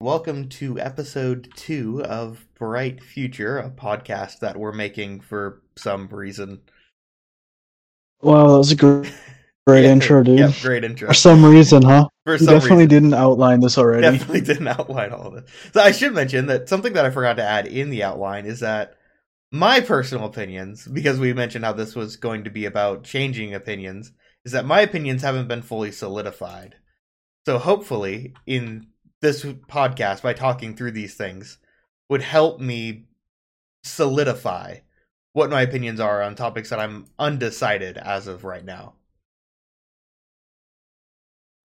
Welcome to episode two of Bright Future, a podcast that we're making for some reason. Wow, that was a great, great Yeah, intro, dude. Yeah, great intro. For some reason, huh? For You some definitely reason. didn't outline this already. Definitely didn't outline all of it. So I should mention that something that I forgot to add in the outline is that my personal opinions, because we mentioned how this was going to be about changing opinions, is that my opinions haven't been fully solidified. So hopefully, in this podcast, by talking through these things, would help me solidify what my opinions are on topics that I'm undecided as of right now.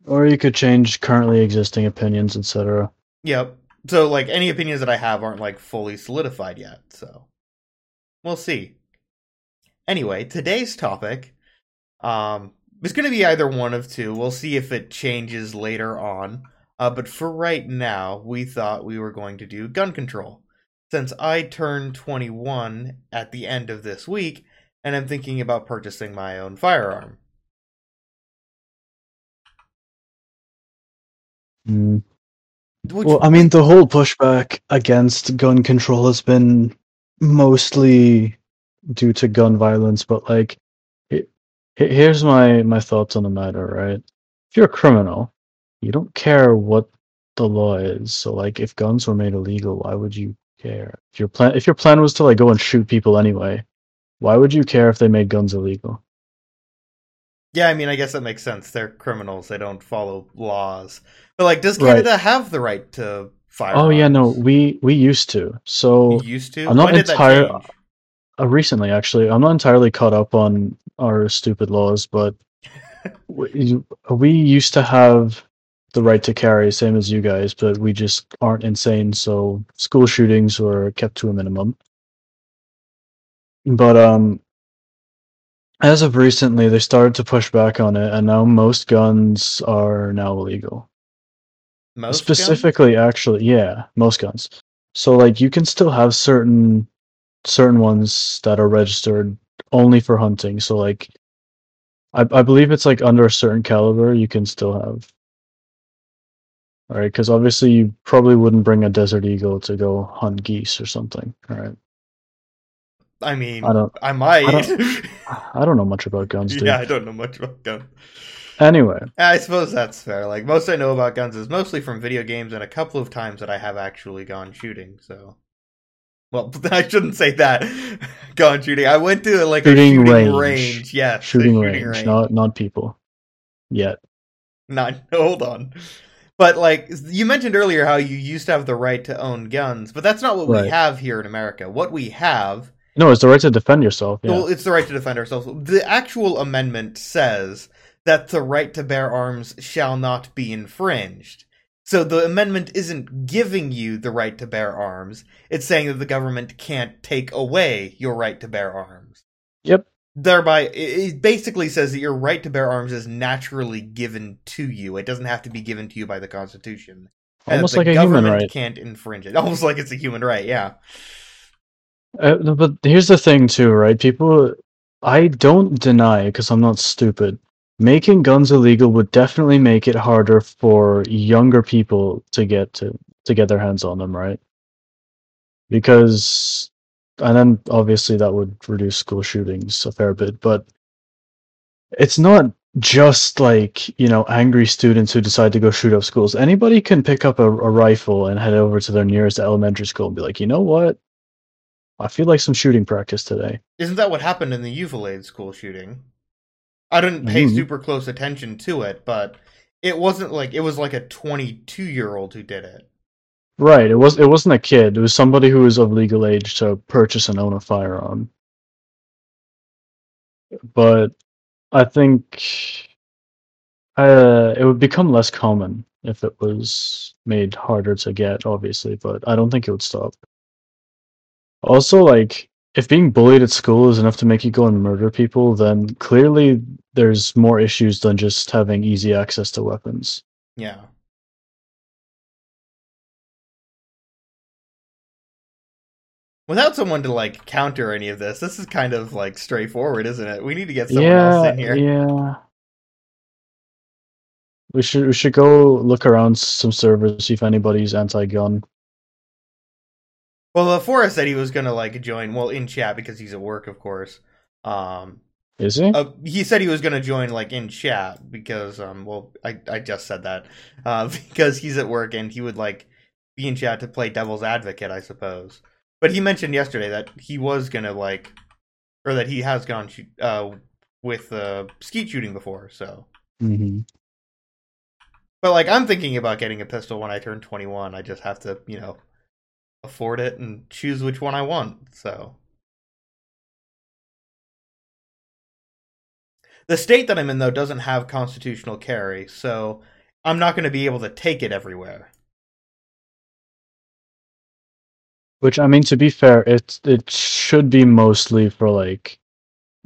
Or you could change currently existing opinions, etc. Yep. So like any opinions that I have aren't like fully solidified yet, so we'll see. Anyway, today's topic um is going to be either one of two. We'll see if it changes later on. Uh, but for right now, we thought we were going to do gun control. Since I turned 21 at the end of this week, and I'm thinking about purchasing my own firearm. Mm. Which, Well, I mean, the whole pushback against gun control has been mostly due to gun violence, but like, it, he- here's my my thoughts on the matter. Right? If you're a criminal, you don't care what the law is. So, like, if guns were made illegal, why would you care? If your plan if your plan was to like go and shoot people anyway, why would you care if they made guns illegal? Yeah, I mean, I guess that makes sense. They're criminals; they don't follow laws. But like, does Right. Canada have the right to fire? Oh yeah, no, we we used to. So used to. I'm not when did entire- that change? uh, recently, actually, I'm not entirely caught up on our stupid laws, but we, we used to have the right to carry, same as you guys, but we just aren't insane. So school shootings were kept to a minimum. But um, as of recently, they started to push back on it, and now most guns are now illegal. Most guns? specifically actually yeah most guns so like you can still have certain certain ones that are registered only for hunting so like i, I believe it's like under a certain caliber you can still have all right because obviously you probably wouldn't bring a desert eagle to go hunt geese or something all right I mean, I don't- I might. I i don't know much about guns dude yeah, I don't know much about guns. anyway I suppose that's fair. Like most I know about guns is mostly from video games and a couple of times that I have actually gone shooting. So, well, I shouldn't say that. gone shooting. I went to like Shooting a shooting range. range. Yes, a shooting, range, not not people yet Not hold on. But like you mentioned earlier how you used to have the right to own guns, but that's not what we have here in America. What we have, no it's the right to defend yourself yeah well, it's the right to defend ourselves. The actual amendment says that the right to bear arms shall not be infringed. So the amendment isn't giving you the right to bear arms. It's saying that the government can't take away your right to bear arms. yep thereby it basically says that your right to bear arms is naturally given to you it doesn't have to be given to you by the constitution And almost like a human government right can't infringe it almost like it's a human right yeah Uh, but here's the thing too, right? People, I don't deny because I'm not stupid. Making guns illegal would definitely make it harder for younger people to get to to get their hands on them, right? Because, and then obviously that would reduce school shootings a fair bit. But it's not just like you know angry students who decide to go shoot up schools. Anybody can pick up a, a rifle and head over to their nearest elementary school and be like, you know what? I feel like some shooting practice today. isn't that what happened in the Uvalde school shooting i didn't pay Mhm. super close attention to it but it wasn't like it was like a 22 year old who did it Right. It was. It wasn't a kid. It was somebody who was of legal age to purchase and own a firearm. But I think uh, it would become less common if it was made harder to get. Obviously, but I don't think it would stop. Also, like if being bullied at school is enough to make you go and murder people, then clearly there's more issues than just having easy access to weapons. yeah Without someone to like counter any of this, this is kind of like straightforward, isn't it? We need to get someone else in here. yeah. We should we should go look around some servers see if anybody's anti-gun. Well, uh, Forrest said he was gonna like join. Well, in chat because he's at work, of course. Um, Is he? uh, he said he was gonna join like in chat because um, well, I I just said that uh, because he's at work and he would like be in chat to play devil's advocate, I suppose. But he mentioned yesterday that he was gonna like, or that he has gone shoot, uh with uh skeet shooting before. So, hmm but like I'm thinking about getting a pistol when I turn 21. I just have to, you know, afford it and choose which one I want. So. The state that I'm in though doesn't have constitutional carry, so I'm not going to be able to take it everywhere. Which I mean, to be fair, it it should be mostly for like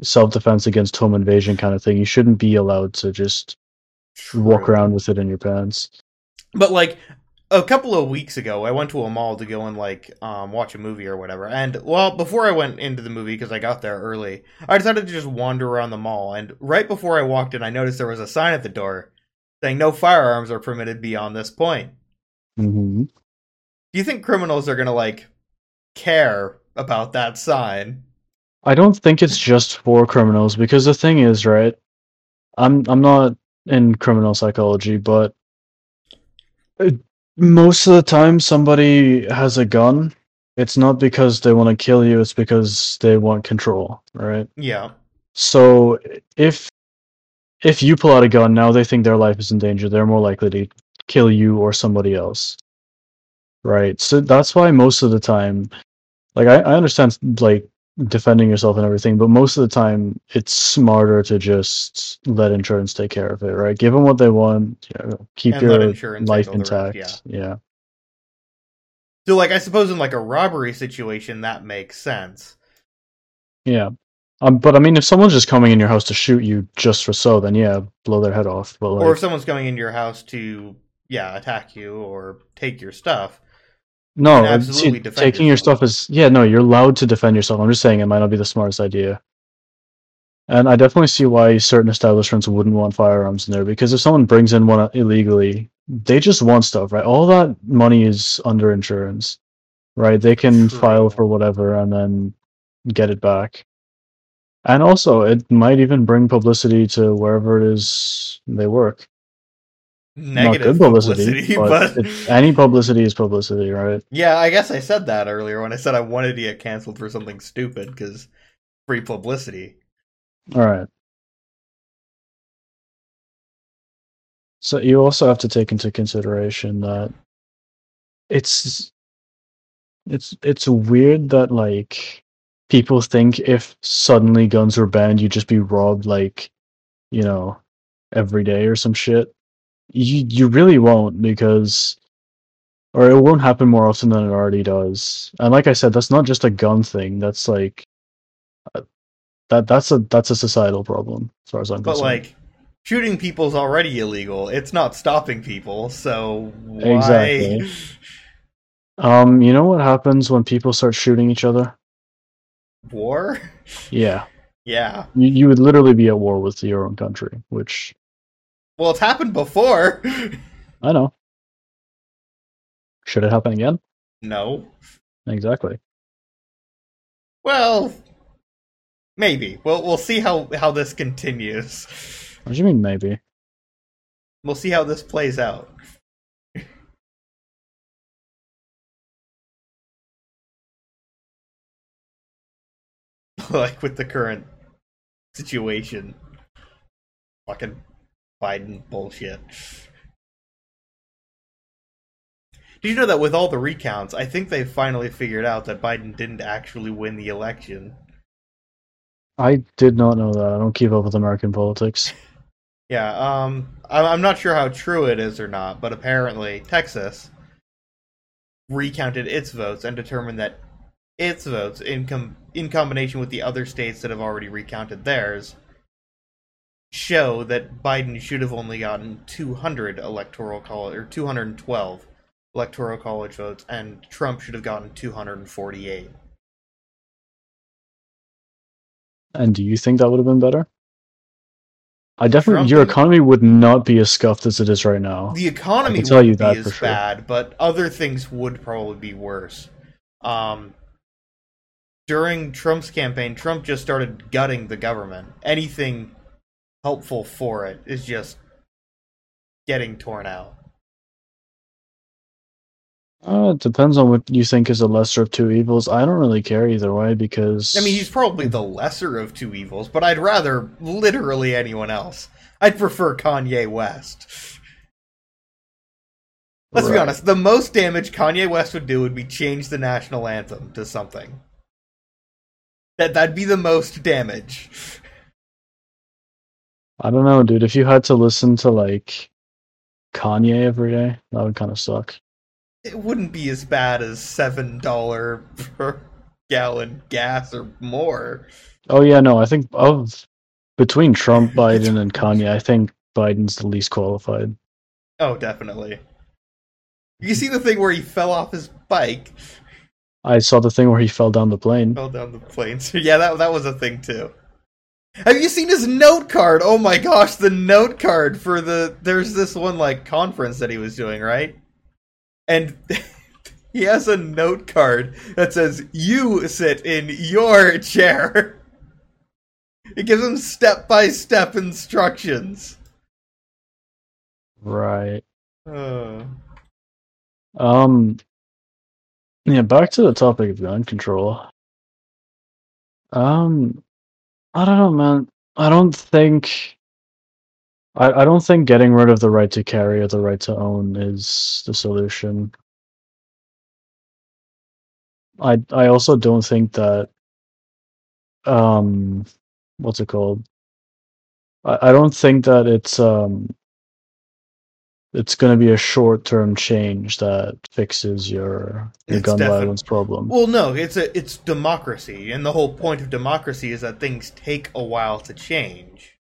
self-defense against home invasion kind of thing. You shouldn't be allowed to just walk around with it in your pants. But like a couple of weeks ago, I went to a mall to go and like um, watch a movie or whatever. And well, before I went into the movie because I got there early, I decided to just wander around the mall. And right before I walked in, I noticed there was a sign at the door saying no firearms are permitted beyond this point. hmm Do you think criminals are gonna like care about that sign? I don't think it's just for criminals because the thing is, right? I'm I'm not in criminal psychology, but uh, most of the time somebody has a gun, it's not because they want to kill you, it's because they want control, right? Yeah. So if if you pull out a gun now, they think their life is in danger. They're more likely to kill you or somebody else, right? So that's why most of the time, like I, I understand like defending yourself and everything, but most of the time it's smarter to just let insurance take care of it, right? Give them what they want, you know, keep And your life the rest, intact. yeah. So like I suppose in like a robbery situation that makes sense. Yeah. Um, but I mean, if someone's just coming in your house to shoot you just for so, then yeah, blow their head off. But like, or if someone's coming into your house to yeah attack you or take your stuff no, uh, absolutely see, taking your stuff is yeah, no, you're allowed to defend yourself. I'm just saying it might not be the smartest idea. And I definitely see why certain establishments wouldn't want firearms in there because if someone brings in one illegally, they just want stuff, right? All that money is under insurance, right? They can file for whatever and then get it back. And also, it might even bring publicity to wherever it is they work. Negative Not good publicity, but, but, any publicity is publicity, right? yeah i guess i said that earlier when i said i wanted to get canceled for something stupid because free publicity All right. So you also have to take into consideration that it's it's it's weird that like people think if suddenly guns were banned, you'd just be robbed like, you know, every day or some shit. You you really won't because or it won't happen more often than it already does. And like I said, that's not just a gun thing. That's like uh, that that's a that's a societal problem as far as I'm but concerned. But like shooting people's already illegal it's not stopping people so why Exactly. Um, you know what happens when people start shooting each other? war Yeah, yeah you, you would literally be at war with your own country, which well it's happened before I know. Should it happen again? no Exactly. well maybe we'll we'll see how how this continues What do you mean, maybe? we'll see how this plays out like with the current situation fucking biden bullshit did you know that with all the recounts i think they finally figured out that biden didn't actually win the election I did not know that. I don't keep up with American politics. Yeah, um, I'm not sure how true it is or not, but apparently Texas recounted its votes and determined that its votes, in com- in combination with the other states that have already recounted theirs, show that Biden should have only gotten 200 electoral college or 212 electoral college votes, and Trump should have gotten 248. And do you think that would have been better? I definitely Trump your economy would not be as scuffed as it is right now. The economy I tell you that for sure. bad, but other things would probably be worse. Um, during Trump's campaign, Trump just started gutting the government. Anything helpful for it is just getting torn out. Uh, it depends on what you think is the lesser of two evils. I don't really care either way because I mean, he's probably the lesser of two evils, but I'd rather literally anyone else. I'd prefer Kanye West. Let's be honest, the most damage Kanye West would do would be change the national anthem to something. That that'd be the most damage. I don't know, dude. If you had to listen to like Kanye every day, that would kind of suck. It wouldn't be as bad as seven dollar per gallon gas or more. Oh yeah, no, I think of between Trump, Biden, and Kanye, I think Biden's the least qualified. Oh, definitely. You see the thing where he fell off his bike, I saw the thing where he fell down the plane. fell down the plane. So yeah, that that was a thing too. Have you seen his note card? Oh my gosh, the note card for the there's this one like conference that he was doing, right? And he has a note card that says you sit in your chair. It gives him step by step instructions. Right. Uh, Um. Yeah, back to the topic of gun control. Um, I don't know, man. I don't think. I, I don't think getting rid of the right to carry or the right to own is the solution. I I also don't think that. Um, what's it called? I, I don't think that it's um. It's going to be a short-term change that fixes your your gun definite- violence problem. Well, no, it's a it's democracy, and the whole point of democracy is that things take a while to change.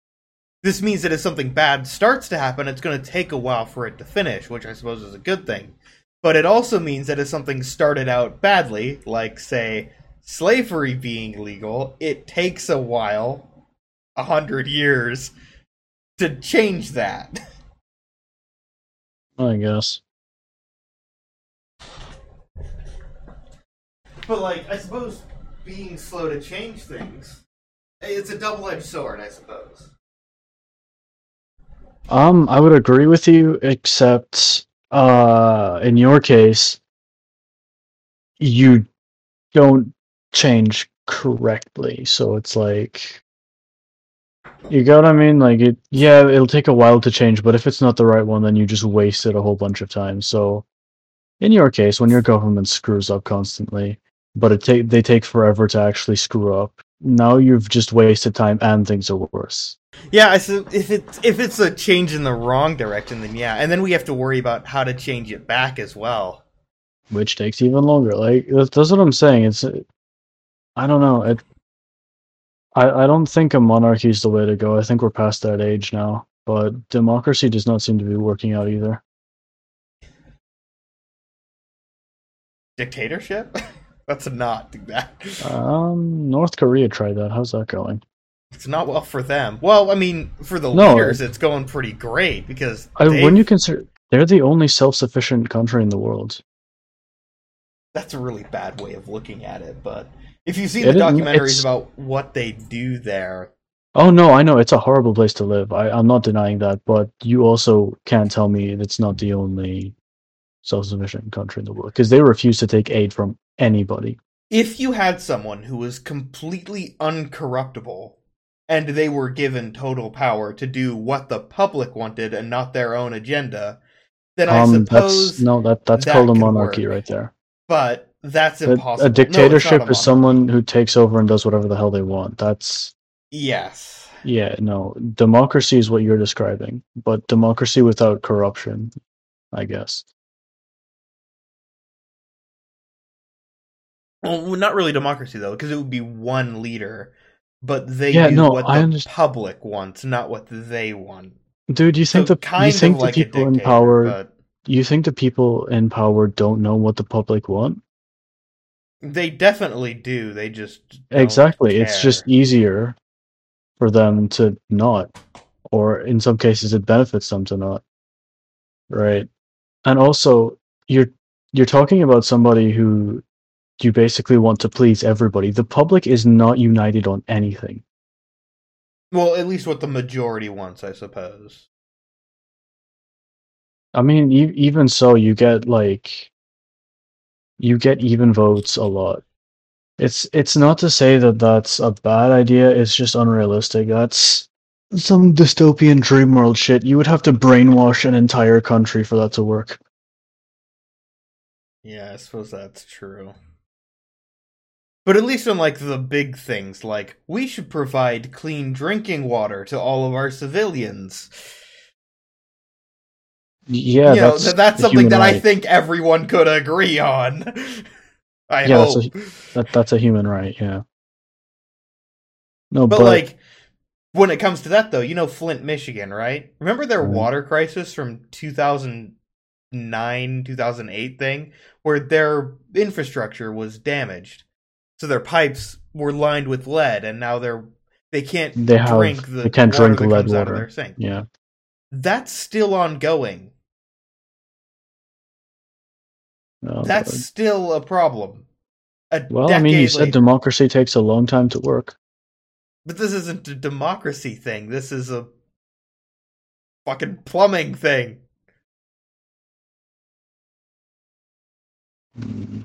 This means that if something bad starts to happen, it's going to take a while for it to finish, which I suppose is a good thing. But it also means that if something started out badly, like say slavery being legal, it takes a while, a hundred years, to change that. I guess. But like, I suppose being slow to change things, it's a double-edged sword, I suppose. Um, I would agree with you, except uh, in your case, you don't change correctly. So it's like, you get what I mean? Like it, yeah, it'll take a while to change, but if it's not the right one, then you just waste it a whole bunch of time. So, in your case, when your government screws up constantly, but it take they take forever to actually screw up, now you've just wasted time and things are worse. Yeah, I su- if it's if it's a change in the wrong direction, then yeah, and then we have to worry about how to change it back as well. which takes even longer. Like that's, that's what I'm saying. It's I don't know. It I I don't think a monarchy is the way to go. I think we're past that age now. But democracy does not seem to be working out either. Dictatorship? Let's not that. Um, North Korea tried that. How's that going? It's not well for them. Well, I mean, for the No. leaders, it's going pretty great because I, when you consider they're the only self-sufficient country in the world. that's a really bad way of looking at it. But if you see It the documentaries about what they do there, Oh no, I know it's a horrible place to live. I, I'm not denying that, but you also can't tell me it's not the only self-sufficient country in the world because they refuse to take aid from anybody. if you had someone who was completely uncorruptible and they were given total power to do what the public wanted and not their own agenda, then I Um, suppose. that's no, that that's that called a monarchy work. right there. But that's impossible. A, No, dictatorship a is someone who takes over and does whatever the hell they want. That's Yes. yeah, no. Democracy is what you're describing, but democracy without corruption, I guess. Well, not really democracy though, because it would be one leader, but they Yeah, do no, what the I underst- public wants, not what they want. Dude, you think So the you think the like people in power but you think the people in power don't know what the public want? They definitely do. They just Exactly. It's just easier for them to not. or in some cases it benefits them to not. Right. And also you're you're talking about somebody who you basically want to please everybody. The public is not united on anything. Well, at least what the majority wants, I suppose. I mean, e- even so, you get like you get even votes a lot. It's it's not to say that that's a bad idea. It's just unrealistic. That's some dystopian dream world shit. You would have to brainwash an entire country for that to work. Yeah, I suppose that's true. But at least on like the big things, like we should provide clean drinking water to all of our civilians. Yeah, you that's th- that's something that I think everyone could agree on. I Yeah, that's hope. a- That that's a human right. Yeah. No, but, but, like when it comes to that though, you know Flint, Michigan, right? Remember their Mhm. water crisis from 2009, 2008 thing where their infrastructure was damaged. So their pipes were lined with lead and now they're they can't They have- drink the they can't drink lead comes out of water. their sink. yeah. That's still ongoing. No, That's but- still a problem. A well, I mean, you decade said democracy takes a long time to work. But this isn't a democracy thing. This is a fucking plumbing thing. Mm.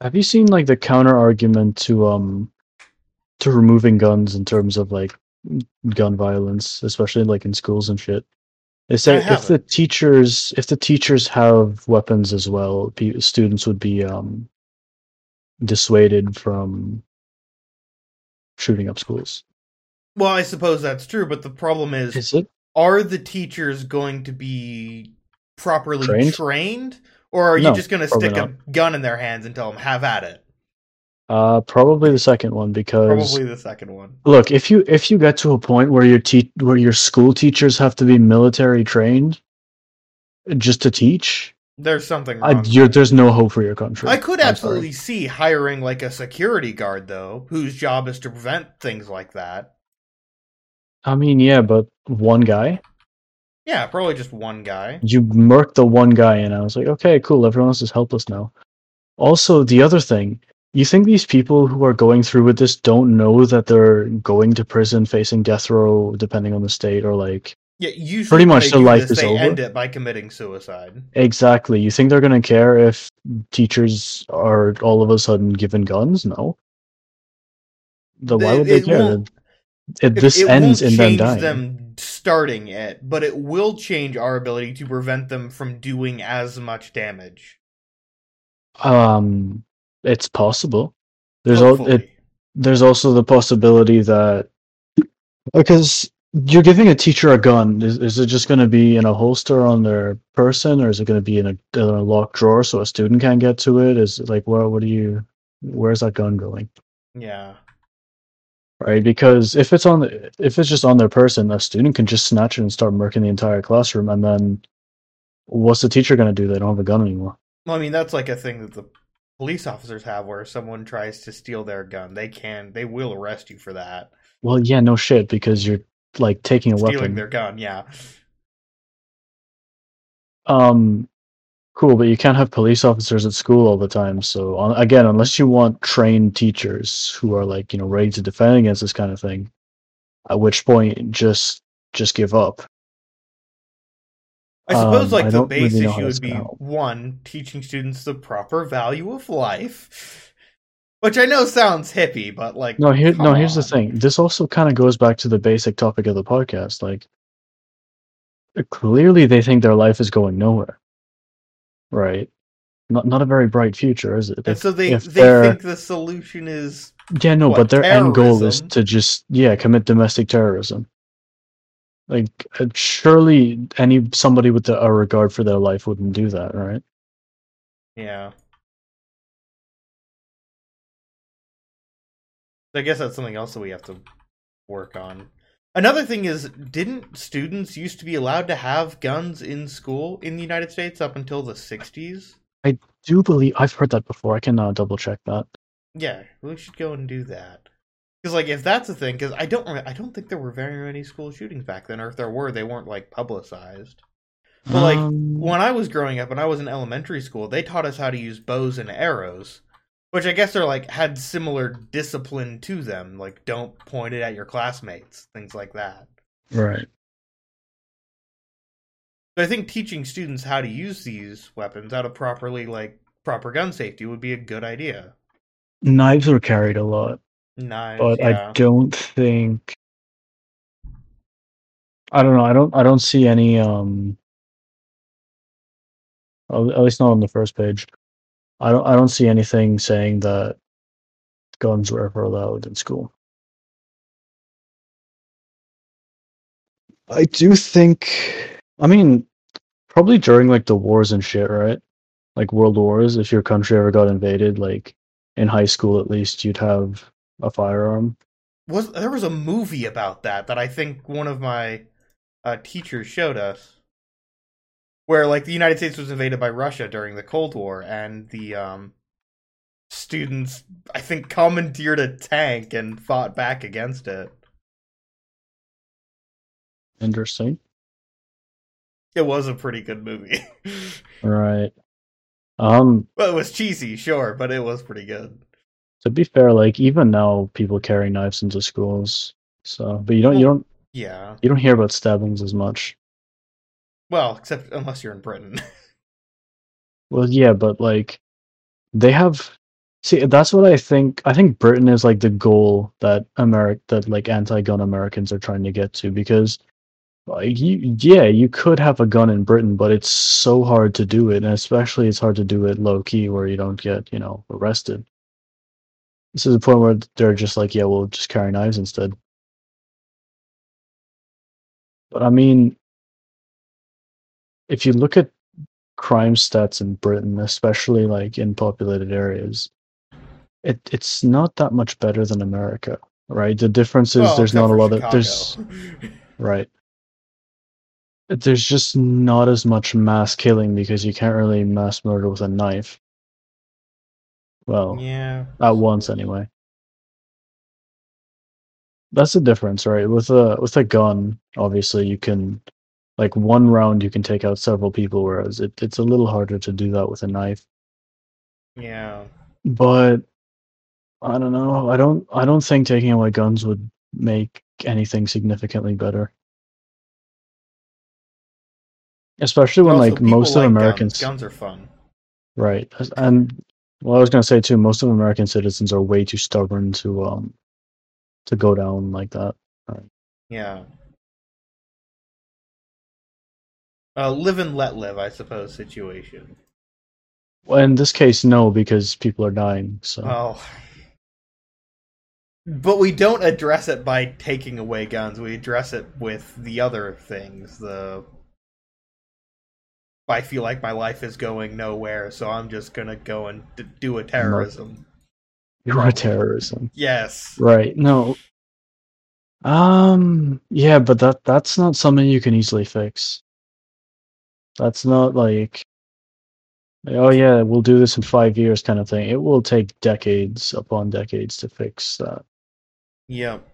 Have you seen like the counter argument to um to removing guns in terms of like gun violence, especially like in schools and shit? They say if the teachers if the teachers have weapons as well, pe- students would be um dissuaded from shooting up schools. Well, I suppose that's true, but the problem is, Is are the teachers going to be properly trained, Trained? or are you No, just going to stick a gun in their hands and tell them have at it? Uh, probably the second one because Probably the second one. look if you if you get to a point where your te- where your school teachers have to be military trained just to teach, There's something I, wrong. you're, there's no hope for your country. I could I'm sorry. absolutely see hiring like a security guard though, whose job is to prevent things like that. I mean, yeah, but one guy, Yeah, probably just one guy. you murked the one guy, and I was like, okay, cool. Everyone else is helpless now. Also, the other thing, you think these people who are going through with this don't know that they're going to prison, facing death row, depending on the state, or like Yeah, usually Pretty much their life is they over. end it by committing suicide. Exactly. You think they're gonna care if teachers are all of a sudden given guns? No. The why would they it care? It, this it ends in them dying. them starting it, but it will change our ability to prevent them from doing as much damage. Um, it's possible. There's al- it, there's also the possibility that because you're giving a teacher a gun, is, is it just going to be in a holster on their person, or is it going to be in a, in a locked drawer so a student can't get to it? Is it like what? What do you? Where's that gun going? yeah. right? Because if it's on, the, if it's just on their person, a student can just snatch it and start murking the entire classroom, and then what's the teacher going to do? They don't have a gun anymore. Well, I mean, that's like a thing that the police officers have where if someone tries to steal their gun, they can, they will arrest you for that. Well, yeah, no shit, because you're like taking a weapon. Stealing weapon. their gun, yeah. Um, cool, but you can't have police officers at school all the time. So on, again, unless you want trained teachers who are like you know ready to defend against this kind of thing, at which point just just give up. I suppose Um, like I the base really issue would be help. one, teaching students the proper value of life. Which I know sounds hippie, but like No, here, no. Here's the thing. This also kind of goes back to the basic topic of the podcast. Like, clearly, they think their life is going nowhere. Right? Not not a very bright future, is it? And If- so they they think the solution is yeah, no, what, but their end goal is to just yeah commit domestic terrorism. Like, uh, surely any somebody with a regard for their life wouldn't do that, right? yeah. I guess that's something else that we have to work on. Another thing is, didn't students used to be allowed to have guns in school in the United States up until the 60s? I Do believe I've heard that before. I can uh, double check that. Yeah, we should go and do that. Because, like, if that's a thing, because I don't, I don't think there were very many school shootings back then, or if there were, they weren't like publicized. But like Um, when I was growing up, when I was in elementary school, they taught us how to use bows and arrows, which I guess are like had similar discipline to them, like don't point it at your classmates, things like that. right. So I think teaching students how to use these weapons, how to properly like proper gun safety, would be a good idea. Knives were carried a lot, Knives, but yeah. I don't think. I don't know. I don't. I don't see any. Um. At at least not on the first page. I don't. I don't see anything saying that guns were ever allowed in school. I do think. I mean, probably during like the wars and shit, right? Like world wars. If your country ever got invaded, like in high school at least, you'd have a firearm. was there was a movie about that that I think one of my uh, teachers showed us, where like the United States was invaded by Russia during the Cold War, and the um, students I think commandeered a tank and fought back against it. Interesting. It was a pretty good movie. Right. Um, well, it was cheesy, sure, but it was pretty good. To be fair, like even now people carry knives into schools. So, but you don't you don't Yeah. you don't hear about stabbings as much. Well, except unless you're in Britain. Well, yeah, but like they have see that's what I think I think Britain is like the goal that America that like anti-gun Americans are trying to get to because like you yeah, you could have a gun in Britain, but it's so hard to do it, and especially it's hard to do it low key where you don't get, you know, arrested. This is a point where they're just like, yeah, we'll just carry knives instead. But I mean, if you look at crime stats in Britain, especially like in populated areas, it it's not that much better than America, right? The difference is Well, there's not a lot of there's right. There's just not as much mass killing because you can't really mass murder with a knife. Well, yeah. at once anyway. That's the difference, right? With a with a gun, obviously you can like one round you can take out several people, whereas it, it's a little harder to do that with a knife. Yeah. But I don't know. I don't I don't think taking away guns would make anything significantly better. Especially when like most of like Americans Guns. guns are fun. Right. And well, I was gonna say too, most of American citizens are way too stubborn to um to go down like that. Yeah. Uh, live and let live, I suppose, situation. Well, in this case, no, because people are dying. So Oh. But we don't address it by taking away guns. We address it with the other things. The I feel like my life is going nowhere, so I'm just gonna go and d- do a terrorism. you're a terrorism. Yes. Right. No. Um yeah, but that that's not something you can easily fix. That's not like oh yeah, we'll do this in 5 years kind of thing. It will take decades upon decades to fix that. Yep.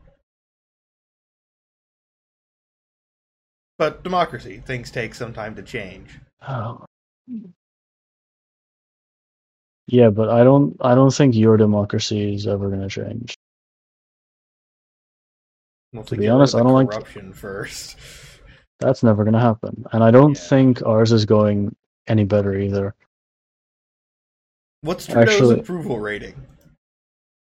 But democracy, things take some time to change. Oh. Yeah, but I don't I don't think your democracy is ever going to change. We'll To be honest, I don't like- corruption first. That's never going to happen. And I don't Yeah. think ours is going any better either. What's Trudeau's Actually- approval rating?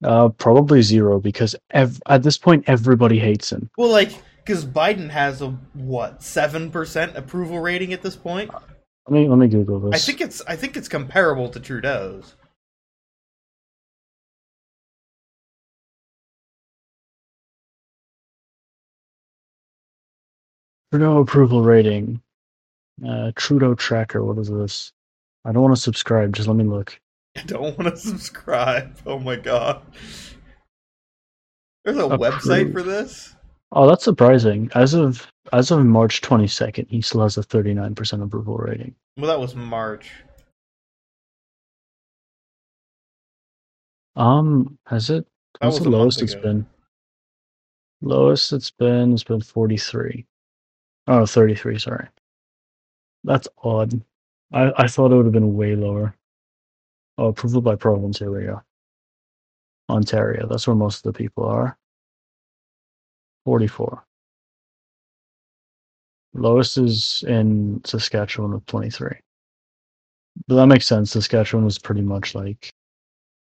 Uh probably zero because ev- at this point everybody hates him. Well, like, because Biden has a what seven percent approval rating at this point. Let me let me google this. I think it's I think it's comparable to Trudeau's. Trudeau approval rating. Uh Trudeau tracker, what is this? I don't want to subscribe, just let me look. I don't want to subscribe. Oh my god. There's a website for this. Oh, that's surprising. As of as of March twenty second, he still has a thirty nine percent approval rating. Well, that was March. Um, has it? That What's was the lowest it's been? Lowest it's been has been forty three. Oh, 33, sorry. That's odd. I, I thought it would have been way lower. Oh, approval by province, here we go. Ontario, that's where most of the people are. 44. Lowest is in Saskatchewan with 23. But that makes sense. Saskatchewan was pretty much like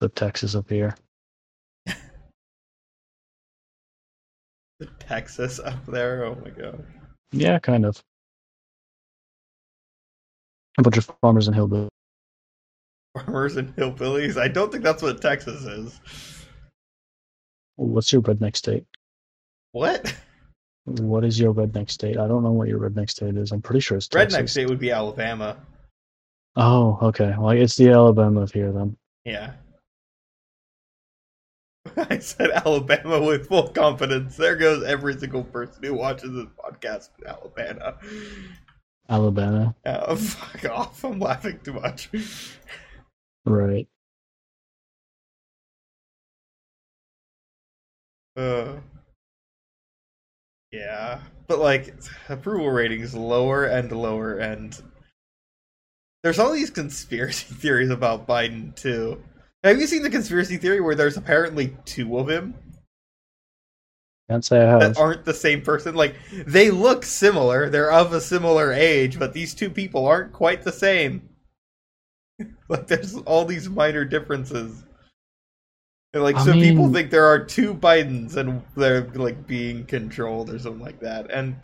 the Texas up here. The Texas up there. Oh my god. Yeah, kind of. A bunch of farmers and hillbillies. Farmers and hillbillies. I don't think that's what Texas is. What's your redneck state? What? What is your redneck state? I don't know what your redneck state is. I'm pretty sure it's Redneck state would be Alabama. Oh, okay. Well, it's the Alabama of here then. Yeah. I said Alabama with full confidence. There goes every single person who watches this podcast in Alabama. Alabama. Oh, fuck off. I'm laughing too much. Right. Uh, yeah. But, like, approval ratings lower and lower, and there's all these conspiracy theories about Biden, too. Have you seen the conspiracy theory where there's apparently two of him? Can't say I have. that aren't the same person. Like they look similar, they're of a similar age, but these two people aren't quite the same. like there's all these minor differences. And like I so people think there are two Bidens and they're like being controlled or something like that. And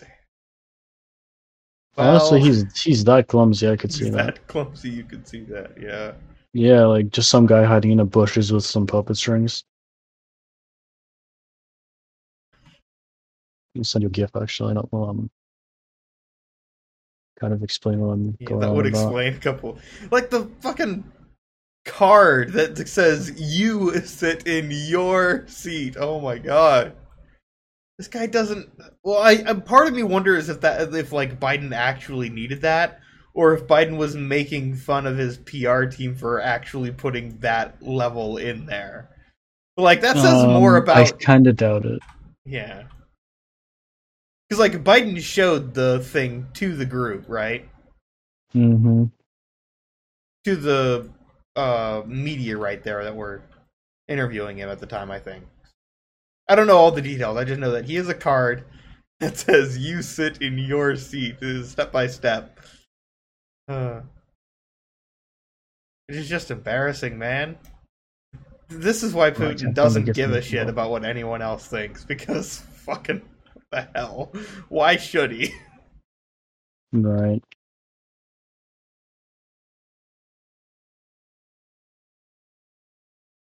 Honestly, well, he's he's that clumsy. I could see he's that. that clumsy you could see that, yeah. Yeah, like just some guy hiding in the bushes with some puppet strings. I'll send you a GIF actually. I don't know. Um, kind of explain what I'm Yeah, going that would about. explain a couple. Like the fucking card that says "You sit in your seat." Oh my god, this guy doesn't. Well, I, I part of me wonders if that if like Biden actually needed that, or if Biden was making fun of his PR team for actually putting that level in there. Like that says more Um, about I kind of doubt it. yeah. Because like Biden showed the thing to the group, right? hmm to the uh, media right there that were interviewing him at the time. I think. I don't know all the details. I just know that he has a card that says "You sit in your seat." It is step by step. Uh, it is just embarrassing, man. This is why Putin doesn't give a shit about what anyone else thinks because fucking the hell? Why should he? Right.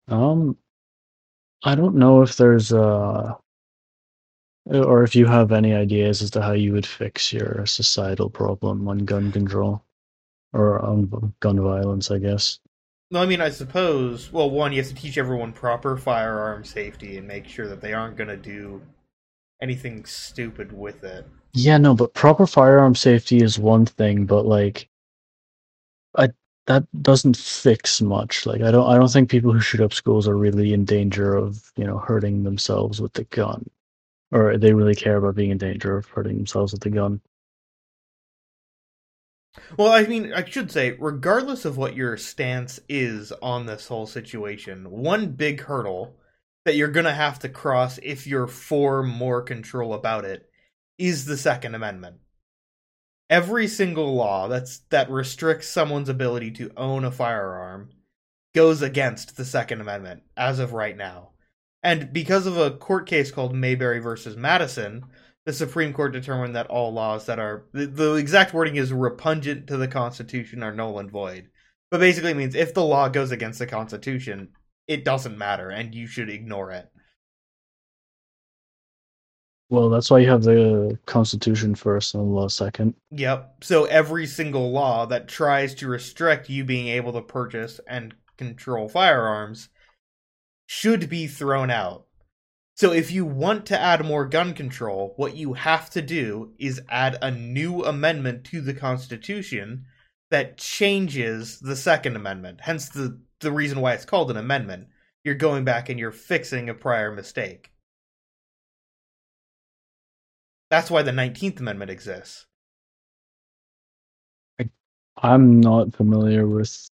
Um, I don't know if there's uh or if you have any ideas as to how you would fix your societal problem on gun control or on gun violence, I guess. No, I mean, I suppose. Well, one, you have to teach everyone proper firearm safety and make sure that they aren't going to do anything stupid with it. Yeah, no, but proper firearm safety is one thing, but like I that doesn't fix much. Like I don't I don't think people who shoot up schools are really in danger of, you know, hurting themselves with the gun. Or they really care about being in danger of hurting themselves with the gun. Well, I mean, I should say, regardless of what your stance is on this whole situation, one big hurdle that you're going to have to cross if you're for more control about it is the Second Amendment. Every single law that's that restricts someone's ability to own a firearm goes against the Second Amendment as of right now. And because of a court case called Marbury versus Madison, the Supreme Court determined that all laws that are the, the exact wording is repugnant to the Constitution are null and void. But basically means if the law goes against the Constitution, it doesn't matter and you should ignore it. Well, that's why you have the Constitution first and the law second. Yep. So every single law that tries to restrict you being able to purchase and control firearms should be thrown out. So if you want to add more gun control, what you have to do is add a new amendment to the Constitution that changes the Second Amendment. Hence the the reason why it's called an amendment. You're going back and you're fixing a prior mistake. That's why the 19th Amendment exists. I'm not familiar with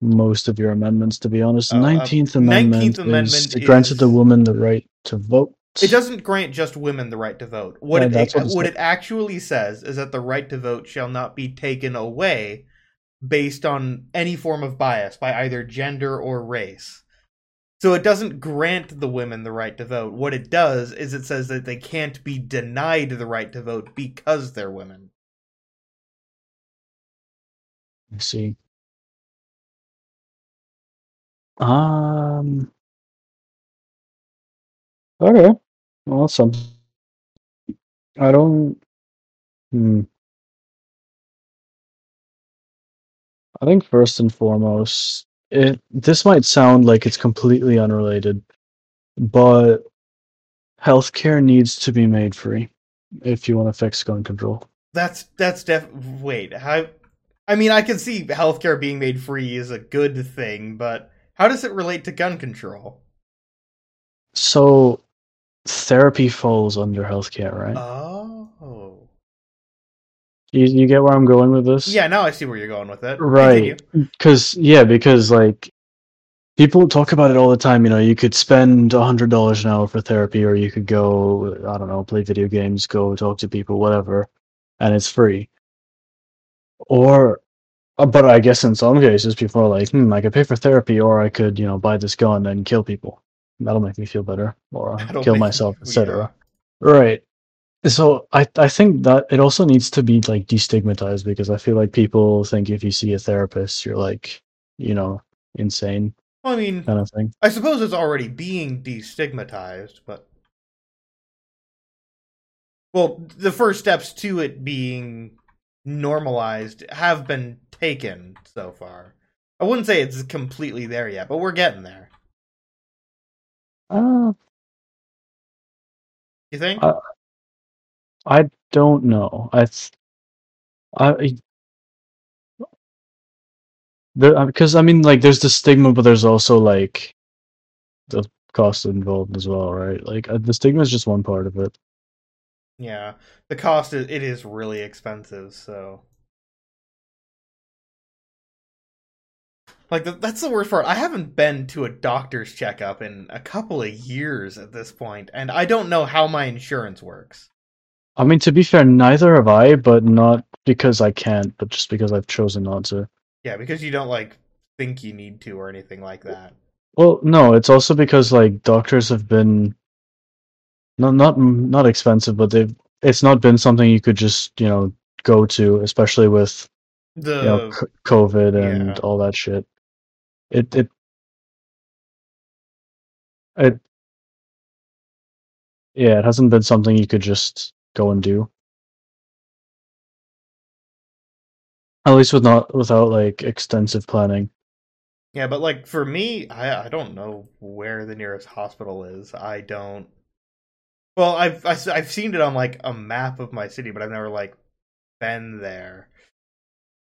most of your amendments, to be honest. The uh, 19th Amendment, 19th is, Amendment it granted the is- woman the right to vote. It doesn't grant just women the right to vote. What Yeah, it what what it actually says is that the right to vote shall not be taken away based on any form of bias by either gender or race. So it doesn't grant the women the right to vote. What it does is it says that they can't be denied the right to vote because they're women. I see. Um. Okay. Awesome. I don't. Hmm. I think first and foremost, it this might sound like it's completely unrelated, but healthcare needs to be made free if you want to fix gun control. That's that's def. Wait, how? I mean, I can see healthcare being made free is a good thing, but how does it relate to gun control? So, therapy falls under healthcare, right? Oh. You you get where I'm going with this? Yeah, now I see where you're going with it. Right. Because yeah, because like people talk about it all the time. You know, you could spend a hundred dollars an hour for therapy, or you could go, I don't know, play video games, go talk to people, whatever, and it's free. Or, uh, but I guess in some cases, people are like, hmm, I could pay for therapy, or I could, you know, buy this gun and kill people. That'll make me feel better, or That'll kill myself, etc. Right. So I I think that it also needs to be like destigmatized because I feel like people think if you see a therapist, you're like, you know, insane Well, I mean, kind of thing. I suppose it's already being destigmatized, but well, the first steps to it being normalized have been taken so far. I wouldn't say it's completely there yet, but we're getting there. Uh, You think? Uh, I don't know. I I there because I mean like there's the stigma, but there's also like the cost involved as well, right? Like uh, the stigma is just one part of it. yeah, the cost is it is really expensive, so like the, that's the worst part. I haven't been to a doctor's checkup in a couple of years at this point, and I don't know how my insurance works. I mean, to be fair, neither have I, but not because I can't, but just because I've chosen not to. Yeah, because you don't like think you need to or anything like that. Well, no, it's also because like doctors have been not not not expensive, but they've it's not been something you could just you know go to, especially with The you know c- COVID and yeah. all that shit. It it it yeah, it hasn't been something you could just go and do. At least with not without like extensive planning. yeah, but like for me, I I don't know where the nearest hospital is. I don't. Well, I've I- I've seen it on like a map of my city, but I've never like been there.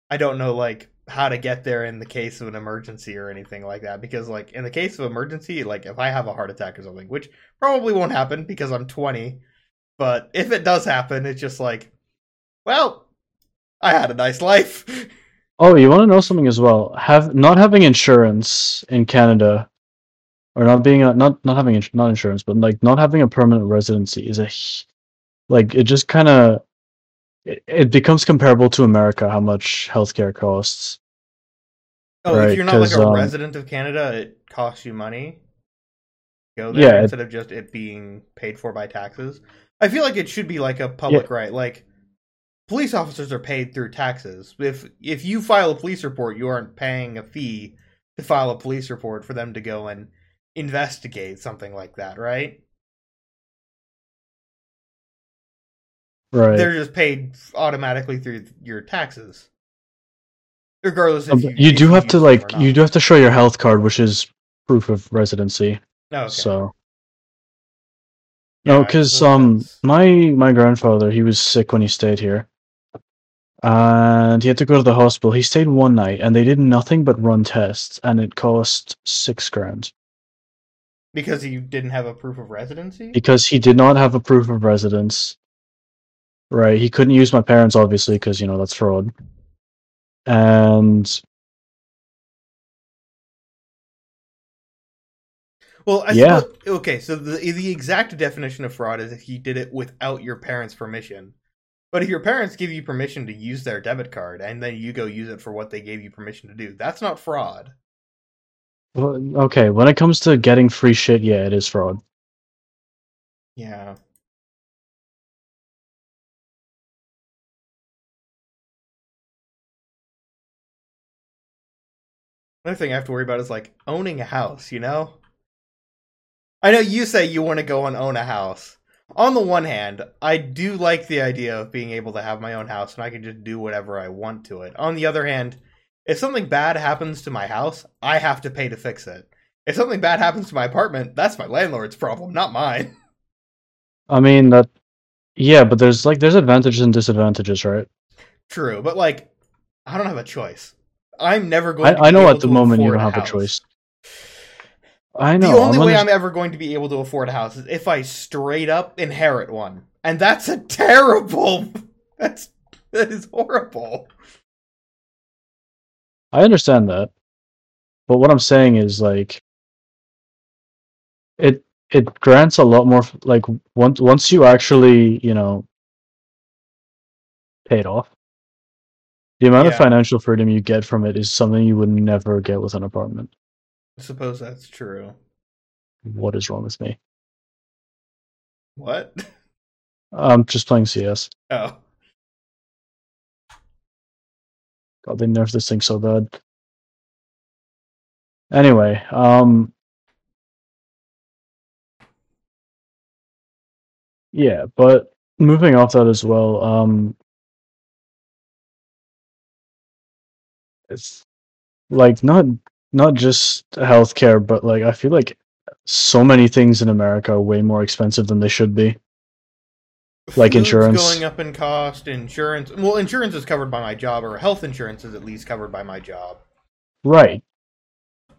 I don't know like how to get there in the case of an emergency or anything like that because like in the case of emergency, like if I have a heart attack or something, which probably won't happen because I'm 20, but if it does happen, it's just like, well, I had a nice life. Oh, you want to know something as well? Have not having insurance in Canada, or not being a, not not having not insurance, but like not having a permanent residency is a like it just kind of it, it becomes comparable to America how much healthcare costs. Oh, if you're not like a um, resident of Canada, it costs you money. Go there Yeah, it- instead of just it being paid for by taxes. I feel like it should be like a public right. Like police officers are paid through taxes. If if you file a police report, you aren't paying a fee to file a police report for them to go and investigate something like that, right? Right. They're just paid automatically through your taxes. Regardless Um, you, you do have to like you do have to show your health card, which is proof of residency. Oh, okay. So Yeah, I because um, that's- my my grandfather he was sick when he stayed here, and he had to go to the hospital. He stayed one night, and they did nothing but run tests, and it cost six grand because he didn't have a proof of residency. because he did not have a proof of residence. Right, he couldn't use my parents obviously because you know that's fraud, and Well, I Yeah. suppose, okay. So the the exact definition of fraud is if you did it without your parents' permission. But if your parents give you permission to use their debit card and then you go use it for what they gave you permission to do, that's not fraud. well, okay, when it comes to getting free shit, yeah, it is fraud. Yeah. Another thing I have to worry about is like owning a house, you know? I know you say you want to go and own a house. On the one hand, I do like the idea of being able to have my own house and I can just do whatever I want to it. On the other hand, if something bad happens to my house, I have to pay to fix it. If something bad happens to my apartment, that's my landlord's problem, not mine. I mean that, yeah, but there's like there's advantages and disadvantages, right? True, but like, I don't have a choice. I'm never going. I, to I know at the moment you don't have a choice. I know. the only I'm way under- I'm ever going to be able to afford a house is if I straight up inherit one, and that's a terrible. That's that is horrible. I understand that, but what I'm saying is like, it it grants a lot more. Like once once you actually you know pay it off, the amount of financial freedom you get from it is something you would never get with an apartment. I suppose that's true. What is wrong with me? What? I'm just playing CS. Oh, God, they nerfed this thing so bad. Anyway, um, yeah, but moving off that as well, um, it's like not not just healthcare, but like I feel like so many things in America are way more expensive than they should be. Like Food's insurance. going up in cost. Insurance. Well, insurance is covered by my job, or health insurance is at least covered by my job. Right.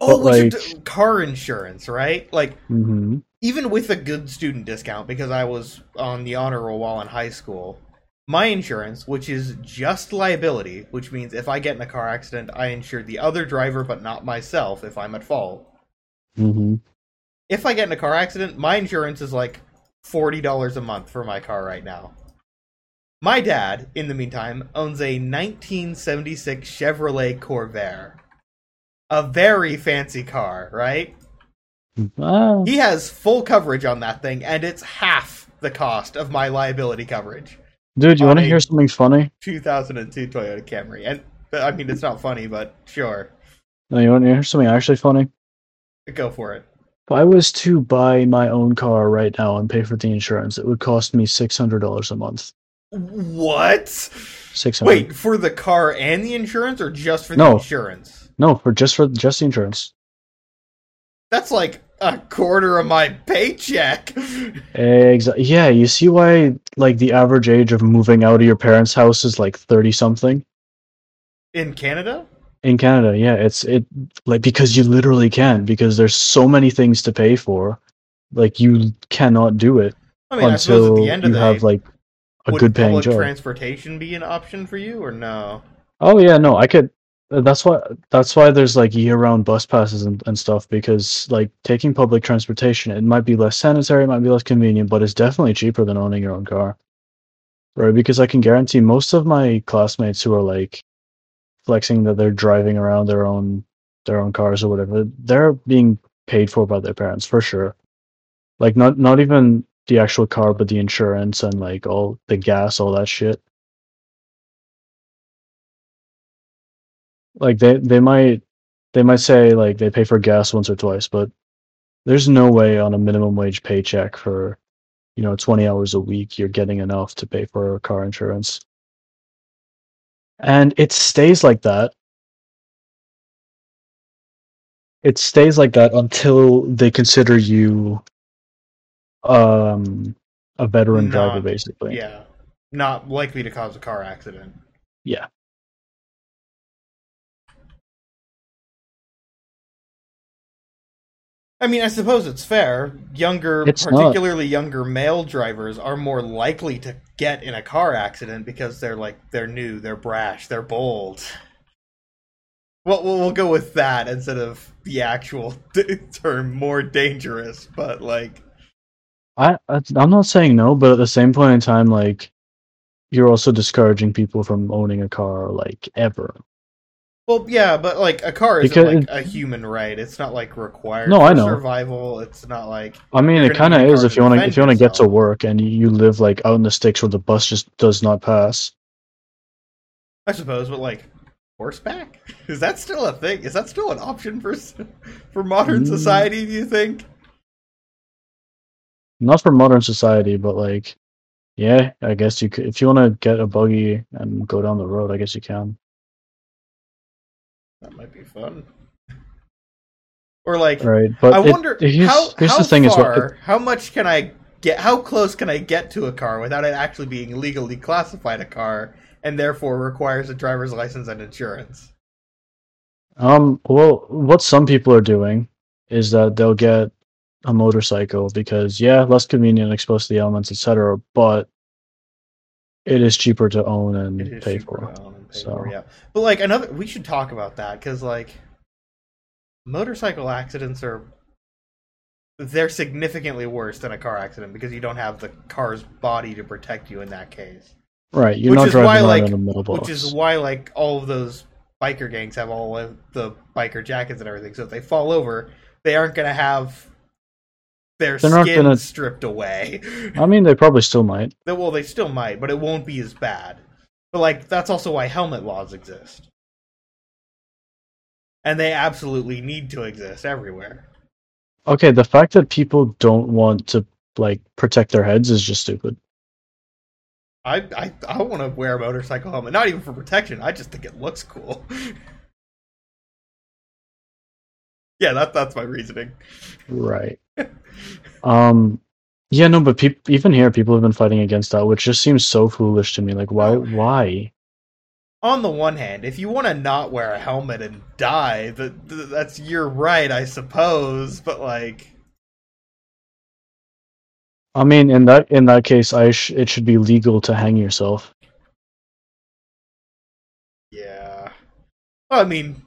Oh, like- do- car insurance, right? Like hmm even with a good student discount because I was on the honor roll while in high school, my insurance, which is just liability, which means if I get in a car accident, I insure the other driver but not myself if I'm at fault. hmm If I get in a car accident, my insurance is like $40 a month for my car right now. My dad, in the meantime, owns a 1976 Chevrolet Corvair. A very fancy car, right? Ah, He has full coverage on that thing, and it's half the cost of my liability coverage. Dude, you want to hear something funny? 2002 Toyota Camry, and I mean it's not funny, but sure, No, you want to hear something actually funny? go for it. If I was to buy my own car right now and pay for the insurance, it would cost me six hundred dollars a month. What? Six hundred. Wait, for the car and the insurance, or just for the No. insurance? No, for just for just the insurance. That's like a quarter of my paycheck. Exactly. Yeah, you see why like the average age of moving out of your parents' house is like thirty something In Canada? in Canada. Yeah, it's it like because you literally can't because there's so many things to pay for, like you cannot do it I mean, I at until the end of you the have day, like a good paying public job. transportation be an option for you, or no? Oh yeah, no, I could. That's why. That's why there's like year-round bus passes and, and stuff because like taking public transportation, it might be less sanitary, it might be less convenient, but it's definitely cheaper than owning your own car, right? Because I can guarantee most of my classmates who are like flexing that they're driving around their own their own cars or whatever, they're being paid for by their parents for sure. Like not not even the actual car, but the insurance and like all the gas, all that shit. Like they they might they might say like they pay for gas once or twice but there's no way on a minimum wage paycheck for you know 20 hours a week you're getting enough to pay for car insurance and it stays like that it stays like that until they consider you um a veteran driver, basically. Yeah, not likely to cause a car accident. Yeah. I mean, I suppose it's fair. Younger, It's not. particularly younger male drivers, are more likely to get in a car accident because they're like they're new, they're brash, they're bold. Well, we'll, we'll go with that instead of the actual term more dangerous. But like, I- I'm not saying no, but at the same point in time, like you're also discouraging people from owning a car, like ever. Well, yeah, but like a car isn't Because- like a human right. It's not like required. No, for I know. survival. It's not like I mean, it kind of is if you want to if you want to get to work and you live like out in the sticks where the bus just does not pass. I suppose, but like horseback is that still a thing? Is that still an option for for modern Mm. society? Do you think? Not for modern society, but like, yeah, I guess you could if you want to get a buggy and go down the road. I guess you can. That might be fun. Or like, Right, but I it- wonder here's, how here's how the thing: is far, what how much can I get? How close can I get to a car without it actually being legally classified a car, and therefore requires a driver's license and insurance? Um, well, what some people are doing is that they'll get a motorcycle because, yeah, less convenient, exposed to the elements, etc. But it is cheaper to own and It is pay for. Pay So- for, yeah. But like another, we should talk about that because like motorcycle accidents are they're significantly worse than a car accident because you don't have the car's body to protect you in that case. Right, you're Which not is driving why, around like- in a middle box. Which is why like all of those biker gangs have all of the biker jackets and everything. So if they fall over, they aren't going to have their They're skin gonna- stripped away. I mean, they probably still might. Well, they still might, but it won't be as bad. But like that's also why helmet laws exist. And they absolutely need to exist everywhere. Okay, the fact that people don't want to like protect their heads is just stupid. I I, I want to wear a motorcycle helmet, not even for protection. I just think it looks cool. yeah, that that's my reasoning. Right. um. Yeah, no, but peop- even here, people have been fighting against that, which just seems so foolish to me. Like, why? Why? On the one hand, if you want to not wear a helmet and die, that that's your right, I suppose. But like, I mean, in that in that case, I sh- it should be legal to hang yourself. yeah. Well, I mean,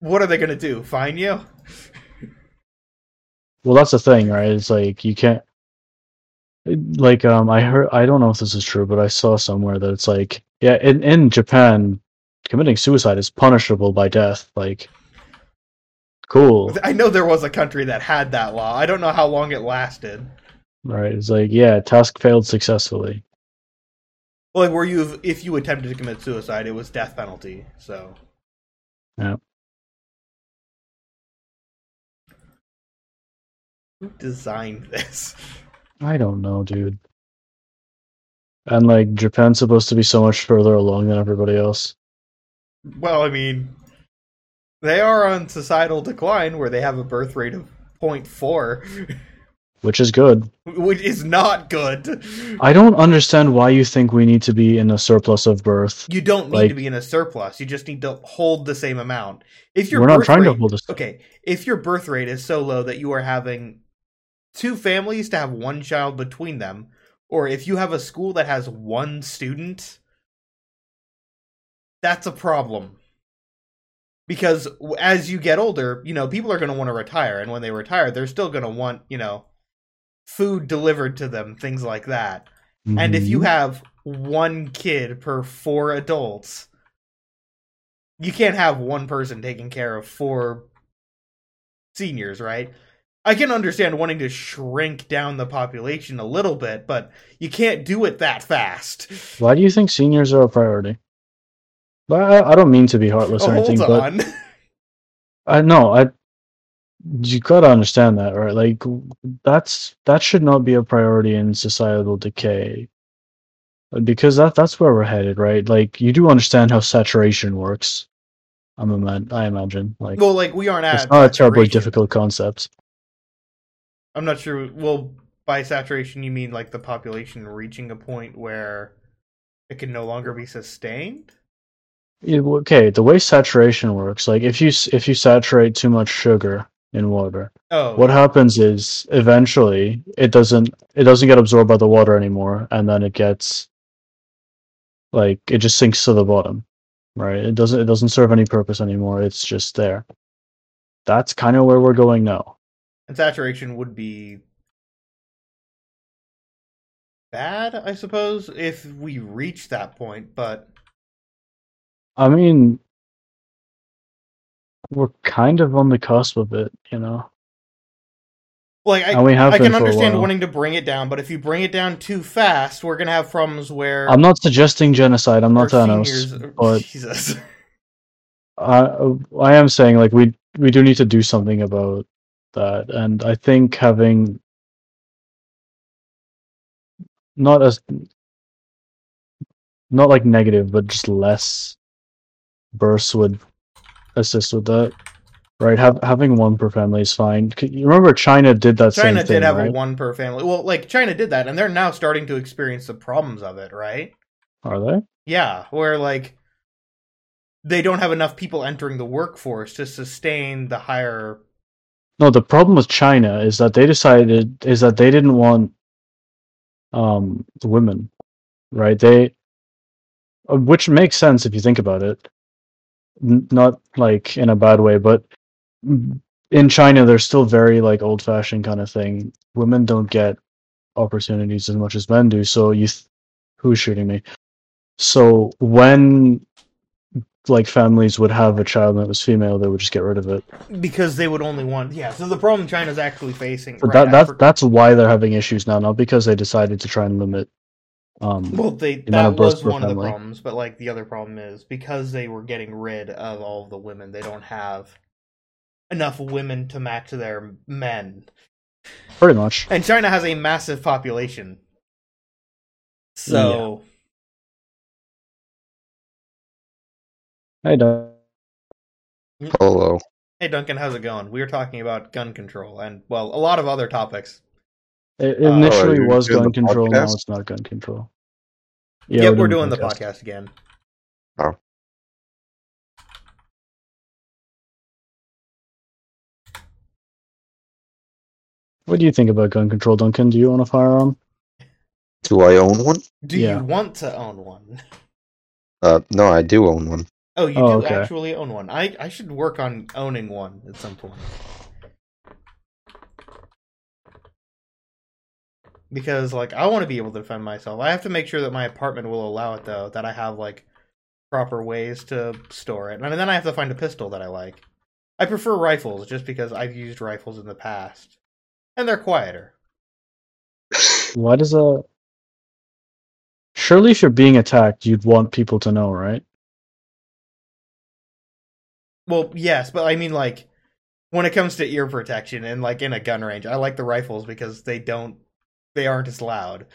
what are they gonna do? Fine you? Well, that's the thing, right? It's like you can't. Like, um, I heard. I don't know if this is true, but I saw somewhere that it's like, yeah, in in Japan, committing suicide is punishable by death. Like, cool, I know there was a country that had that law. I don't know how long it lasted. right? It's like, yeah, task failed successfully. Well, like, were you if you attempted to commit suicide, it was death penalty. So. Yeah. Who designed this? I don't know, dude. And like Japan's supposed to be so much further along than everybody else. Well, I mean, they are on societal decline where they have a birth rate of 0.4, Which is good. which is not good. I don't understand why you think we need to be in a surplus of birth. You don't need Like- to be in a surplus. You just need to hold the same amount. If your We're not trying to rate- hold this. Okay, if your birth rate is so low that you are having two families to have one child between them, or if you have a school that has one student, that's a problem. Because as you get older, you know, people are going to want to retire, and when they retire, they're still going to want, you know, food delivered to them, things like that. And if you Mhm. have one kid per four adults, you can't have one person taking care of four seniors, right? I can understand wanting to shrink down the population a little bit, but you can't do it that fast. why do you think seniors are a priority? But I, I don't mean to be heartless Oh, or anything, hold but. I know I. You gotta understand that, right? Like that's that should not be a priority in societal decay, because that that's where we're headed, right? Like you do understand how saturation works. I'm ima- I imagine like well, like we aren't at it's not a terribly difficult concept. I'm not sure. Well, by saturation you mean like the population reaching a point where it can no longer be sustained? Well, okay, the way saturation works, like if you if you saturate too much sugar in water, Oh, what happens is eventually it doesn't it doesn't get absorbed by the water anymore, and then it gets like it just sinks to the bottom, right? It doesn't it doesn't serve any purpose anymore. It's just there. That's kind of where we're going now. And saturation would be bad, I suppose, if we reach that point. But I mean, we're kind of on the cusp of it, you know. like I, we have I can understand wanting to bring it down, but if you bring it down too fast, we're gonna have problems where I'm not suggesting genocide. I'm not Thanos, seniors- but Jesus. I I am saying like we we do need to do something about that, and I think having not as not like negative, but just less bursts would assist with that. Right, have, having one per family is fine. You remember China did that China same thing, did have right? a one per family. Well, like China did that, and they're now starting to experience the problems of it, right? Are they? Yeah, where like they don't have enough people entering the workforce to sustain the higher. No, the problem with China is that they decided is that they didn't want um the women, right? They, uh, which makes sense if you think about it. N- not like in a bad way, but in China, they're still very like old-fashioned kind of thing. Women don't get opportunities as much as men do. So you, th- who's shooting me? So when like families would have a child that was female, they would just get rid of it. because they would only want yeah so the problem china's actually facing But right that that's after- that's why they're having issues now, not because they decided to try and limit. Um, well they the that was one of the problems but like the other problem is because they were getting rid of all of the women they don't have enough women to match their men pretty much. and china has a massive population so I don't. Hello. hey duncan how's it going we were talking about gun control and well a lot of other topics It Uh, initially you're was gun the control. Now it's not gun control. yep we're doing the podcast again Oh. What do you think about gun control, Duncan? Do you own a firearm? Do I own one? do Yeah. you want to own one Uh, no, I do own one. Oh you Oh, do okay. actually own one i i should work on owning one at some point because like I want to be able to defend myself. I have to make sure that my apartment will allow it though, that I have like proper ways to store it. And then I have to find a pistol that I like. I prefer rifles just because I've used rifles in the past. And they're quieter. Why does a? Surely, if you're being attacked, you'd want people to know, right? Well, yes, but I mean like when it comes to ear protection and like in a gun range, I like the rifles because they don't they aren't as loud.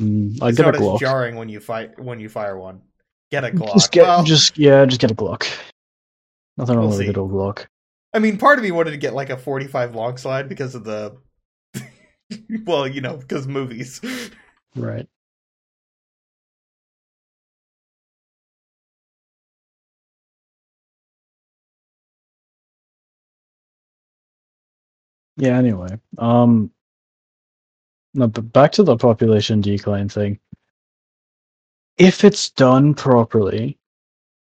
Mm, I it's get a not as Glock. jarring when you fight when you fire one. Get a Glock. Just get, Well, just yeah, just get a Glock. Nothing wrong We'll with a good old Glock. I mean, part of me wanted to get like a 45 long slide because of the. well, you know, because movies. Right. Yeah, anyway. Um no, but back to the population decline thing. If it's done properly,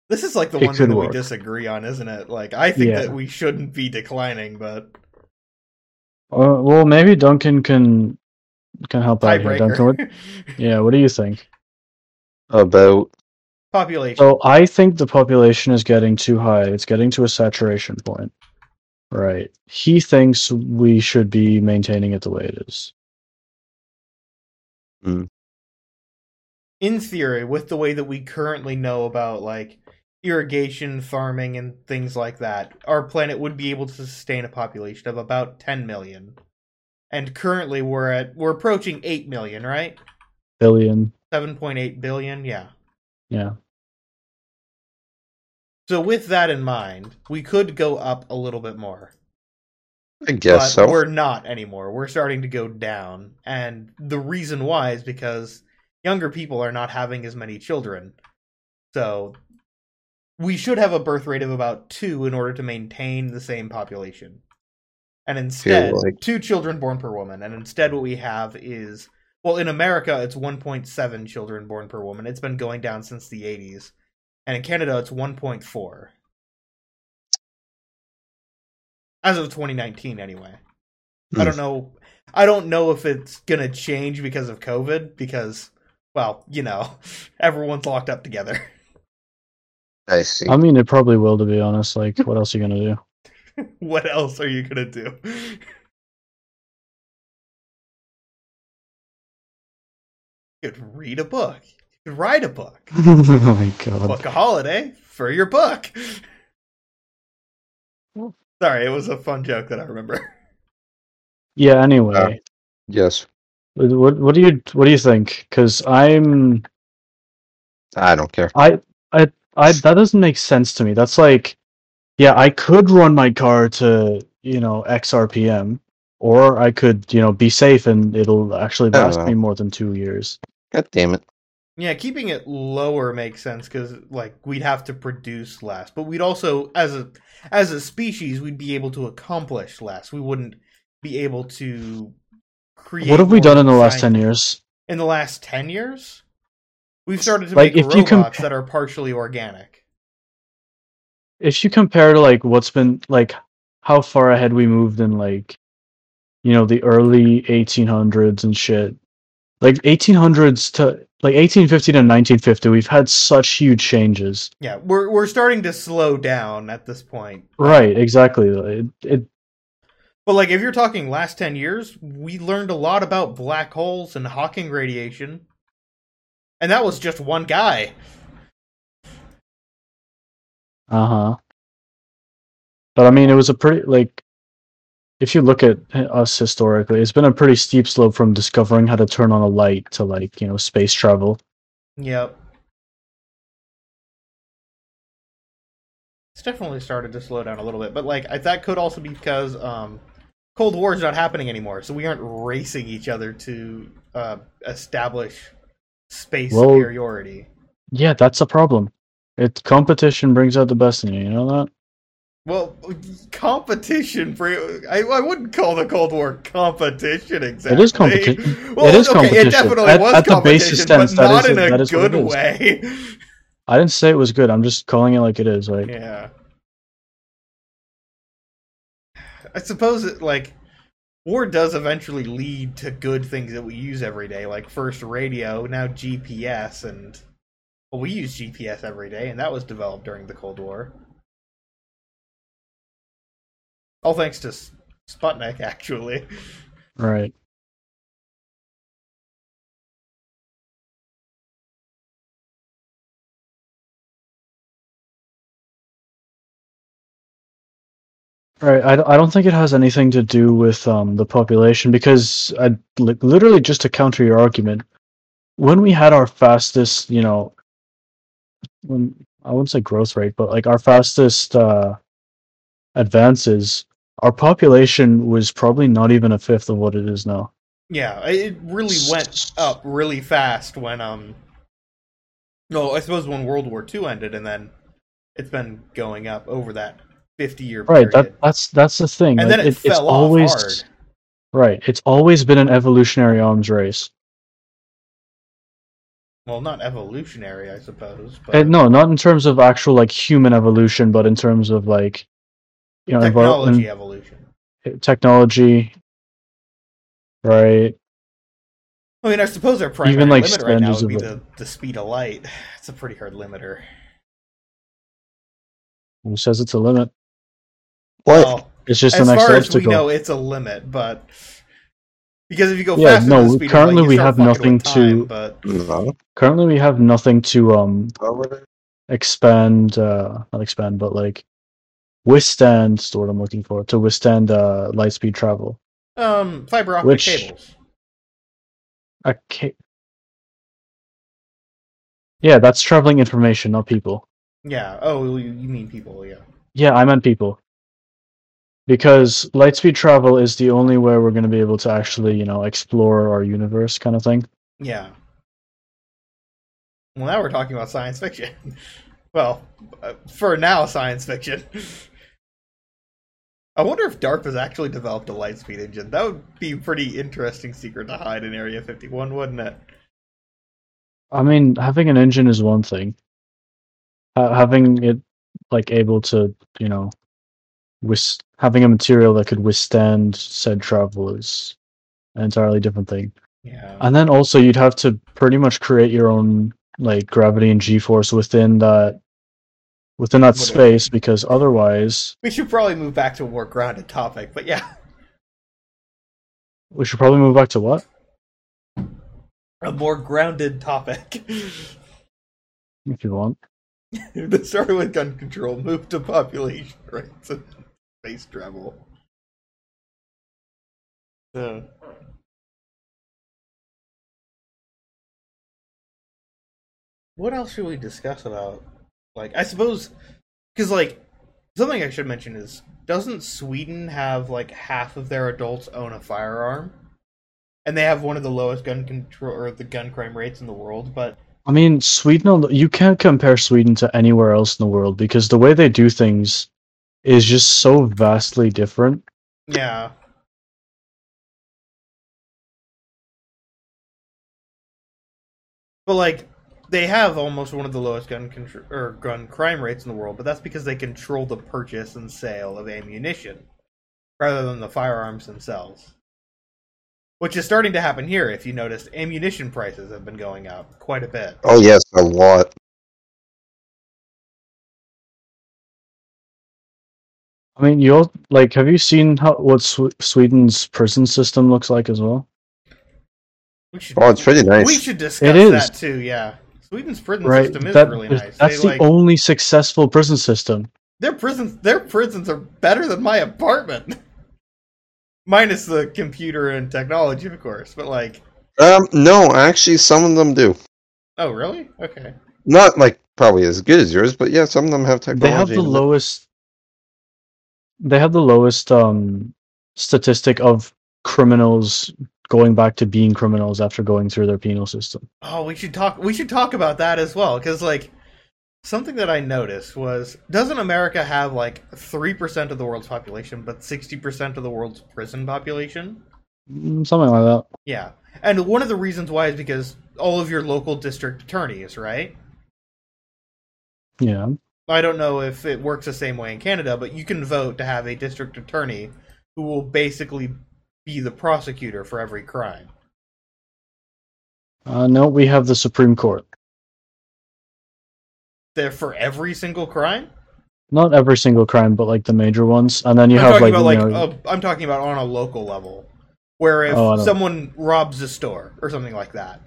This is like the It one thing could that we disagree on, isn't it? Like, I think Yeah. that we shouldn't be declining, but uh, well, maybe Duncan can can help out here. Duncan, what, yeah, what do you think? About Population. So I think the population is getting too high. It's getting to a saturation point. Right. He thinks we should be maintaining it the way it is. Hmm. in theory, with the way that we currently know about like irrigation, farming, and things like that, our planet would be able to sustain a population of about 10 million. And currently, we're at we're approaching 8 million, right? Billion. 7.8 billion, yeah. Yeah. So with that in mind, we could go up a little bit more. I guess but so. we're not anymore. We're starting to go down, and the reason why is because younger people are not having as many children. So we should have a birth rate of about two in order to maintain the same population. And instead, like- two children born per woman. And instead, what we have is well, in America, it's 1.7 children born per woman. It's been going down since the 80s. And in Canada, it's 1.4. As of 2019, anyway. I Hmm. don't know. I don't know if it's gonna change because of COVID. Because, well, you know, everyone's locked up together. I see. I mean, it probably will, to be honest. Like, what else are you gonna do? what else are you gonna do? You could read a book. You write a book. oh my god. Book a holiday for your book. Sorry, it was a fun joke that I remember. Yeah. Anyway, uh, yes. what what do you what do you think? Because I'm I don't care. I I I that doesn't make sense to me. That's like, yeah, I could run my car to you know X RPM, or I could you know be safe and it'll actually oh, last me more than two years. God damn it. Yeah, keeping it lower makes sense because like we'd have to produce less, but we'd also as a as a species we'd be able to accomplish less. We wouldn't be able to create. What have we done in the last ten years? In the last ten years, we've started to Like, make robots that are partially organic. If you compare to like what's been like how far ahead we moved in like you know the early 1800s and shit like 1800s to like 1850 to 1950 we've had such huge changes Yeah, we're we're starting to slow down at this point. right exactly it, it But like if you're talking last 10 years, we learned a lot about black holes and Hawking radiation. And that was just one guy. uh-huh but i mean it was a pretty like if you look at us historically it's been a pretty steep slope from discovering how to turn on a light to like you know space travel Yep. It's definitely started to slow down a little bit, but like I, that could also be because um, Cold War is not happening anymore, so we aren't racing each other to uh, establish space Well- superiority. yeah that's a problem it competition brings out the best in you you know that Well, competition for I, I wouldn't call the Cold War competition exactly. It is competi- Well, it is okay, competition. It definitely At- was at the competition, but sense, that not is- in a that is good way. i didn't say it was good i'm just calling it like it is like Yeah. I suppose it like war does eventually lead to good things that we use every day, like first radio, now GPS, and well, we use GPS every day, and that was developed during the Cold War. All thanks to Sputnik, actually. right Right, I, I don't think it has anything to do with um, the population because I, li- literally just to counter your argument, when we had our fastest, you know, when I wouldn't say growth rate, but like our fastest uh, advances, our population was probably not even a fifth of what it is now. Yeah, it really went up really fast when um. No, I suppose when World War II ended, and then it's been going up over that fifty-year Right, period. that that's that's the thing. and like, then it, it's fell always off hard. right. It's always been an evolutionary arms race. Well, not evolutionary, I suppose. But Uh, no, not in terms of actual like human evolution, but in terms of like you know technology environment, evolution. technology. Right. I mean, I suppose our primary Even, like, limit right now would be the, the speed of light. It's a pretty hard limiter. Who says it's a limit? What? Well, It's just as the next far as we know, it's a limit, but because if you go Yeah, faster no, than the speed currently of light, we have nothing time, to- But no. Currently, we have nothing to um expand, uh, not expand, but like withstand. Is the word I'm looking for to withstand uh light speed travel. um, fiber optic Which- cables. A ca- yeah, that's traveling information, not people. Yeah. Oh, you you mean people? Yeah. Yeah, I meant people. because light speed travel is the only way we're going to be able to actually, you know, explore our universe, kind of thing. Yeah. Well, now we're talking about science fiction. well, uh, for now, science fiction. I wonder if DARPA's actually developed a lightspeed engine. That would be a pretty interesting secret to hide in Area 51, wouldn't it? I mean, having an engine is one thing. Uh, having it like able to, you know, wis- having a material that could withstand said travel is an entirely different thing. Yeah. And then also you'd have to pretty much create your own like gravity and g-force within that within that space because otherwise We should probably move back to a more grounded topic, but yeah, we should probably move back to what? a more grounded topic. If you want. that started with gun control, moved to population rates and space travel. Uh, what else should we discuss about? Like, I suppose, because like something I should mention is, doesn't Sweden have like half of their adults own a firearm? And they have one of the lowest gun control or the gun crime rates in the world, but I mean, Sweden you can't compare Sweden to anywhere else in the world because the way they do things is just so vastly different. Yeah. But like they have almost one of the lowest gun contr- or gun crime rates in the world, but that's because they control the purchase and sale of ammunition rather than the firearms themselves. Which is starting to happen here if you noticed ammunition prices have been going up quite a bit. Oh yes, a lot. I mean, you all, like have you seen how what Sw- Sweden's prison system looks like as well? We should Oh, it's pretty nice. We should discuss It is. that too, yeah. Sweden's prison Right. system is that- really nice. That's They, the like- only successful prison system. Their prisons, their prisons are better than my apartment. Minus the computer and technology, of course. But like, Um, no, actually, some of them do. oh really? Okay. Not like probably as good as yours, but yeah, some of them have technology. They have the lowest. They have the lowest um statistic of criminals going back to being criminals after going through their penal system. Oh, we should talk. We should talk about that as well, because like something that I noticed was, doesn't America have like three percent of the world's population, but sixty percent of the world's prison population? Mm, Something like that. Yeah, and one of the reasons why is because all of your local district attorneys, right? Yeah. I don't know if it works the same way in Canada, but you can vote to have a district attorney who will basically be the prosecutor for every crime. Uh, no, we have the Supreme Court. There for every single crime. Not every single crime, but like the major ones, and then you I'm have like, about like you know, uh, I'm talking about on a local level, where if Oh, someone robs a store or something like that,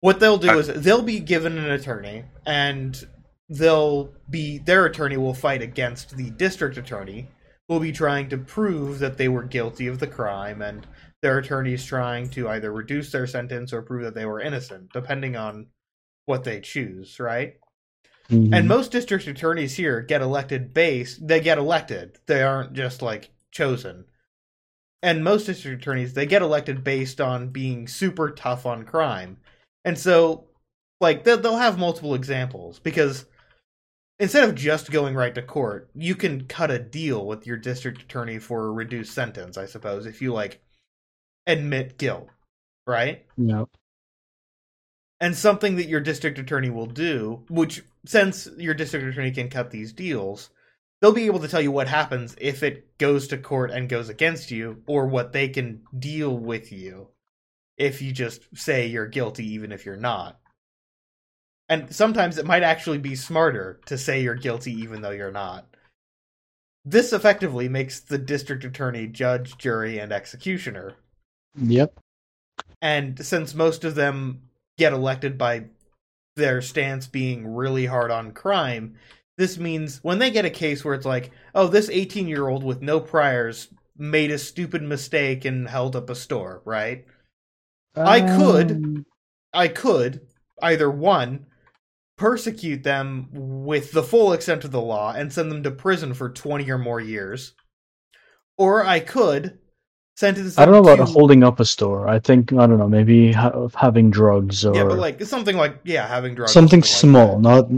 what they'll do I- is they'll be given an attorney, and they'll be their attorney will fight against the district attorney, who will be trying to prove that they were guilty of the crime, and their attorneys trying to either reduce their sentence or prove that they were innocent, depending on what they choose, right? mhm. And most district attorneys here get elected based they get elected. They aren't just like chosen. And most district attorneys they get elected based on being super tough on crime. And so like they'll have multiple examples because instead of just going right to court, you can cut a deal with your district attorney for a reduced sentence, I suppose, if you like admit guilt, right? yeah. and something that your district attorney will do, which since your district attorney can cut these deals, they'll be able to tell you what happens if it goes to court and goes against you, or what they can deal with you if you just say you're guilty even if you're not. And sometimes it might actually be smarter to say you're guilty even though you're not. This effectively makes the district attorney judge, jury, and executioner. Yep. And since most of them get elected by their stance being really hard on crime, this means when they get a case where it's like, oh, this 18 year old with no priors made a stupid mistake and held up a store, right? I could. Um, I could either one, persecute them with the full extent of the law and send them to prison for 20 or more years, or I could sentence. I don't know about to- holding up a store. I think I don't know, maybe ha- having drugs or Yeah, but like something like yeah, having drugs. or something small, that. not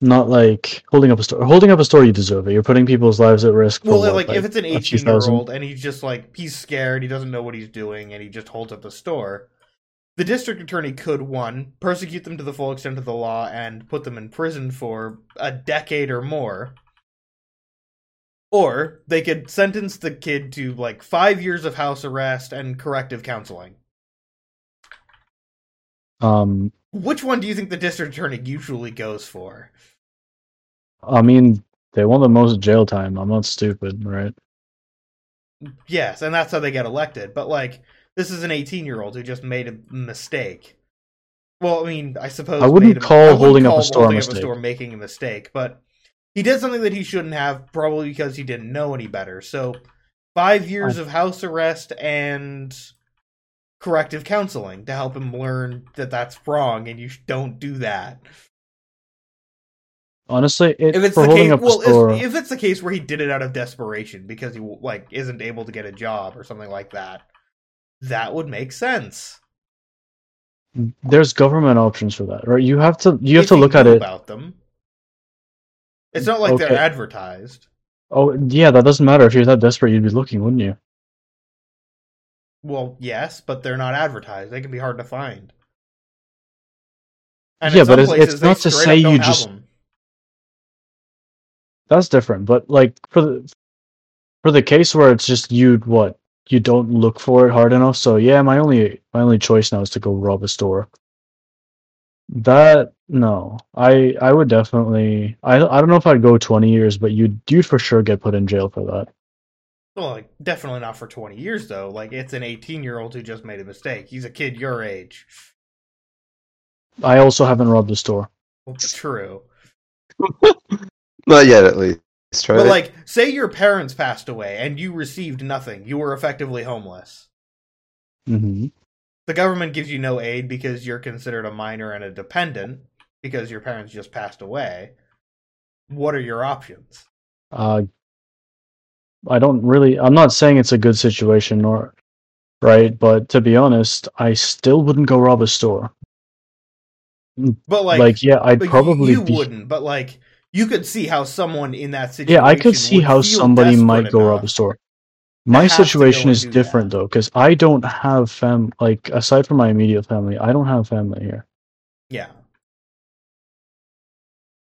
not like holding up a store. Holding up a store, you deserve it. You're putting people's lives at risk. For Well, what, like, if it's an 18 year old and he's just like he's scared, he doesn't know what he's doing, and he just holds up the store. The district attorney could one persecute them to the full extent of the law and put them in prison for a decade or more. Or they could sentence the kid to like five years of house arrest and corrective counseling. Um, Which one do you think the district attorney usually goes for? I mean, they want the most jail time. I'm not stupid, right? Yes, and that's how they get elected. But like, this is an 18 year old who just made a mistake. Well, I mean, I suppose I wouldn't a- call I wouldn't holding up a call store a holding mistake. store making a mistake, but he did something that he shouldn't have, probably because he didn't know any better. So, five years Oh. of house arrest and corrective counseling to help him learn that that's wrong and you don't do that. Honestly, it, If it's the case, up a well, store, if, if it's the case where he did it out of desperation because he like isn't able to get a job or something like that, that would make sense. there's government options for that, right? You have to you have If to look at it. about them. It's not like Okay. they're advertised. Oh, yeah, that doesn't matter. If you're that desperate, you'd be looking, wouldn't you? Well, yes, but they're not advertised. They can be hard to find. And Yeah, but it's- places, it's not to say you just- them. That's different. But like for the for the case where it's just you'd what you don't look for it hard enough. So yeah, my only my only choice now is to go rob a store. That no, I I would definitely. I I don't know if I'd go twenty years, but you'd you'd for sure get put in jail for that. Well, like, definitely not for 20 years, though. Like, it's an 18 year old who just made a mistake. He's a kid your age. I also haven't robbed a store. Well, true. Not yet, at least. Right? But, like, say your parents passed away and you received nothing. You were effectively homeless. hmm The government gives you no aid because you're considered a minor and a dependent because your parents just passed away. What are your options? Uh, I don't really. I'm not saying it's a good situation, nor right. But to be honest, I still wouldn't go rob a store. But, Like, like, yeah, I'd probably you, be. wouldn't. But, like, you could see how someone in that situation. Yeah, I could see how somebody might go rob a store. My have to go situation is different that. though, because I don't have fam. Like aside from my immediate family, I don't have family here. Yeah.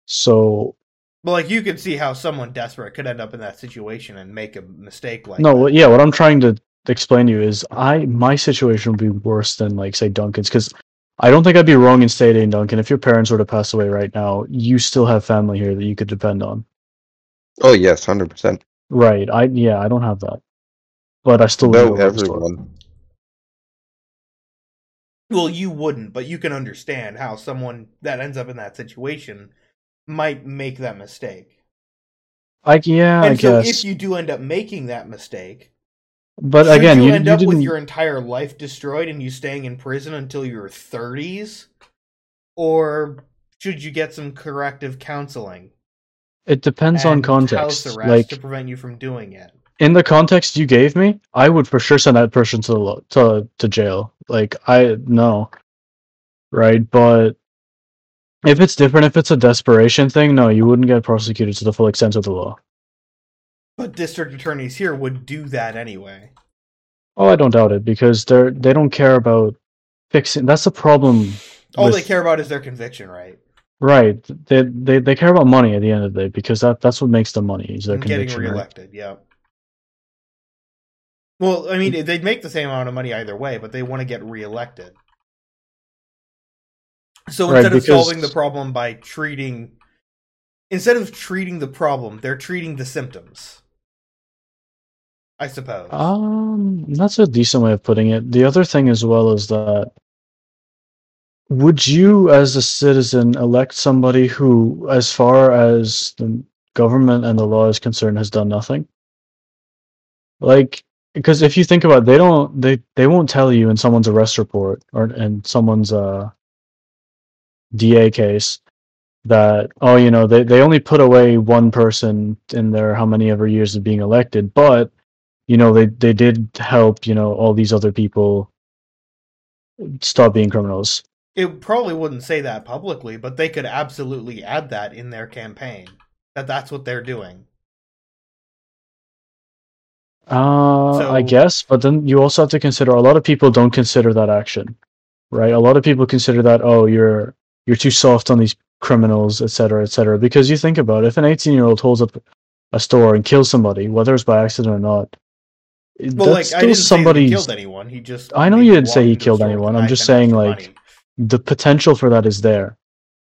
So But like you could see how someone desperate could end up in that situation and make a mistake like no, that. yeah. What I'm trying to explain to you is, I my situation would be worse than like say Duncan's, because I don't think I'd be wrong in stating Duncan. If your parents were to pass away right now, you still have family here that you could depend on. oh yes, hundred percent. Right. I yeah. I don't have that, but I still No, wouldn't go rob a store. everyone. Well, you wouldn't, but you can understand how someone that ends up in that situation might make that mistake. Like yeah. I and so guess. if you do end up making that mistake, but should again, you, you, end you up with your entire life destroyed and you staying in prison until your 30s? Or should you get some corrective counseling? It depends on context. House arrest Like to prevent you from doing it. in the context you gave me, I would for sure send that person to the to to jail. Like I no, right? But if it's different, if it's a desperation thing, no, you wouldn't get prosecuted to the full extent of the law. But district attorneys here would do that anyway. Oh, I don't doubt it because they're they don't care about fixing. That's the problem. All with- they care about is their conviction, right? right? They they they care about money at the end of the day because that that's what makes the money is their and getting conviction. right? reelected. Yeah. Well, I mean, they'd make the same amount of money either way, but they want to get reelected. So Right, instead of because- solving the problem by treating, instead of treating the problem, they're treating the symptoms. I suppose. Um, that's a decent way of putting it. The other thing as well is that would you, as a citizen, elect somebody who, as far as the government and the law is concerned, has done nothing? Like, because if you think about it, they don't, they, they won't tell you in someone's arrest report or in someone's uh, DA case that, oh, you know, they, they only put away one person in their how many ever years of being elected, but you know they they did help you know all these other people stop being criminals. It probably wouldn't say that publicly, but they could absolutely add that in their campaign. That that's what they're doing. Uh, I guess, but then you also have to consider a lot of people don't consider that action, right? A lot of people consider that oh, you're you're too soft on these criminals, et cetera, et cetera. Because you think about it, if an 18 year old holds up a store and kills somebody, whether it's by accident or not, Well, that's like I still didn't say that he killed anyone. He just I know you didn't say he killed anyone, I'm just saying, like, money. the potential for that is there,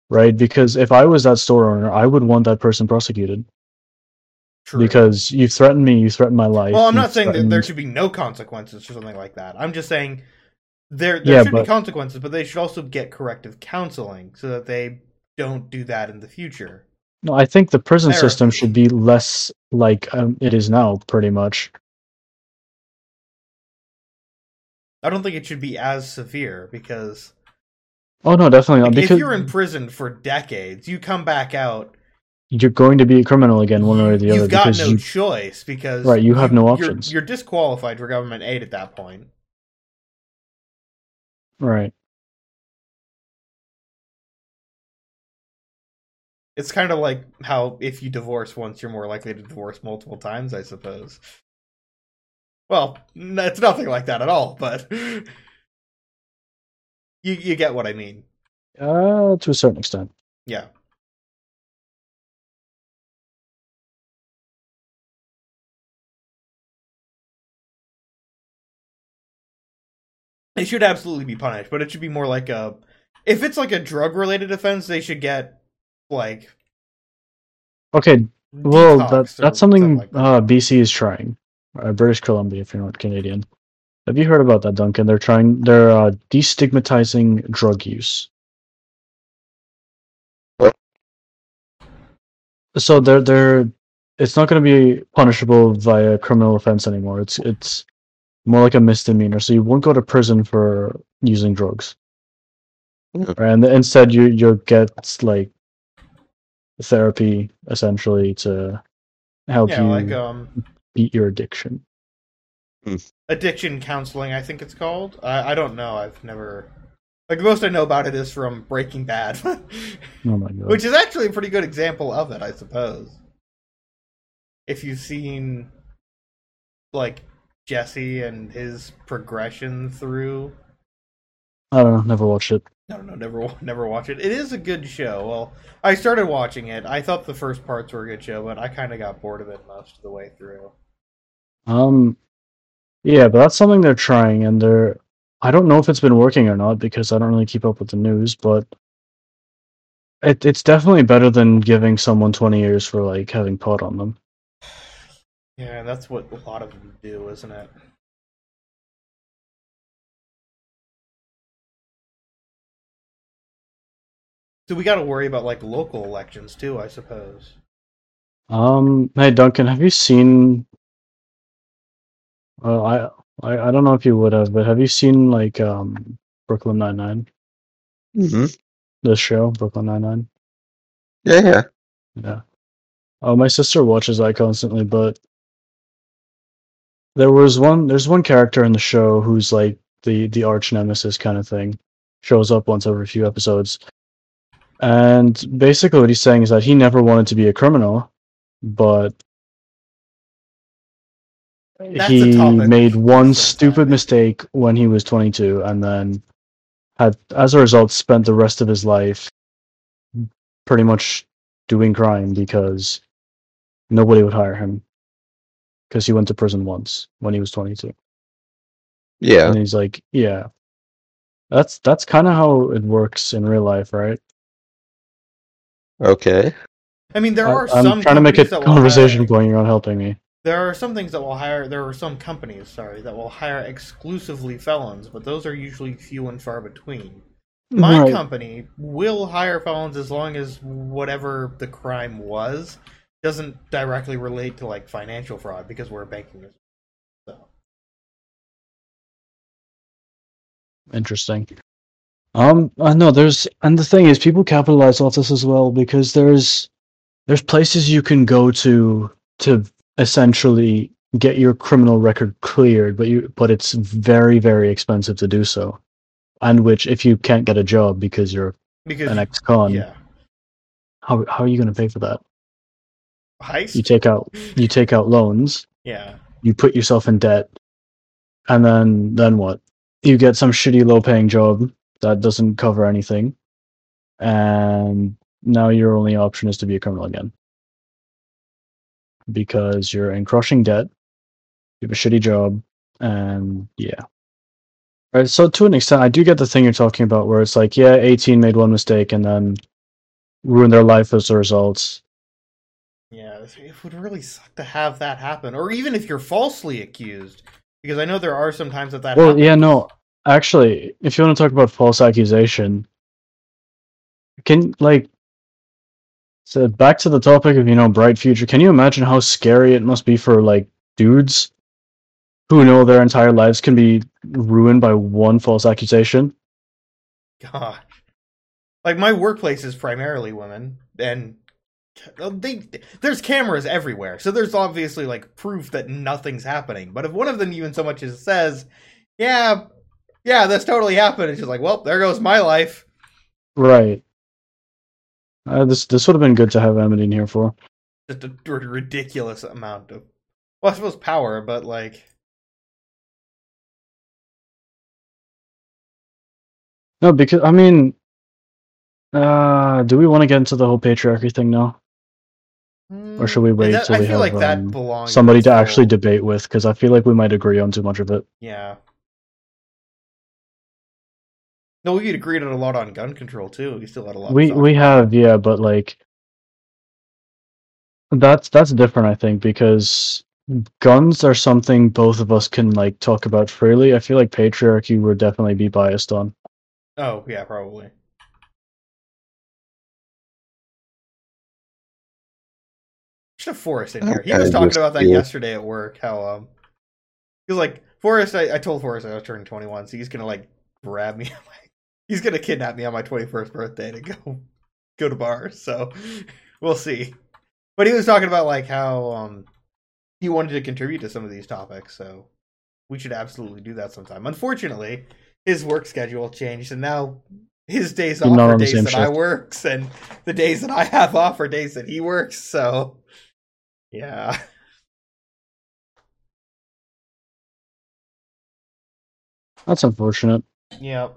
right? Because if I was that store owner, I would want that person prosecuted True. because you threatened me, you threatened my life. well, I'm not saying that there should be no consequences or something like that. I'm just saying there there Yeah, should be consequences, but they should also get corrective counseling so that they don't do that in the future. No, I think the prison system should be less like um, it is now, pretty much. I don't think it should be as severe because Oh no, definitely not. like, Because if you're in prison for decades, you come back out, you're going to be a criminal again, one way or the other. you've got no you, choice because Right, you have no you're- options. You're, disqualified for government aid at that point. right, It's kind of like how if you divorce once, you're more likely to divorce multiple times, I suppose. Well, it's nothing like that at all, but you you get what I mean. uh, to a certain extent. Yeah. They should absolutely be punished, but it should be more like a if it's like a drug related offense, they should get like Okay, well, that, that's something like that. uh, BC is trying. Uh, British Columbia, if you're not Canadian. Have you heard about that, Duncan? They're trying. They're uh, destigmatizing drug use. So they're they're. It's not going to be punishable via criminal offense anymore. It's it's more like a misdemeanor. So you won't go to prison for using drugs. Yeah. And instead, you you'll get like therapy essentially to help yeah, you like um beat your addiction. Hmm. addiction counseling, I think it's called. I, I don't know. I've never like the most I know about it is from Breaking Bad, Oh my god. which is actually a pretty good example of it, I suppose. If you've seen like Jesse and his progression through I don't know. Never watched it. I don't know, never never watch it. It is a good show. Well, I started watching it. I thought the first parts were a good show, but I kind of got bored of it most of the way through. Um, yeah, but that's something they're trying, and they're. I don't know if it's been working or not because I don't really keep up with the news, but it it's definitely better than giving someone twenty years for like having pot on them. Yeah, that's what a lot of them do, isn't it? So we got to worry about like local elections too, I suppose. Um, hey Duncan, have you seen? Well, I I, I don't know if you would have, but have you seen like um Brooklyn Nine Nine, hmm the show Brooklyn Nine Nine? Yeah, yeah. Yeah. Oh, my sister watches that constantly, but there was one. There's one character in the show who's like the the arch nemesis kind of thing. Shows up once every few episodes, and basically what he's saying is that he never wanted to be a criminal, but That's a he made one stupid sad. mistake when he was 22, and then had, as a result, spent the rest of his life pretty much doing crime because nobody would hire him because he went to prison once when he was 22 Yeah. and he's like yeah that's that's kind of how it works in real life right Okay. I mean, there I- are i'm some trying to make a companies that will conversation hire- point you're not helping me There are some things that will hire. There are some companies, sorry, that will hire exclusively felons, but those are usually few and far between. My Right. company will hire felons as long as whatever the crime was doesn't directly relate to like financial fraud because we're a banking. business. So interesting um i know there's and the thing is people capitalize off this as well because there's there's places you can go to to essentially get your criminal record cleared, but you but it's very very expensive to do so, and which if you can't get a job because you're because an ex-con, yeah, how how are you going to pay for that? heist. You take out you take out loans, yeah, you put yourself in debt, and then then what? You get some shitty low paying job that doesn't cover anything, and now your only option is to be a criminal again because you're in crushing debt, you have a shitty job, and yeah. Right. So to an extent, I do get the thing you're talking about, where it's like, yeah, 18 made one mistake and then ruined their life as a result. yeah. It would really suck to have that happen, or even if you're falsely accused, because I know there are some times that that. Well, happens. yeah, no. Actually, if you want to talk about false accusation, can like so back to the topic of you know bright future. Can you imagine how scary it must be for like dudes who know their entire lives can be ruined by one false accusation? God. Like my workplace is primarily women, and uh, they there's cameras everywhere, so there's obviously like proof that nothing's happening. But if one of them even so much as says, "Yeah, yeah, this totally happened," it's just like, well, there goes my life. Right. Uh, this this would have been good to have Emily in here for. Just a ridiculous amount of, well, I suppose power, but like, No, because I mean, uh, do we want to get into the whole patriarchy thing now, or should we mm, wait that- till I we feel have like that um, somebody to actually debate with? Because I feel like we might agree on too much of it. Yeah. No, we agreed on a lot on gun control too. We still had a lot. We of we have yeah, but like that's that's different, I think, because guns are something both of us can like talk about freely. I feel like patriarchy would definitely be biased on. Oh yeah, probably. Should have Forrest in here. He was talking about that yesterday at work. How um, he was like Forrest. I, I told Forrest I was turning twenty one, so he's gonna like grab me. he's gonna kidnap me on my twenty first birthday to go go to bars. So we'll see. But he was talking about like how um he wanted to contribute to some of these topics, so we should absolutely do that sometime. Unfortunately, his work schedule changed, and now his days off are days that I shift. works, and the days that I have off are days that he works. So, yeah, That's unfortunate. yeah.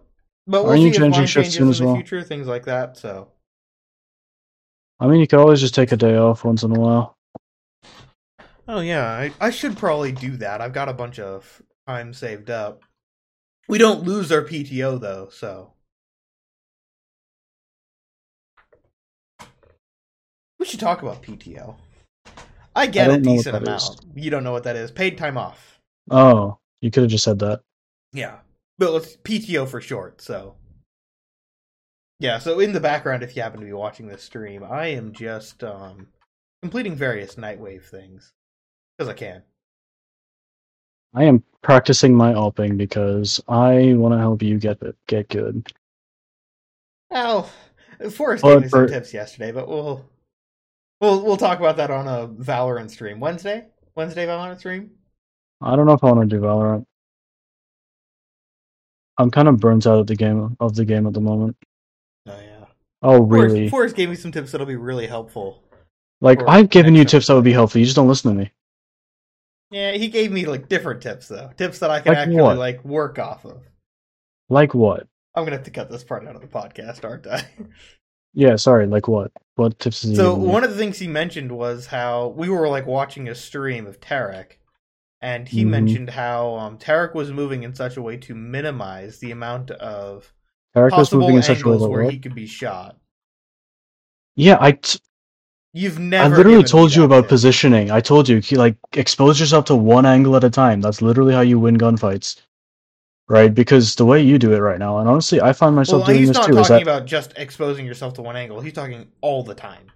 But we'll Aren't see you if changing shifts changes soon in as the well? future, things like that. So, I mean, you could always just take a day off once in a while. oh yeah, I, I should probably do that. I've got a bunch of time saved up. We don't lose our PTO though, so we should talk about PTO. I get I a don't know what decent amount. is. You don't know what that is. Paid time off. Oh, you could have just said that. Yeah. But it's PTO for short, so. Yeah, so in the background, if you happen to be watching this stream, I am just um completing various Nightwave things. Because I can. I am practicing my alping because I want to help you get it, get good. Well, Forrest gave me some tips yesterday, but we'll we'll we'll talk about that on a Valorant stream. Wednesday? Wednesday Valorant stream? I don't know if I want to do Valorant. I'm kind of burnt out of the game of the game at the moment. Oh yeah. Oh, really? Forrest gave me some tips that'll be really helpful. Like I've given you tips that would be helpful. You just don't listen to me. Yeah, he gave me like different tips though. Tips that I can Like actually what? like work off of. Like what? I'm gonna have to cut this part out of the podcast, aren't I? Yeah, sorry. Like what? What tips is he So one of the things he mentioned was how we were like watching a stream of Tarik, and he Mhm. mentioned how um, Tarik was moving in such a way to minimize the amount of Tarik possible moving in such a way angles where what? he could be shot. Yeah, I, t- You've never. I literally told you about tip. positioning. I told you, like expose yourself to one angle at a time. That's literally how you win gunfights, right? Because the way you do it right now, and honestly, I find myself Well, doing he's this not too. Is talking that about just exposing yourself to one angle. He's talking all the time.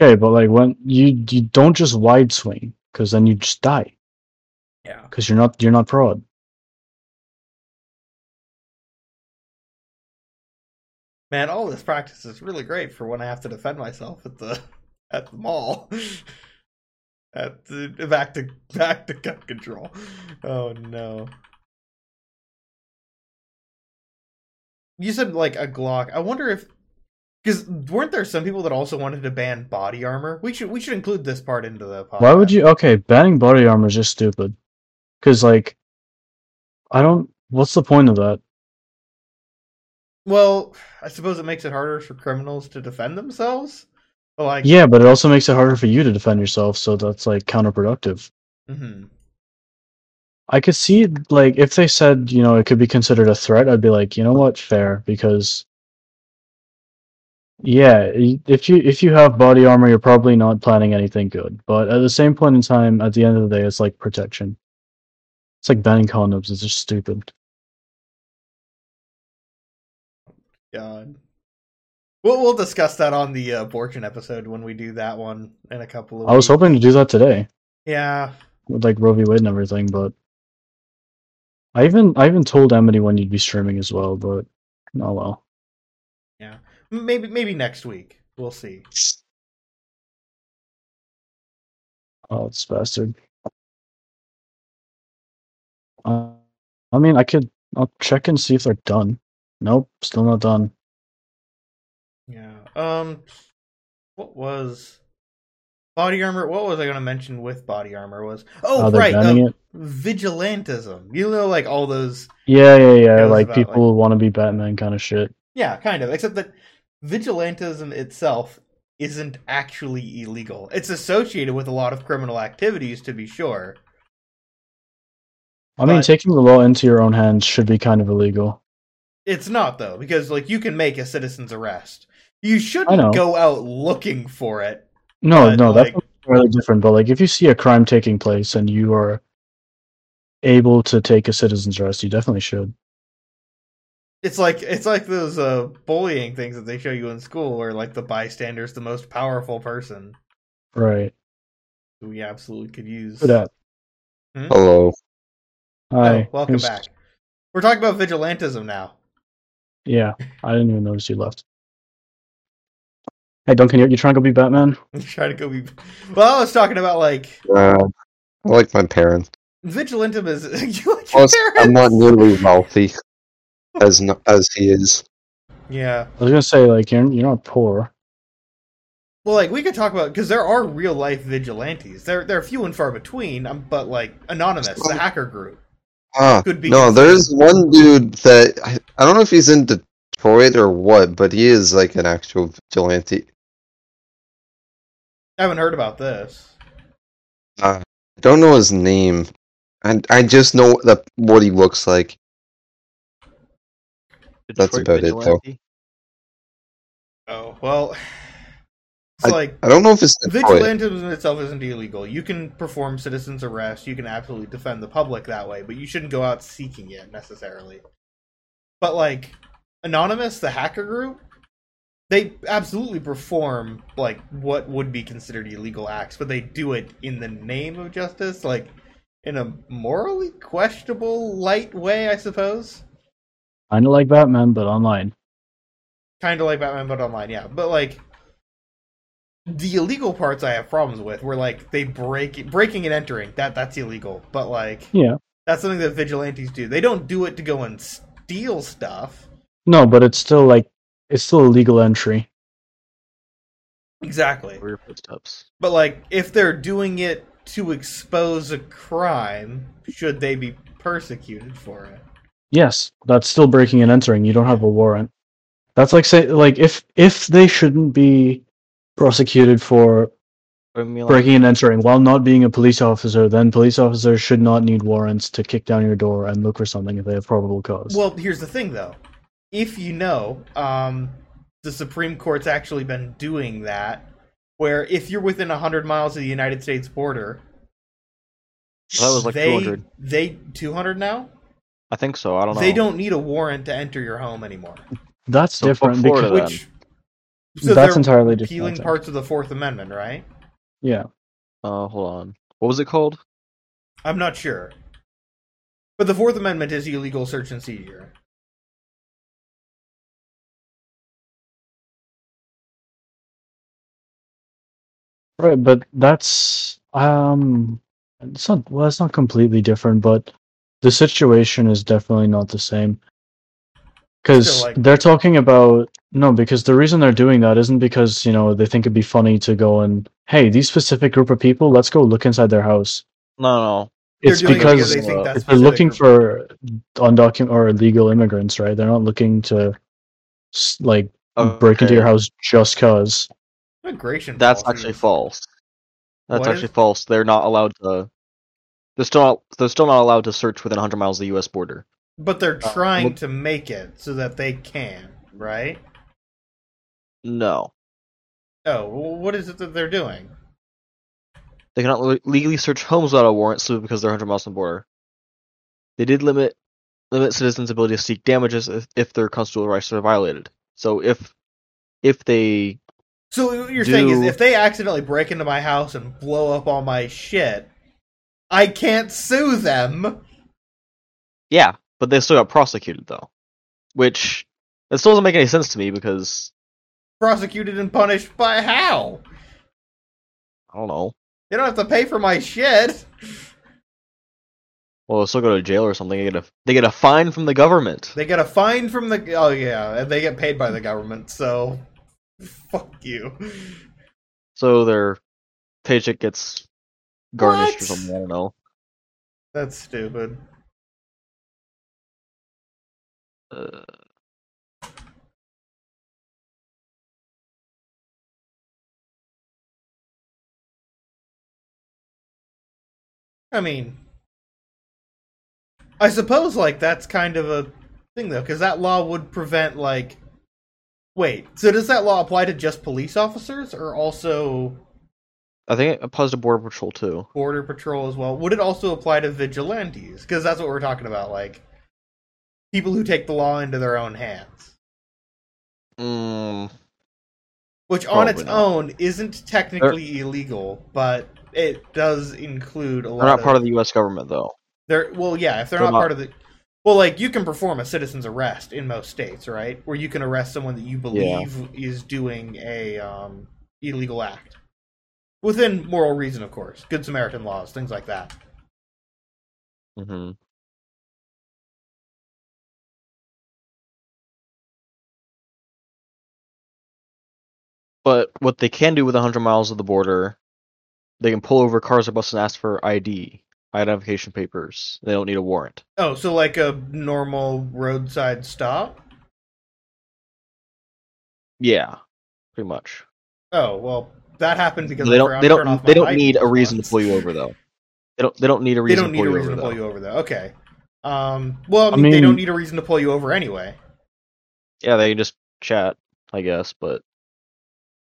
okay? But like when you you don't just wide swing, because then you just die. Yeah. Because you're not you're not prod. Man, all this practice is really great for when I have to defend myself at the at the mall. At the, back to back to gun control. Oh no. You said like a Glock. I wonder if because weren't there some people that also wanted to ban body armor? We should we should include this part into the podcast. Why would you? Okay, banning body armor is just stupid. Because like, I don't. What's the point of that? Well, I suppose it makes it harder for criminals to defend themselves. But like, Yeah, but it also makes it harder for you to defend yourself, so that's like counterproductive. hmm I could see like if they said you know it could be considered a threat, I'd be like, you know what, fair because yeah, if you if you have body armor, you're probably not planning anything good. But at the same point in time, at the end of the day, it's like protection. It's like banning condoms. It's just stupid. God. We'll we'll discuss that on the uh, abortion episode when we do that one in a couple of. I was weeks. hoping to do that today Yeah, with like Roe v. Wade and everything, but I even I even told Emily when you'd be streaming as well. But oh well. Maybe maybe next week. We'll see. Oh, this bastard. Uh, I mean, I could. I'll check and see if they're done. Nope, still not done. Yeah. Um. What was body armor? What was I going to mention with body armor? Was oh right, uh, vigilantism. You know, like all those. Yeah, yeah, yeah. Like about, people want to be Batman kind of shit. Yeah, kind of. Except that vigilantism itself isn't actually illegal. It's associated with a lot of criminal activities, to be sure. I mean, taking the law into your own hands should be kind of illegal. It's not though, because like you can make a citizen's arrest. You shouldn't go out looking for it. No, But, no, that's like- really different. But like, if you see a crime taking place and you are able to take a citizen's arrest, you definitely should. It's like it's like those uh bullying things that they show you in school where like the bystander's the most powerful person Right. who we absolutely could use. For that. Hello. Hi. Oh, welcome who's- back. We're talking about vigilantism now. Yeah, I didn't even notice you left. Hey, Duncan, you, you trying to go be Batman? I'm trying to go be Well, I was talking about like Uh, I like my parents. vigilantism is you like your Plus, I'm not parents? nearly wealthy as no, as he is. Yeah. I was gonna say like you're you're not poor. Well, like we could talk about because there are real life vigilantes. They're they're few and far between. Um, but like anonymous, the hacker group Ah, could be. no, considered- there's one dude that I, I don't know if he's in Detroit or what, but he is like an actual vigilante. I haven't heard about this. Uh, I don't know his name, and I just know that what he looks like. That's Detroit about it, though. Oh well, it's like I don't know if it's Detroit. vigilantism itself isn't illegal. You can perform citizens' arrest. You can absolutely defend the public that way, but you shouldn't go out seeking it necessarily. But like anonymous, the hacker group, they absolutely perform like what would be considered illegal acts, but they do it in the name of justice, like in a morally questionable, light way, I suppose. Kind of like Batman, but online. kind of like Batman, but online, yeah. But like the illegal parts, I have problems with. Where like they break breaking and entering that that's illegal. But like Yeah. that's something that vigilantes do. They don't do it to go and steal stuff. No, but it's still like it's still a legal entry. Exactly. For your footsteps. But like if they're doing it to expose a crime, should they be persecuted for it? Yes, that's still breaking and entering. You don't have a warrant. That's like say like if if they shouldn't be prosecuted for I mean, like, breaking and entering while not being a police officer, then police officers should not need warrants to kick down your door and look for something if they have probable cause. Well, here's the thing though. If you know, um, the Supreme Court's actually been doing that, where if you're within 100 miles of the United States border, that was like they, 200. They 200 now. I think so. I don't know. They don't need a warrant to enter your home anymore. that's So different Florida because then. Which so that's entirely different. I repealing think. parts of the Fourth Amendment, right? Yeah. Uh, hold on. What was it called? I'm not sure, but the Fourth Amendment is illegal search and seizure. Right, but that's Um, it's not well. It's not completely different, but the situation is definitely not the same. Because like- they're talking about no, because the reason they're doing that isn't because you know they think it'd be funny to go and hey, these specific group of people, let's go look inside their house. No, no. It's doing it because they think uh, that's they're looking for undocumented or illegal immigrants, right? They're not looking to s- like break into your house just cause. immigration. That's policy actually false. That's What actually is- false. They're not allowed to. They're still not, they're still not allowed to search within 100 miles of the U.S. border. But they're Uh, trying well- to make it so that they can, right? No, Oh, well, what is it that they're doing? they cannot le- legally search homes without a warrant simply because they're 100 miles from the border. They did limit limit citizens' ability to seek damages if, if their constitutional rights are violated. So if if they So what you're saying is if they accidentally break into my house and blow up all my shit, I can't sue them. yeah, but they still got prosecuted though, which that still doesn't make any sense to me because Prosecuted and punished by how? I don't know. They don't have to pay for my shit. Well, they'll still go to jail or something. They get a they get a fine from the government. They get a fine from the oh yeah, and they get paid by the government. So fuck you. So their paycheck gets garnished or What? something. I don't know. That's stupid. Uh, I mean, I suppose like that's kind of a thing though, because that law would prevent like. Wait, so does that law apply to just police officers or also I think it applies to border patrol too. border patrol as well? Would it also apply to vigilantes? Because that's what we're talking about, like people who take the law into their own hands. Mm, Which on its not. own isn't technically illegal, but it does include a lot they're not of part of the U.S. government though. They're well, yeah. If they're, They're not, not- part of the, well, like you can perform a citizen's arrest in most states, right? Where you can arrest someone that you believe is doing a um, illegal act within moral reason, of course. Good Samaritan laws, things like that. hmm But what they can do with a 100 miles of the border, they can pull over cars or buses and ask for ID, identification papers. They don't need a warrant. Oh, so like a normal roadside stop? Yeah, pretty much. Oh well, that happened because they don't. They don't. They don't need a reason to pull you over though. They don't. They don't need a reason. They reason don't to need pull a you reason over to pull though. you over, though. Okay. Um. Well, I I mean, they don't need a reason to pull you over anyway. Yeah, they just chat, I guess. But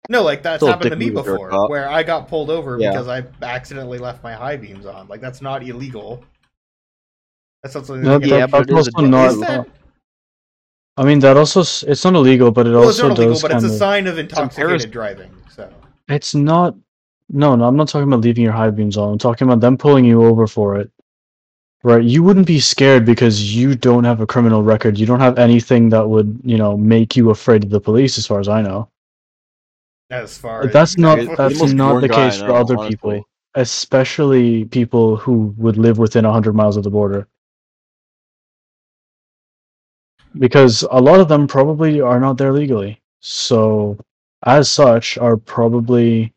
No, like that's Still happened to me move if you're a before, where I got pulled over Yeah. because I accidentally left my high beams on. Like that's not illegal. That's not something. No, that Yeah, but that's it is also not. Is that? I mean, that also it's not illegal, but it Well, it's also not illegal, does but it's a sign of intoxicated driving. So It's not. No, no, I'm not talking about leaving your high beams on. I'm talking about them pulling you over for it. Right? You wouldn't be scared because you don't have a criminal record. You don't have anything that would, you know, make you afraid of the police, as far as I know. as far But as that's not that's not the case for other honestly. people, especially people who would live within 100 miles of the border. Because a lot of them probably are not there legally. So, as such, are probably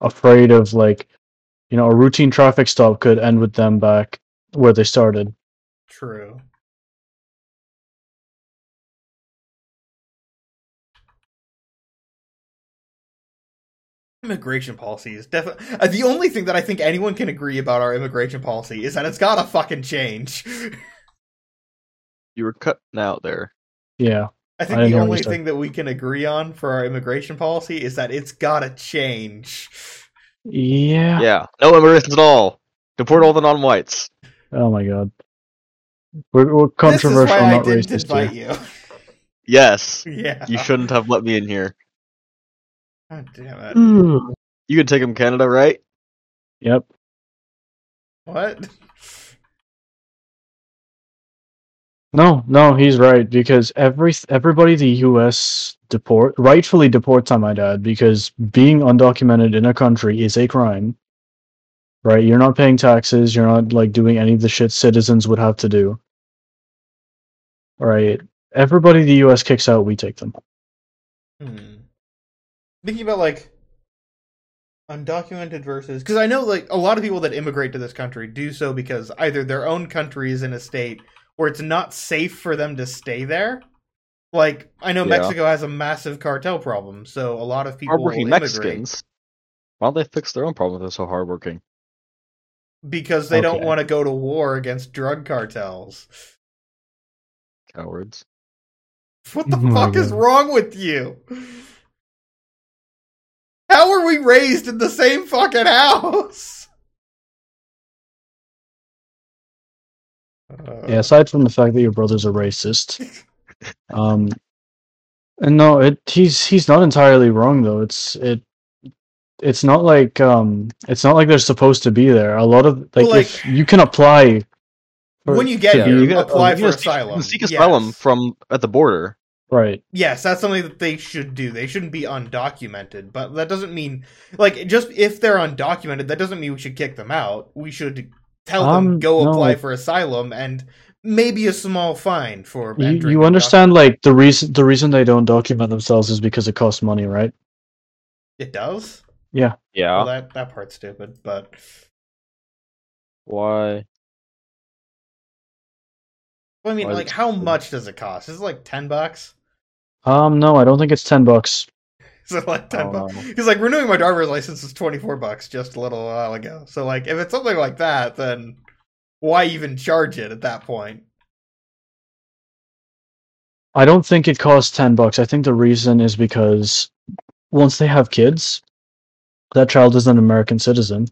afraid of like, you know, a routine traffic stop could end with them back where they started. true. Immigration policy is definitely uh, the only thing that I think anyone can agree about our immigration policy is that it's gotta fucking change. you were cutting out there. Yeah. I think I the didn't hear what only thing that we can agree on for our immigration policy is that it's gotta change. Yeah. Yeah, no immigrants at all. Deport all the non-whites. Oh my god. We're, we're This is controversial, why I not didn't racist invite here. Yes, you. yeah. you shouldn't have let me in here. God damn it. You can take him Canada, right? Yep. What? No, no, he's right because every everybody the U.S. deport rightfully deports on my dad because being undocumented in a country is a crime. right? You're not paying taxes. You're not like doing any of the shit citizens would have to do. Right? Everybody the U.S. kicks out, we take them. Hmm. Thinking about like undocumented versus because I know like a lot of people that immigrate to this country do so because either their own country is in a state where it's not safe for them to stay there. Like I know Yeah. Mexico has a massive cartel problem, so a lot of people will Hardworking immigrate Mexicans. Why don't they fix their own problem if they're so hardworking? because they don't want to go to war against drug cartels. Cowards. What the Oh my fuck is wrong with you? How were we raised in the same fucking house? Uh, Yeah, aside from the fact that your brother's a racist. Um and no, it he's he's not entirely wrong though. It's it it's not like um it's not like they're supposed to be there. A lot of like, Well, like- if you can apply for- when you get Yeah, here, you can- apply you for can seek- asylum. can seek asylum Yes. from at the border. right. Yes, that's something that they should do. They shouldn't be undocumented, but that doesn't mean like just if they're undocumented, that doesn't mean we should kick them out. We should tell them Um, go no, apply for asylum and maybe a small fine for You, you understand like the reason the reason they don't document themselves is because it costs money, right? It does. Yeah. Yeah. Well, that that part's stupid, but Why? Well, I mean, Why like, how stupid? much does it cost? Is it like ten bucks? Um no, I don't think it's 10 bucks. Is it like ten Oh, bucks? Because like renewing my driver's license was twenty four bucks just a little while ago. So like, if it's something like that, then why even charge it at that point? I don't think it costs 10 bucks. I think the reason is because once they have kids, that child is an American citizen.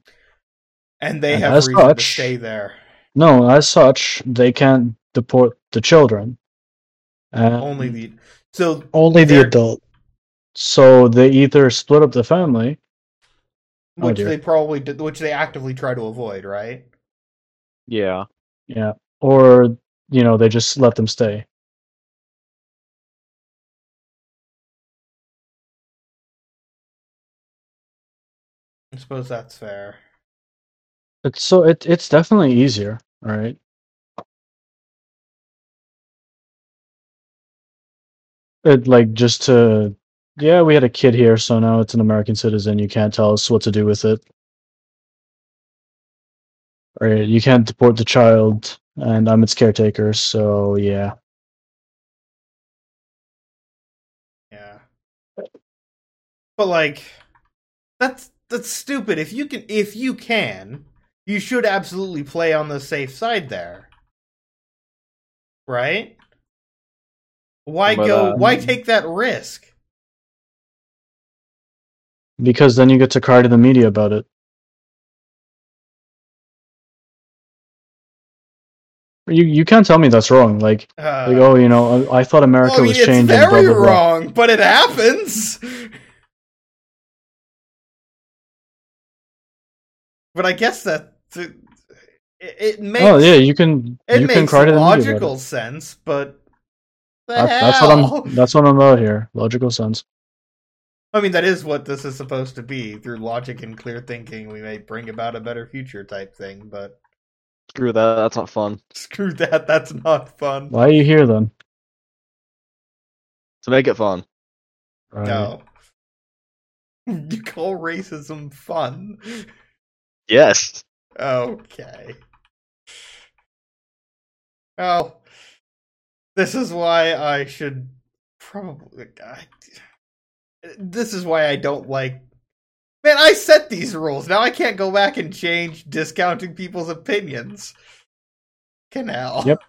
And they And have as reason to such- stay there. No, as such, they can't deport the children. And Only the so only the adult. So they either split up the family. Oh, which dear. they probably did, which they actively try to avoid, right? Yeah. Yeah. Or, you know, they just let them stay. I suppose that's fair. It's so it it's definitely easier, right? It like just to yeah, we had a kid here, so now it's an American citizen. You can't tell us what to do with it. Right, you can't deport the child, and I'm its caretaker, so yeah. Yeah. But like that's that's stupid. If you can if you can, you should absolutely play on the safe side there. Right? Why But, go uh, why take that risk? Because then you get to cry to the media about it. You you can't tell me that's wrong. Like Uh, like oh you know I, I thought America well, I mean, was it's changing. very blah, blah, blah. wrong, but it happens. but I guess that it, it makes Oh yeah, you can it you makes can cry to the media logical sense, but the That, that's what? I'm. That's what I'm about here. Logical sense. I mean, that is what this is supposed to be. Through logic and clear thinking, we may bring about a better future type thing, but Screw that. That's not fun. screw that. That's not fun. Why are you here then? To make it fun. Right. No. You call racism fun? Yes. Okay. Well, this is why I should probably. I, this is why I don't like. Man, I set these rules. Now I can't go back and change discounting people's opinions. Canal. Yep.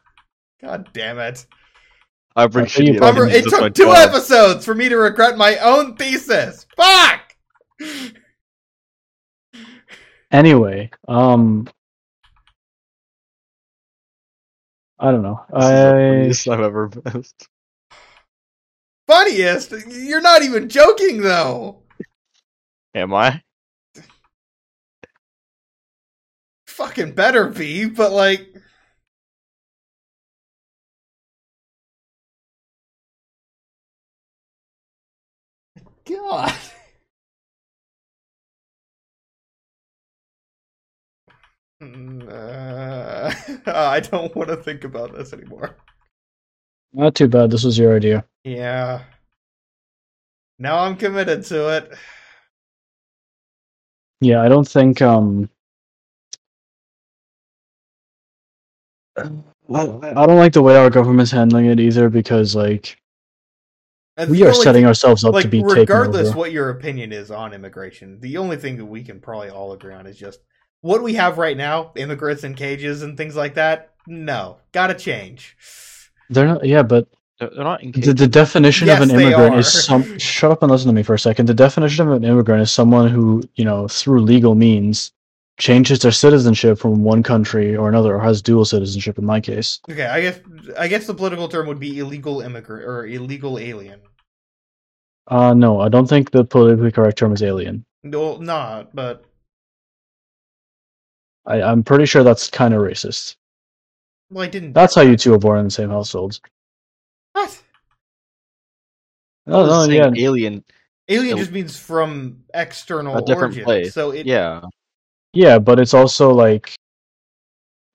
God damn it. I bring That's shitty fucking Remember, it took two job. episodes for me to regret my own thesis. Fuck! Anyway, um, I don't know. This is the funniest I've ever missed. Funniest? You're not even joking, though. Am I? Fucking better be, but like. God. Uh, I don't want to think about this anymore. Not too bad. This was your idea. Yeah. Now I'm committed to it. Yeah, I don't think um I, don't like the way our government's handling it either because like we are only setting ourselves up like to be regardless taken over. what your opinion is on immigration, the only thing that we can probably all agree on is just what we have right now, immigrants in cages and things like that. No, gotta change. They're not yeah, but They're, they're not the, engaged. the definition Yes, of an immigrant is some shut up and listen to me for a second. The definition of an immigrant is someone who, you know, through legal means changes their citizenship from one country or another or has dual citizenship in my case. Okay, I guess I guess the political term would be illegal immigrant or illegal alien. Uh no, I don't think the politically correct term is alien. No, not, but I, I'm pretty sure that's kind of racist. Well, I didn't. That's how you two are born in the same households. what? Oh, no, yeah. Alien. Alien just means from external A different origin. place. So it Yeah. Yeah, but it's also like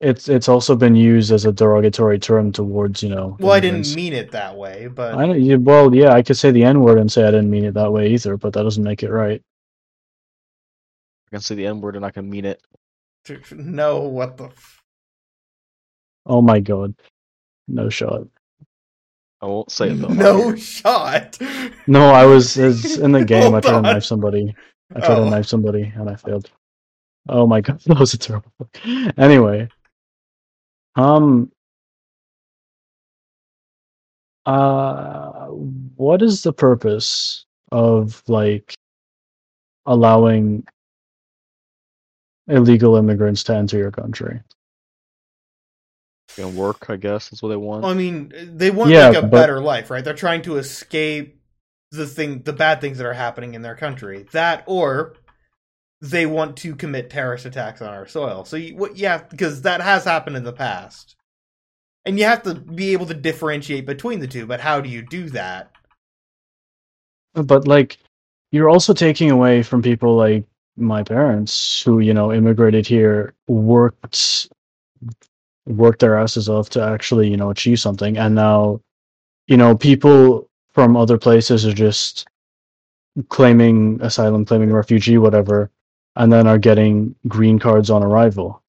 it's it's also been used as a derogatory term towards, you know. Well, I didn't mean it that way, but I don't, yeah, well, yeah, I could say the N word and say I didn't mean it that way either, but that doesn't make it right. I can say the N word and I can mean it. no, what the? F- Oh my god. No shot. I won't say it though. no shot. No, I was it's in the game. I Hold tried to knife somebody. I tried Oh. to knife somebody and I failed. Oh my god, that was a terrible. Anyway, um, uh, what is the purpose of like allowing illegal immigrants to enter your country? Gonna work, I guess. That's what they want. I mean, they want Yeah, like a but- better life, right? They're trying to escape the thing, the bad things that are happening in their country. That, or they want to commit terrorist attacks on our soil. So, you, what? Yeah, because that has happened in the past, and you have to be able to differentiate between the two. But how do you do that? But like, you're also taking away from people like my parents who, you know, immigrated here, worked worked their asses off to actually, you know, achieve something. And now, you know, people from other places are just claiming asylum, claiming refugee, whatever, and then are getting green cards on arrival.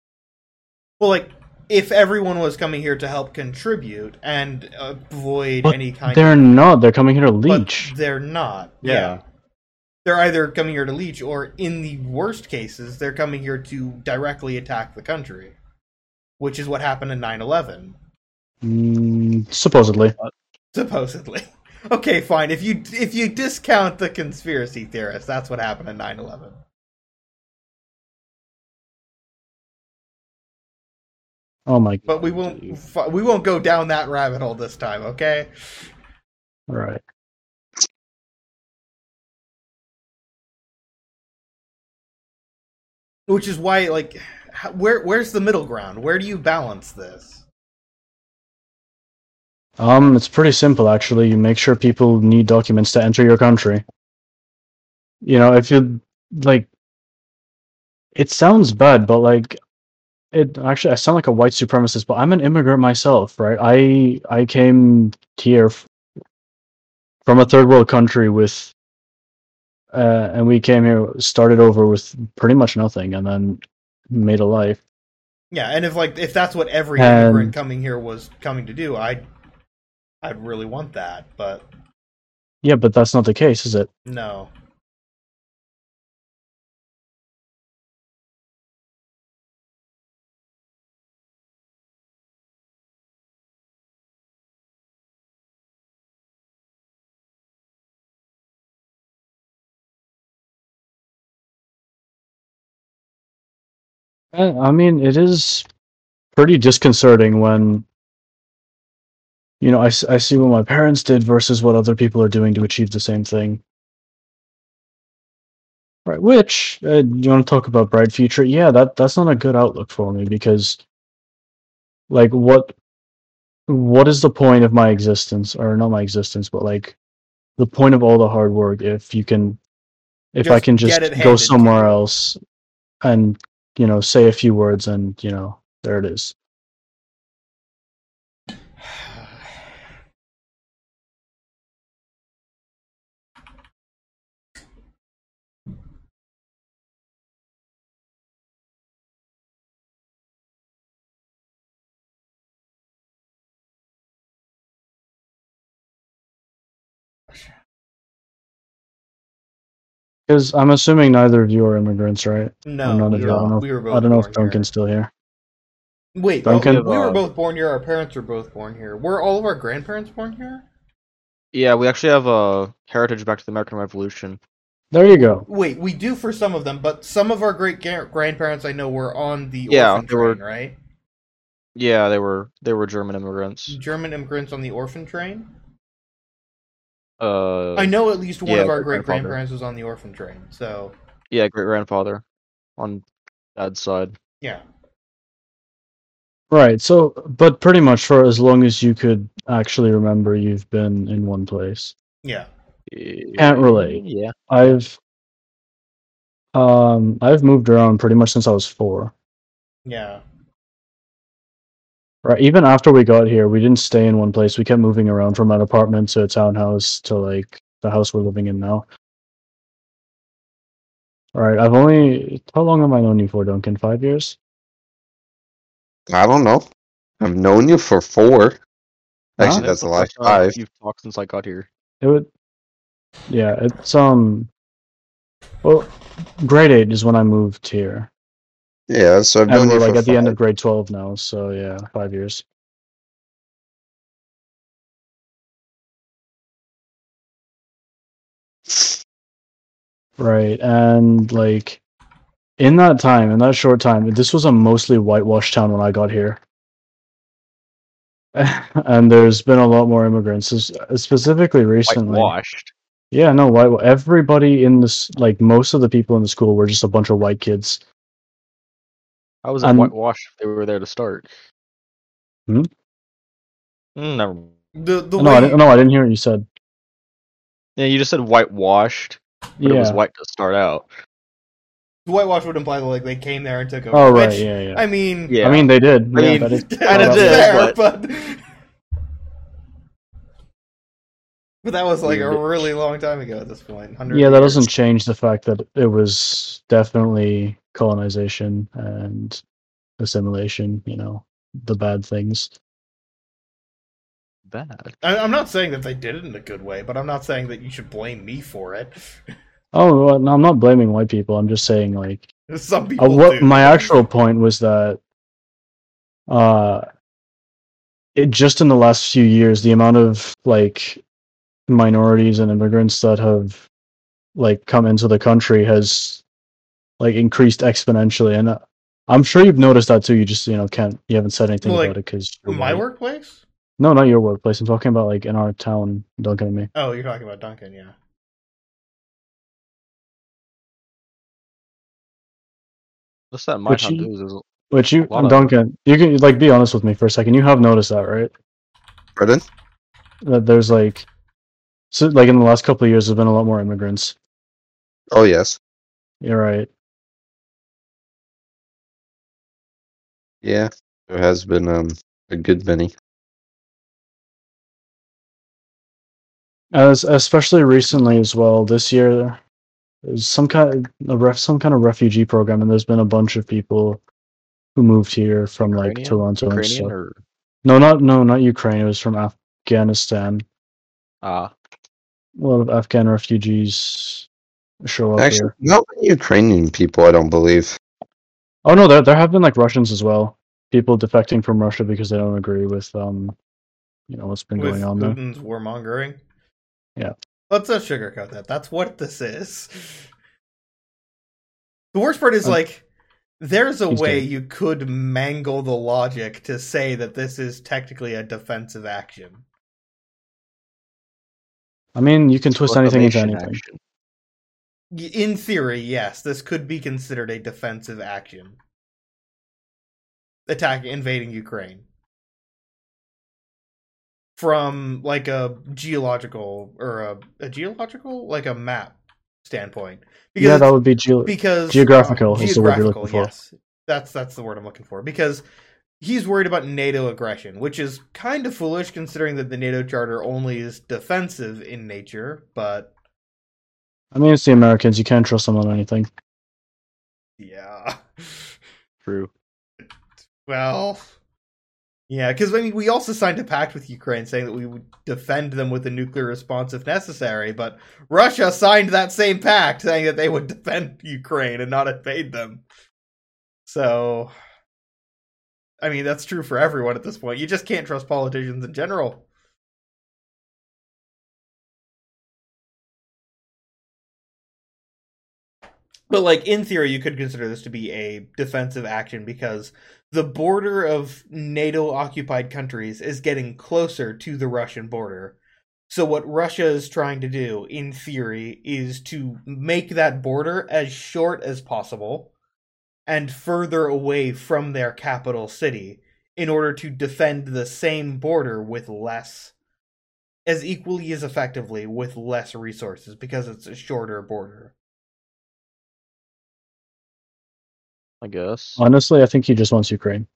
Well, like if everyone was coming here to help contribute and avoid But any kind They're of not. They're coming here to but leech. they're not. Yeah. They're either coming here to leech, or in the worst cases, they're coming here to directly attack the country, which is what happened in 9 11, Mm, supposedly. supposedly. Okay, fine. If you if you discount the conspiracy theorists, that's what happened in 9 11. Oh my god. But we won't fi- we won't go down that rabbit hole this time, okay? All right. Which is why, like, h- where where's the middle ground? Where do you balance this? Um, it's pretty simple actually. You make sure people need documents to enter your country. You know, if you like it sounds bad, but like it actually I sound like a white supremacist, but I'm an immigrant myself, right? I I came here from a third world country with uh and we came here started over with pretty much nothing and then made a life. Yeah, and if like if that's what every And- immigrant coming here was coming to do, I'd I'd really want that, but Yeah, but that's not the case, is it? no. I mean, it is pretty disconcerting when, you know, I see what my parents did versus what other people are doing to achieve the same thing. Right, which, uh, you want to talk about bright future? Yeah, that that's not a good outlook for me because, like, what what is the point of my existence, or not my existence, but like, the point of all the hard work if you can, if I can just go somewhere else and you know, say a few words, and you know, there it is. Because I'm assuming neither of you are immigrants, right? No, none of we, you. I were, don't know. we were if- both I don't know if Duncan's here. still here. Wait, Duncan? we were both born here. Our parents were both born here. Were all of our grandparents born here? Yeah, we actually have a heritage back to the American Revolution. There you go. Wait, we do for some of them, but some of our great grandparents I know were on the Yeah, orphan they were- train, right? Yeah, they were they were German immigrants. German immigrants on the orphan train. Uh, I know at least one yeah, of our great great grandparents was on the orphan train. So yeah, great grandfather on dad's side. yeah, Right. So, but pretty much for as long as you could actually remember, you've been in one place. yeah. Can't relate. Yeah. I've um I've moved around pretty much since I was four. Yeah. Right. Even after we got here, we didn't stay in one place. We kept moving around from an apartment to a townhouse to like the house we're living in now. All right. I've only how long have I known you for, Duncan? Five years. I don't know. I've known you for four. Actually, Huh? that's a lie. Five. You've talked since I got here. It would. Yeah. It's um. Well, grade eight is when I moved here. Yeah, so I've known and we're like for at the end of grade 12 now so yeah five years. Right and like in that time in that short time this was a mostly whitewashed town when i got here. And there's been a lot more immigrants specifically recently. Whitewashed. yeah no white everybody in this like most of the people in the school were just a bunch of white kids How was it Um, whitewashed if they were there to start? Hmm? Mm, never. mind. The the no way I, didn't, no I didn't hear what you said Yeah, you just said whitewashed, but it was white to start out. whitewash would imply that like they came there and took over. oh right which, yeah yeah I mean, Yeah. I mean, they did. I yeah, mean, that is- kinda did, fair, but- but but that was like a really long time ago at this point. 100 yeah, that years. doesn't change the fact that it was definitely colonization and assimilation. You know, the bad things. Bad. I, I'm not saying that they did it in a good way, but I'm not saying that you should blame me for it. Oh, well, no, I'm not blaming white people. I'm just saying, like, Some uh, people what do. my actual point was that, uh, it just in the last few years, the amount of like minorities and immigrants that have like come into the country has like increased exponentially, and uh, I'm sure you've noticed that too. You just you know can't you haven't said anything Well, like, about it because my workplace. No, not your workplace. I'm talking about like in our town, Duncan and me. Oh, you're talking about Duncan, yeah. What's that? My But town you- dues is Which you, of- Duncan, you can like be honest with me for a second. You have noticed that, right? Pardon? That there's like, so like in the last couple of years, there's been a lot more immigrants. Oh yes. You're right. Yeah. There has been um a good many. As especially recently as well. This year, there's some kind of a ref, some kind of refugee program, and there's been a bunch of people who moved here from like Ukrainian? Toronto and stuff. or No, not no, not Ukraine. It was from Afghanistan. ah A lot of Afghan refugees show up Actually, here. not Ukrainian people, I don't believe. Oh no, there there have been like Russians as well. People defecting from Russia because they don't agree with um, you know what's been With going on there. Putin's warmongering. Yeah. Let's not sugarcoat that. That's what this is. The worst part is Uh, like there's a way dead. you could mangle the logic to say that this is technically a defensive action. I mean, you can twist anything into Reformation anything. action. In theory, yes, this could be considered a defensive action. Attack invading Ukraine. From like a geological or a, a geological like a map standpoint. yeah, that would be geo- because geographical is the word you're geographical, looking for. yes That's that's the word I'm looking for because he's worried about NATO aggression, which is kind of foolish considering that the NATO charter only is defensive in nature, but I mean, it's the Americans. You can't trust them on anything. yeah. True. Well, yeah, because I mean, we also signed a pact with Ukraine saying that we would defend them with a nuclear response if necessary, but Russia signed that same pact saying that they would defend Ukraine and not invade them. So, I mean, that's true for everyone at this point. You just can't trust politicians in general. But like in theory, you could consider this to be a defensive action because the border of NATO occupied countries is getting closer to the Russian border. So what Russia is trying to do in theory is to make that border as short as possible and further away from their capital city in order to defend the same border with less as equally as effectively with less resources because it's a shorter border. I guess. Honestly, I think he just wants Ukraine.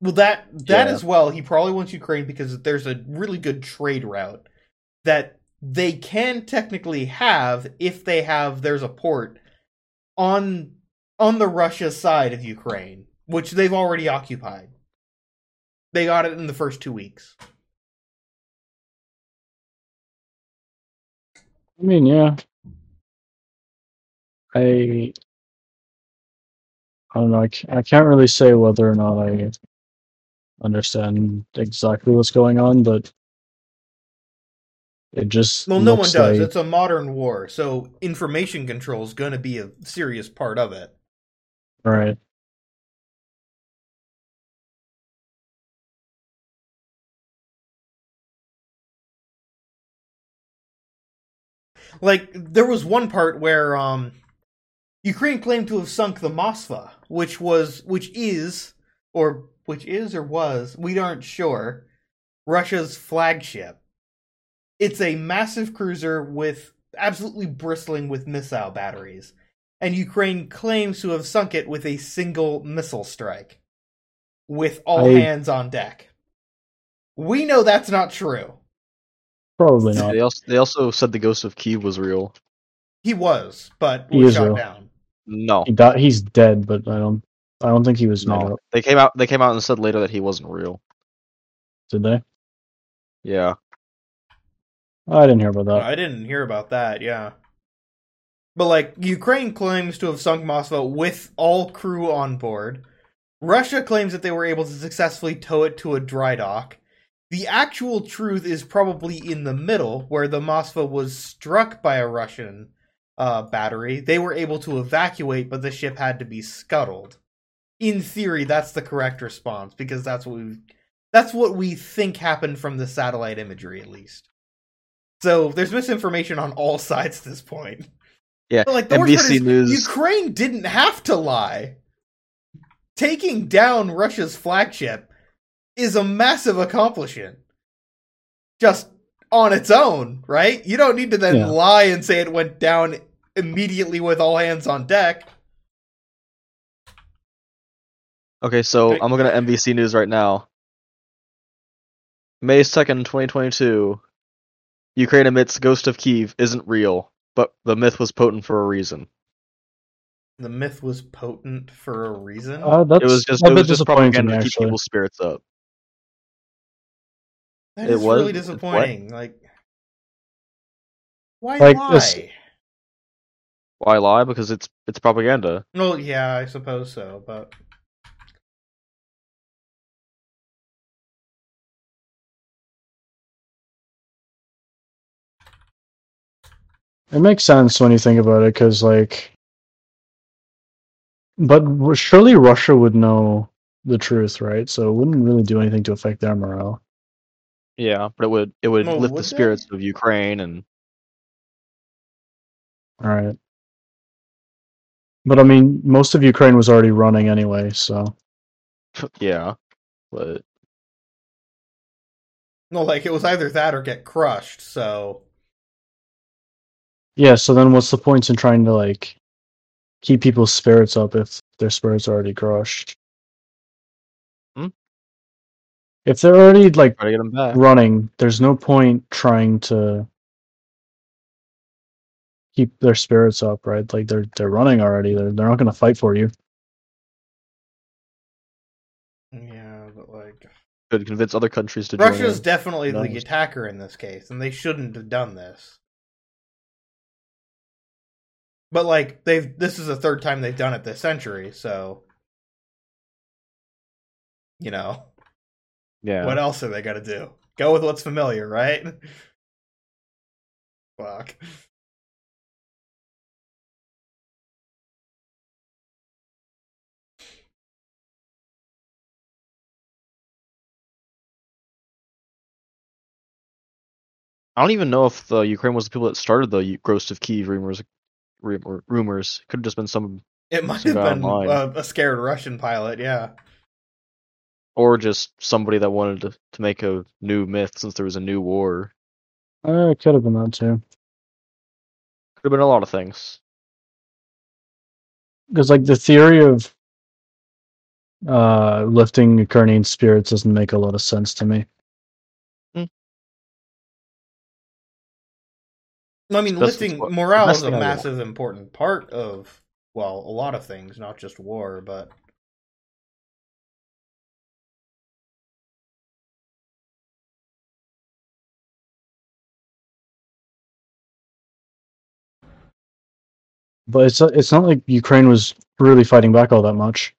Well, that that Yeah. as well. He probably wants Ukraine because there's a really good trade route that they can technically have if they have. There's a port on on the Russia side of Ukraine, which they've already occupied. They got it in the first two weeks. I mean, yeah. I I don't know. I can't, I can't really say whether or not I understand exactly what's going on, but it just Well, no one does. like It's a modern war, so information control is going to be a serious part of it. right. Like there was one part where um Ukraine claimed to have sunk the Moskva, which was which is or which is or was, we aren't sure, Russia's flagship. It's a massive cruiser with absolutely bristling with missile batteries, and Ukraine claims to have sunk it with a single missile strike with all I- hands on deck. We know that's not true. Probably not. They also they also said the ghost of Kiev was real. He was, but He was shot real. down. No, He died, he's dead, but I don't I don't think he was no. up. They came out. They came out and said later that he wasn't real. Did they? Yeah. I didn't hear about that. I didn't hear about that, yeah. But like Ukraine claims to have sunk Moskva with all crew on board. Russia claims that they were able to successfully tow it to a dry dock. The actual truth is probably in the middle, where the Moskva was struck by a Russian uh, battery. They were able to evacuate, but the ship had to be scuttled. In theory, that's the correct response because that's what we that's what we think happened from the satellite imagery, at least. So there's misinformation on all sides at this point. Yeah. But like the worst part NBC is, News. Ukraine didn't have to lie. Taking down Russia's flagship is a massive accomplishment. Just on its own, right? You don't need to then Yeah. lie and say it went down immediately with all hands on deck. Okay, so I'm looking at NBC News right now. May 2nd, 2022. Ukraine admits Ghost of Kiev isn't real, but the myth was potent for a reason. The myth was potent for a reason. Uh, that's it was just a it bit was just disappointing propaganda to keep people's spirits up. that it is was- really what? disappointing. Like, why Like, lie? This- Why lie? Because it's it's propaganda. Well, yeah, I suppose so, but It makes sense when you think about it, because like, but surely Russia would know the truth, right? So it wouldn't really do anything to affect their morale. Yeah, but it would it would Well, lift would the they? spirits of Ukraine and All right. But I mean, most of Ukraine was already running anyway, so yeah, but no, like it was either that or get crushed. So yeah. So then, what's the point in trying to like keep people's spirits up if their spirits are already crushed. Hmm? If they're already like Try to get them back. running, there's no point trying to keep their spirits up, right? Like they're they're running already. They're they're not going to fight for you. Yeah, but like Could convince other countries to join Russia's in. definitely the Nice. attacker in this case, and they shouldn't have done this. But like they've this is the third time they've done it this century, so you know, Yeah. what else are they gonna do? Go with what's familiar, right? Fuck. I don't even know if the Ukraine was the people that started the Ghost of Kiev rumors. Rumor, rumors could have just been some, It might Some have been online. a, a scared Russian pilot, yeah. or just somebody that wanted to, to make a new myth since there was a new war. Uh, it could have been that too. Could have been a lot of things. Because like the theory of uh lifting Ukrainian spirits doesn't make a lot of sense to me. I mean, That's lifting what- morale is a thing I want. massive important part of well, a lot of things, not just war, but But it's it's not like Ukraine was really fighting back all that much.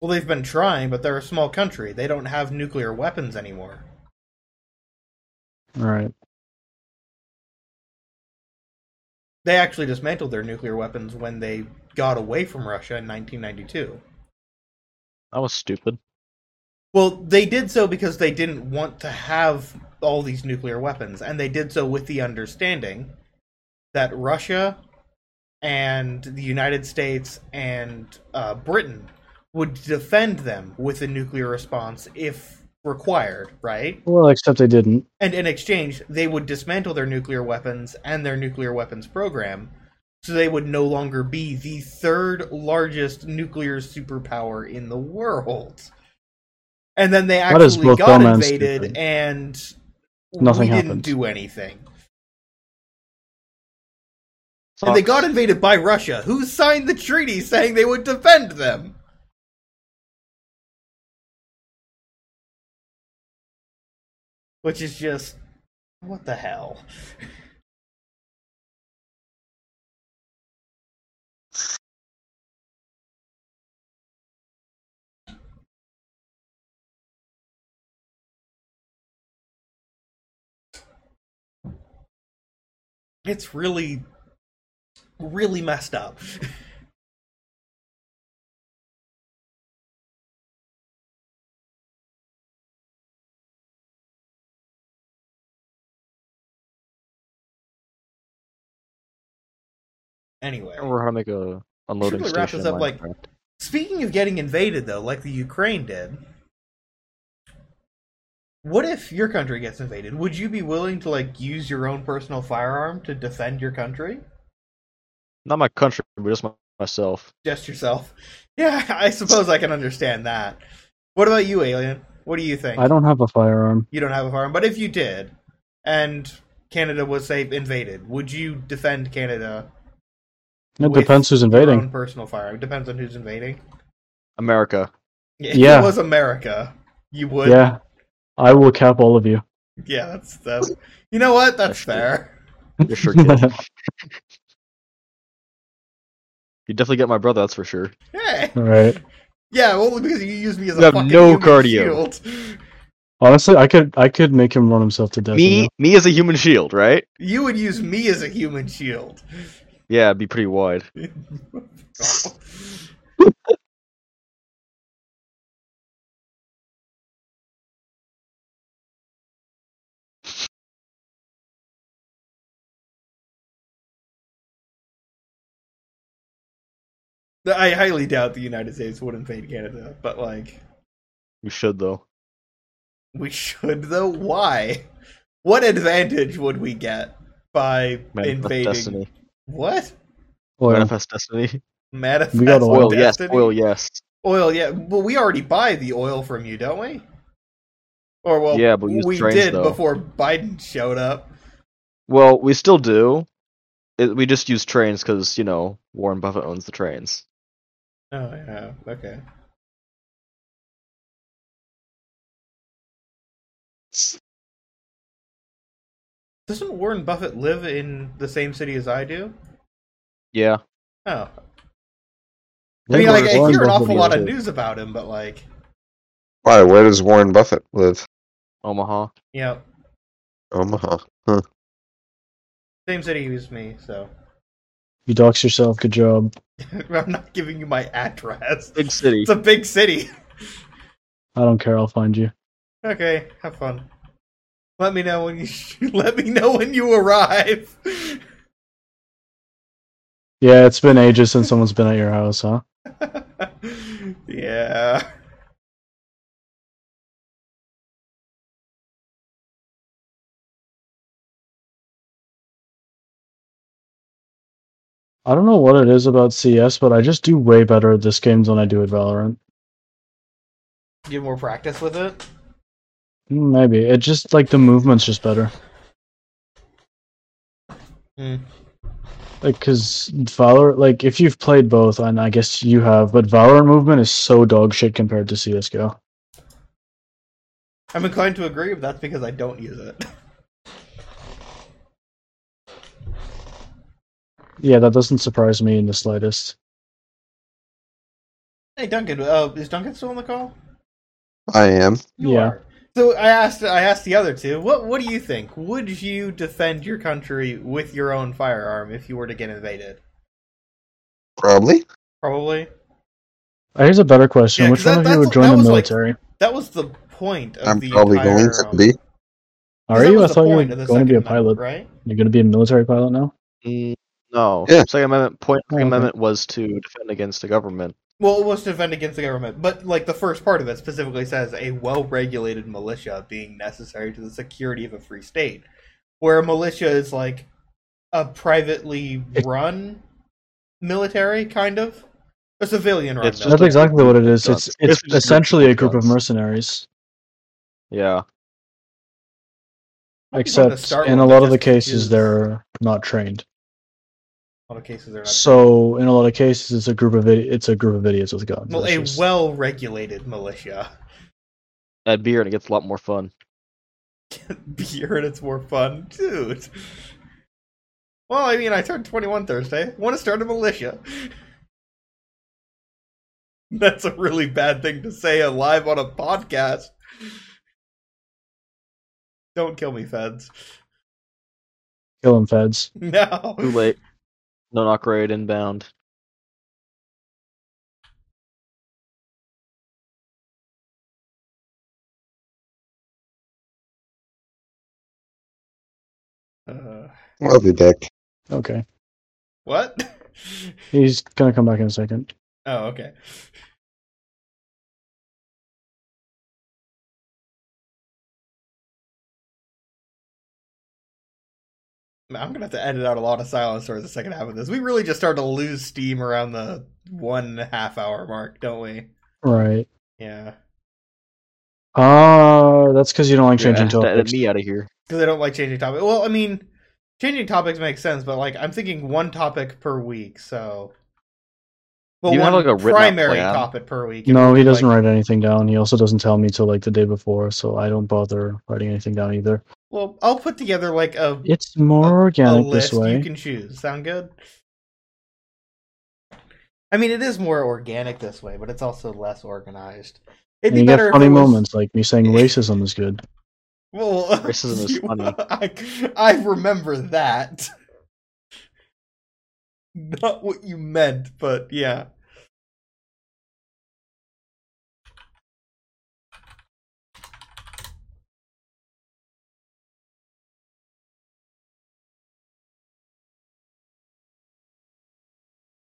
well, they've been trying, but they're a small country. They don't have nuclear weapons anymore. All right. They actually dismantled their nuclear weapons when they got away from Russia in 1992. That was stupid. Well, they did so because they didn't want to have all these nuclear weapons, and they did so with the understanding that Russia and the United States and uh, Britain would defend them with a nuclear response if required, right? Well, except they didn't. And in exchange, they would dismantle their nuclear weapons and their nuclear weapons program, so they would no longer be the third largest nuclear superpower in the world. And then they actually got dumb and invaded, stupid. and Nothing we didn't happened. do anything. And they got invaded by Russia, who signed the treaty saying they would defend them. Which is just what the hell? It's really really messed up. anyway, how to make a unloading Should we wrap station. this up, like- speaking of getting invaded though, like the Ukraine did, what if your country gets invaded? Would you be willing to like use your own personal firearm to defend your country? not my country, but just my, myself. Just yourself? Yeah, I suppose I can understand that. What about you, Alien? What do you think? I don't have a firearm. You don't have a firearm, but if you did, and Canada was say invaded, would you defend Canada? It depends who's invading. own personal firearm. Depends on who's invading. America. If Yeah. it was America, you would. Yeah, I will cap all of you. Yeah, that's that's. You know what? That's That's fair. You're sure kid. You definitely get my brother, that's for sure. Hey. All right. Yeah, only because you use me as a You have fucking no human cardio. shield. Honestly, I could I could make him run himself to death. you Me, know? me as a human shield, right? You would use me as a human shield. Yeah, it'd be pretty wide. I highly doubt the United States would invade Canada, but like We should though. we should though. Why? What advantage would we get by Manifest invading? Destiny. What? Oil. Manifest destiny. Manifest We got oil. Oil, yes. Oil, yes. Oil, yeah. Well, we already buy the oil from you, don't we? Or well, Yeah, but we we trains, did though. before Biden showed up. Well, we still do. It, we just use trains because you know Warren Buffett owns the trains. Oh yeah, okay. Doesn't Warren Buffett live in the same city as I do? Yeah. Oh, I mean, like I hear an awful lot of news about him, but like, Why? Where does Warren Buffett live? Omaha. yeah, Omaha. same city as me. So You dox yourself. Good job. I'm not giving you my address. Big city. It's a big city. I don't care. I'll find you. Okay, have fun. Let me know when you let me know when you arrive. Yeah, it's been ages since someone's been at your house, huh? yeah. I don't know what it is about CS, but I just do way better at this game than I do at Valorant. Get more practice with it. Mm, Maybe it just like the movement's just better. Hmm. Like, cause Valorant, like if you've played both, and I guess you have, but Valorant movement is so dog shit compared to CS:GO. I'm inclined to agree, but that's because I don't use it. Yeah, that doesn't surprise me in the slightest. Hey Duncan, uh, is Duncan still on the call? I am. You Yeah. are. So I asked, I asked the other two. What, what do you think? Would you defend your country with your own firearm if you were to get invaded? Probably. Probably. Here's a better question: Yeah, Which 'cause one of you would join the was, like, military? That was the point of I'm the probably entire. going to um, be. Are you? I thought you were point of the going to be a pilot. right? You're going to be a military pilot now. Mm, no. Yeah. Second Amendment point. Oh, Second okay. Amendment was to defend against the government. Well, it was to defend against the government, but like the first part of it specifically says a well-regulated militia being necessary to the security of a free state, where a militia is like a privately run military, kind of a civilian run. It's just That's like- exactly what it is. guns. It's it's essentially a group of mercenaries, Yeah. except in a lot of the cases they're not trained. A lot of cases they're not. So in a lot of cases, it's a group of idi- it's a group of idiots with guns. well, a just- well-regulated militia. Add beer and it gets a lot more fun. Beer and it's more fun, dude. Well, I mean, I turned 21 Thursday. Want to start a militia? That's a really bad thing to say live on a podcast. Don't kill me, feds. kill them feds. No. Too late. No knock raid inbound. Uh, I'll be back. Okay, what? he's gonna come back in a second. Oh, okay. I'm gonna have to edit out a lot of silence towards the second half of this. We really just start to lose steam around the one half hour mark, don't we? Right. Yeah, Uh that's because you don't like changing to edit topics. me out of here. because I don't like changing topics. Well, I mean, changing topics makes sense, but like I'm thinking one topic per week, so. Well, You one have, like, a primary topic per week. No, he doesn't like, write anything down. He also doesn't tell me till like the day before, so I don't bother writing anything down either. Well, I'll put together like a It's more a organic list this way. you can choose. Sound good? I mean, it is more organic this way, but it's also less organized. It'd And be you better get funny was- moments like me saying racism is good. Well, Racism is funny. I, I remember that. Not what you meant, but yeah.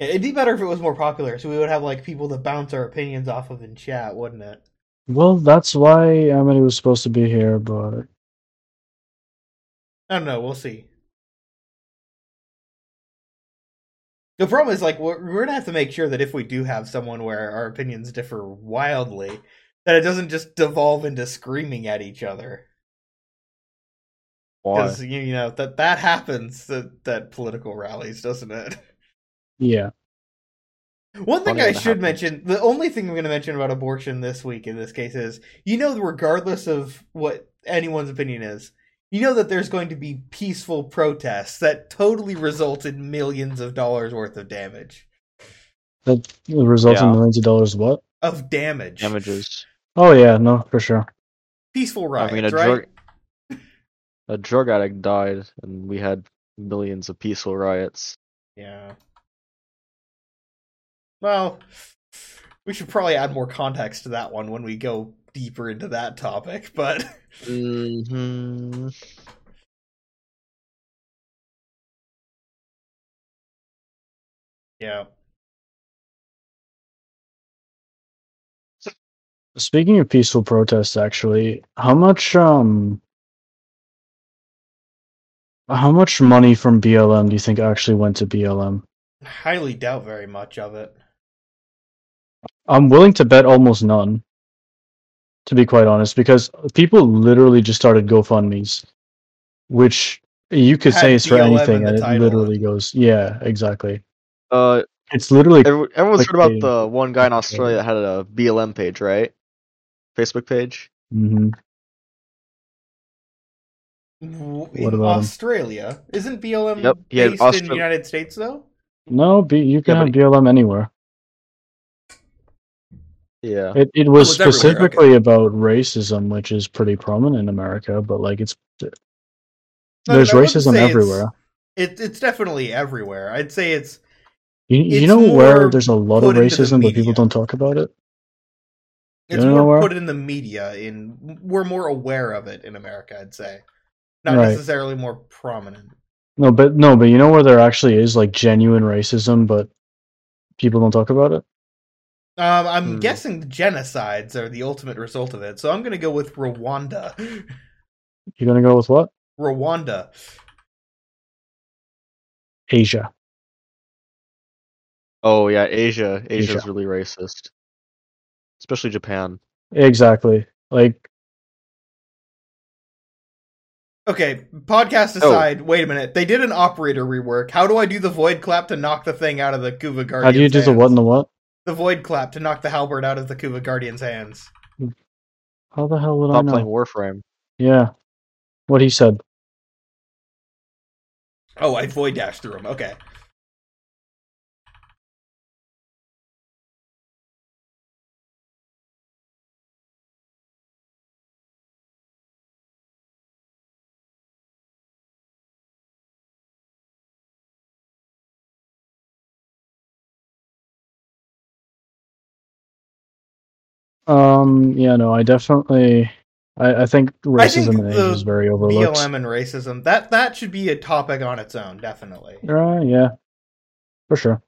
It'd be better if it was more popular, so we would have like people to bounce our opinions off of in chat, wouldn't it? Well, that's why Amity was supposed to be here, but I don't know. We'll see. The problem is like we're, we're gonna have to make sure that if we do have someone where our opinions differ wildly, that it doesn't just devolve into screaming at each other. Why? Because you, you know that that happens at, at political rallies, doesn't it? Yeah. One thing I should happens. mention, the only thing I'm going to mention about abortion this week in this case is, you know, regardless of what anyone's opinion is, you know that there's going to be peaceful protests that totally result in millions of dollars worth of damage. That results in Yeah. millions of dollars. What? Of damage. Damages. Oh yeah, no, for sure. Peaceful riots, I mean, a right? drug a drug addict died, and we had millions of peaceful riots. Yeah. Well, we should probably add more context to that one when we go deeper into that topic, but hmm yeah. Speaking of peaceful protests, actually, how much um, how much money from BLM do you think actually went to BLM? Highly doubt very much of it. I'm willing to bet almost none. To be quite honest, because people literally just started GoFundmes, which you could Had say is for BLM in anything, the and it title. literally goes, yeah, exactly. Uh, It's literally every- everyone's heard about clickbait. the one guy in Australia that had a BLM page, right? Facebook page. Mhm. W- What In about 'em? Australia, isn't BLM Yep, he had based in Austra- the United States though? no, B, you can Yeah, have but- BLM anywhere. Yeah. It it was it's everywhere, okay. specifically about racism, which is pretty prominent in America, but like it's uh, No, there's I wouldn't racism say it's- everywhere. It, it's definitely everywhere. I'd say it's You, you it's know where there's a lot of put into the racism, but people don't talk about it. it's You know more where? put it in the media. In we're more aware of it in America. I'd say, not Right. necessarily more prominent. No, but no, but you know where there actually is like genuine racism, but people don't talk about it. Um, I'm Hmm. guessing the genocides are the ultimate result of it, so I'm going to go with Rwanda. You're gonna go with what? Rwanda. Asia. Oh yeah, Asia. Asia's Asia. really racist, especially Japan. Exactly. Like Okay, podcast Oh. aside, wait a minute. They did an operator rework. How do I do the void clap to knock the thing out of the Kuva Guardian's how do you do the what and the what? The void clap to knock the halberd out of the Kuva Guardian's hands. How the hell would I Stop know? playing Warframe. Yeah. What he said. Oh, I void dash through him. Okay. Um yeah, no, I definitely I, I think I think racism in is very overlooked. BLM and racism. That that should be a topic on its own, definitely. Uh, yeah. For sure.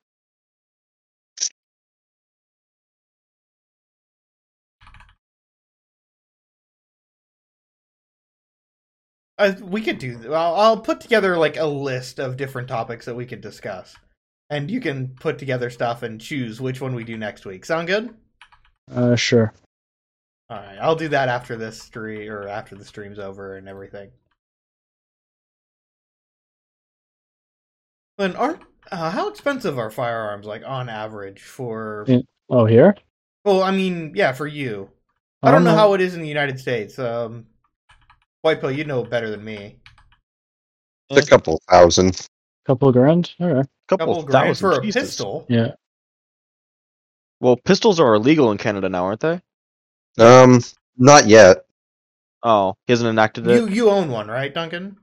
Uh, we could do. I'll, I'll put together like a list of different topics that we could discuss, and you can put together stuff and choose which one we do next week. Sound good? Uh sure. All right, I'll do that after this stream or after the stream's over and everything. Then aren't uh, how expensive are firearms like on average for? Yeah. Oh here? Well, I mean, yeah, for you. I don't know how it is in the United States. Um, White Pill, you know better than me. It's a couple thousand. couple of grand? Alright. couple, Couple grand thousand for a Jesus. pistol. Yeah. Well, pistols are illegal in Canada now, aren't they? Um, not yet. Oh, he hasn't enacted it. You you own one, right, Duncan?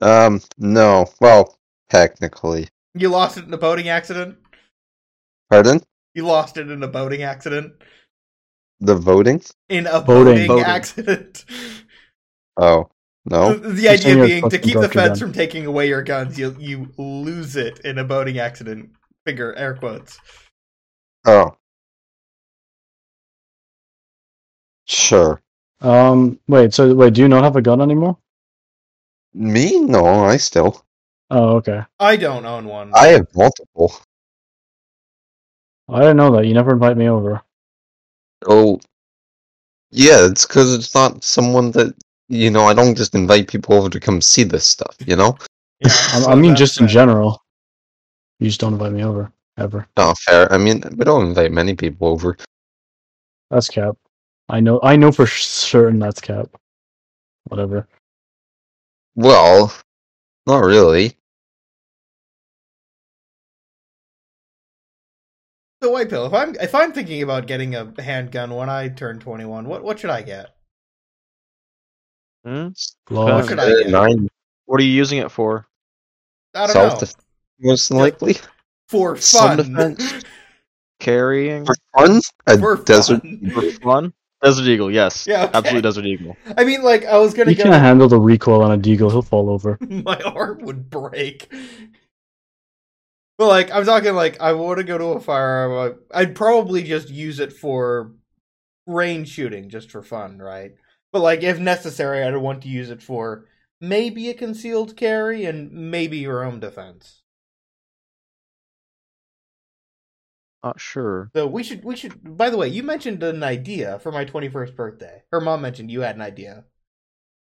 Um, no. Well, technically. You lost it in a boating accident. Pardon? You lost it in a boating accident. The voting? In a Boating. boating, Boating. accident. Oh, no. The, the Just idea being to keep the feds from taking away your guns, you you lose it in a boating accident. Finger air quotes. Oh. Sure. Um wait, so wait, do you not have a gun anymore? Me? No, I still. Oh, okay. I don't own one. I have multiple. I didn't know that. You never invite me over. Oh, yeah, it's because it's not someone that you know. I don't just invite people over to come see this stuff. You know. Yeah, I, I mean, just in general. You just don't invite me over ever. Oh, fair. I mean, we don't invite many people over. That's cap. I know. I know for certain that's cap. Whatever. Well, not really. So white pill. If I'm if I'm thinking about getting a handgun when I turn 21, what what should I get? Hmm? Glock. What should I Uh, get? nine What are you using it for? I don't self know. defense, most likely. For Some fun. defense. Carrying For fun, a For desert. fun. for fun? Desert Eagle, yes. Yeah, okay. Absolutely Desert Eagle. I mean, like I was gonna You go. can't handle the recoil on a deagle. He'll fall over. my arm would break. But like, I'm talking like I want to go to a firearm. I'd probably just use it for range shooting, just for fun, right? But like, if necessary, I'd want to use it for maybe a concealed carry and maybe your own defense. Not sure. So we should we should. By the way, you mentioned an idea for my 21st birthday. Her mom mentioned you had an idea.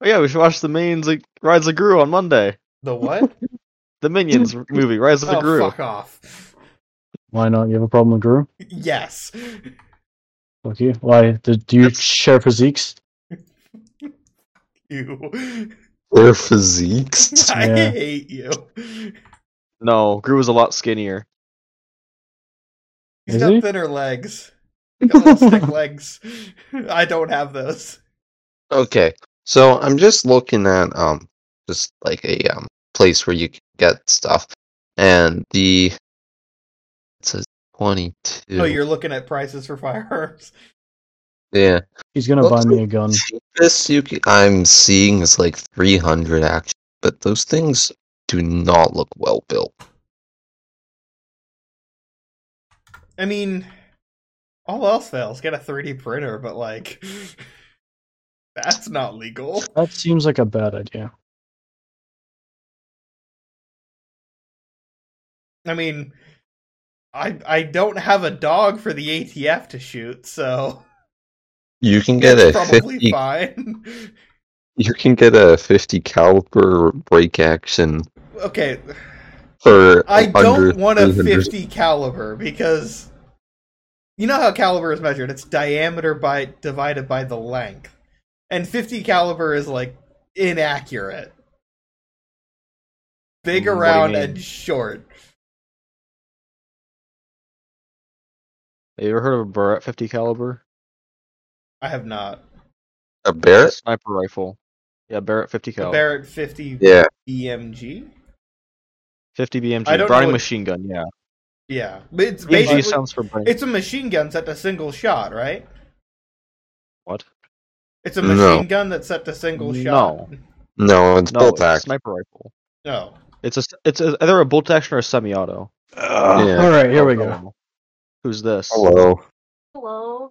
Oh yeah, we should watch the Minions like, Rise of Gru on Monday. The what? The Minions movie, Rise of the oh, Gru. fuck off. Why not? You have a problem with Gru? Yes. Fuck you. Why? Do, do you share physiques? You. Their physiques. I Yeah. hate you. No, Gru was a lot skinnier. He's Is got he? thinner legs. He's got little stick legs. I don't have those. Okay, so I'm just looking at um, just like a um place where you can get stuff, and the it says twenty two. Oh, you're looking at prices for firearms. yeah. He's gonna Looks buy me a gun. This you can, I'm seeing is like 300 actually, but those things do not look well built. I mean, all else fails, get a 3D printer, but like, that's not legal. That seems like a bad idea. I mean, I I don't have a dog for the ATF to shoot, so You can get it's a probably 50. fine. You can get a 50 caliber break action okay, for I don't want a 50 caliber because you know how caliber is measured. It's diameter by divided by the length, and 50 caliber is like inaccurate. Big What around and short. Have you ever heard of a Barrett 50 caliber? I have not. a Barrett. Sniper rifle. Yeah, Barrett 50 The caliber. Barrett 50 Yeah, BMG. 50 BMG. I Browning machine gun, yeah. Yeah, but it's BMG basically sounds for brain. it's a machine gun set to single shot, right? What? It's a No. machine gun that's set to single shot. No. no, it's No, bolt it's a action. sniper rifle. No. It's a it's a, either a bolt action or a semi-auto. Yeah. All right, here we go. Who's this? Hello. Hello.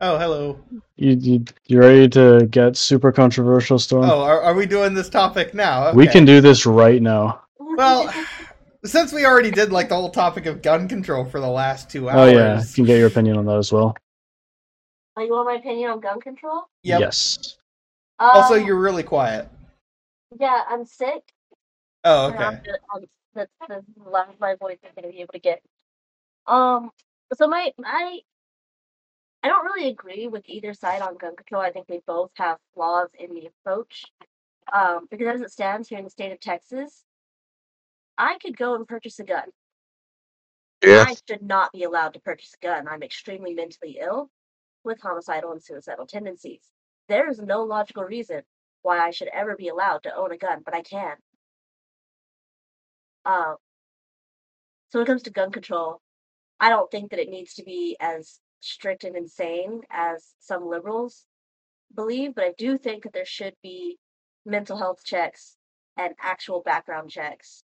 Oh, hello. You you you ready to get super controversial, Storm? Oh, are, are we doing this topic now? We Okay. can do this right now. Well, since we already did like the whole topic of gun control for the last two hours. Oh yeah, you can get your opinion on that as well. Oh, you want my opinion on gun control? Yep. Yes. Um, Also, you're really quiet. Yeah, I'm sick. Oh, okay. I'm just- I'm- that's the loud my voice is gonna be able to get. Um. So my my. I don't really agree with either side on gun control. I think they both have flaws in the approach. Um, because as it stands here in the state of Texas, I could go and purchase a gun. Yeah. I should not be allowed to purchase a gun. I'm extremely mentally ill with homicidal and suicidal tendencies. There is no logical reason why I should ever be allowed to own a gun, but I can. Uh, so when it comes to gun control, I don't think that it needs to be as strict and insane as some liberals believe, but I do think that there should be mental health checks and actual background checks.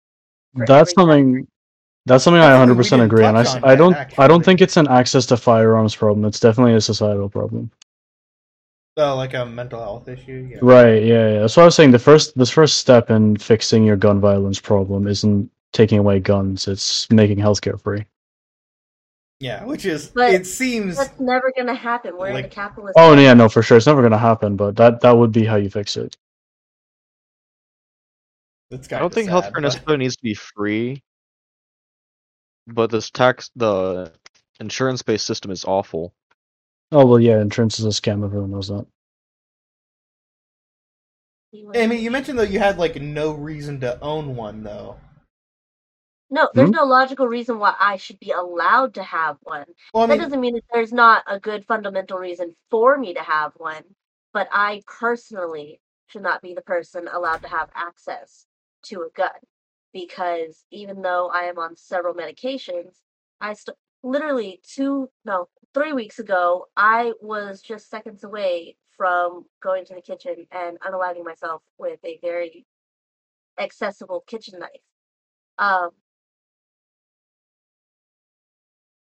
For That's something. That's something I 100 percent agree on. I, on I yet, don't. I don't think it's an access to firearms problem. It's definitely a societal problem. Oh, like a mental health issue. Yeah. Right, yeah, yeah. So I was saying the first the first step in fixing your gun violence problem isn't taking away guns, it's making healthcare free. Yeah, which is But it seems That's never gonna happen. We're in Like- a capitalist. Oh yeah, no, for sure. It's never gonna happen, but that that would be how you fix it. It's I don't of think sad, healthcare but- necessarily needs to be free, but this tax, the insurance-based system is awful. Oh well yeah, insurance is a scam, everyone knows that. I mean, you mentioned though you had like no reason to own one though. No, there's Hmm? no logical reason why I should be allowed to have one. Well, I that doesn't mean that there's not a good fundamental reason for me to have one, but I personally should not be the person allowed to have access to a gun because even though I am on several medications, I st- literally two no three weeks ago I was just seconds away from going to the kitchen and unaliving myself with a very accessible kitchen knife. Um,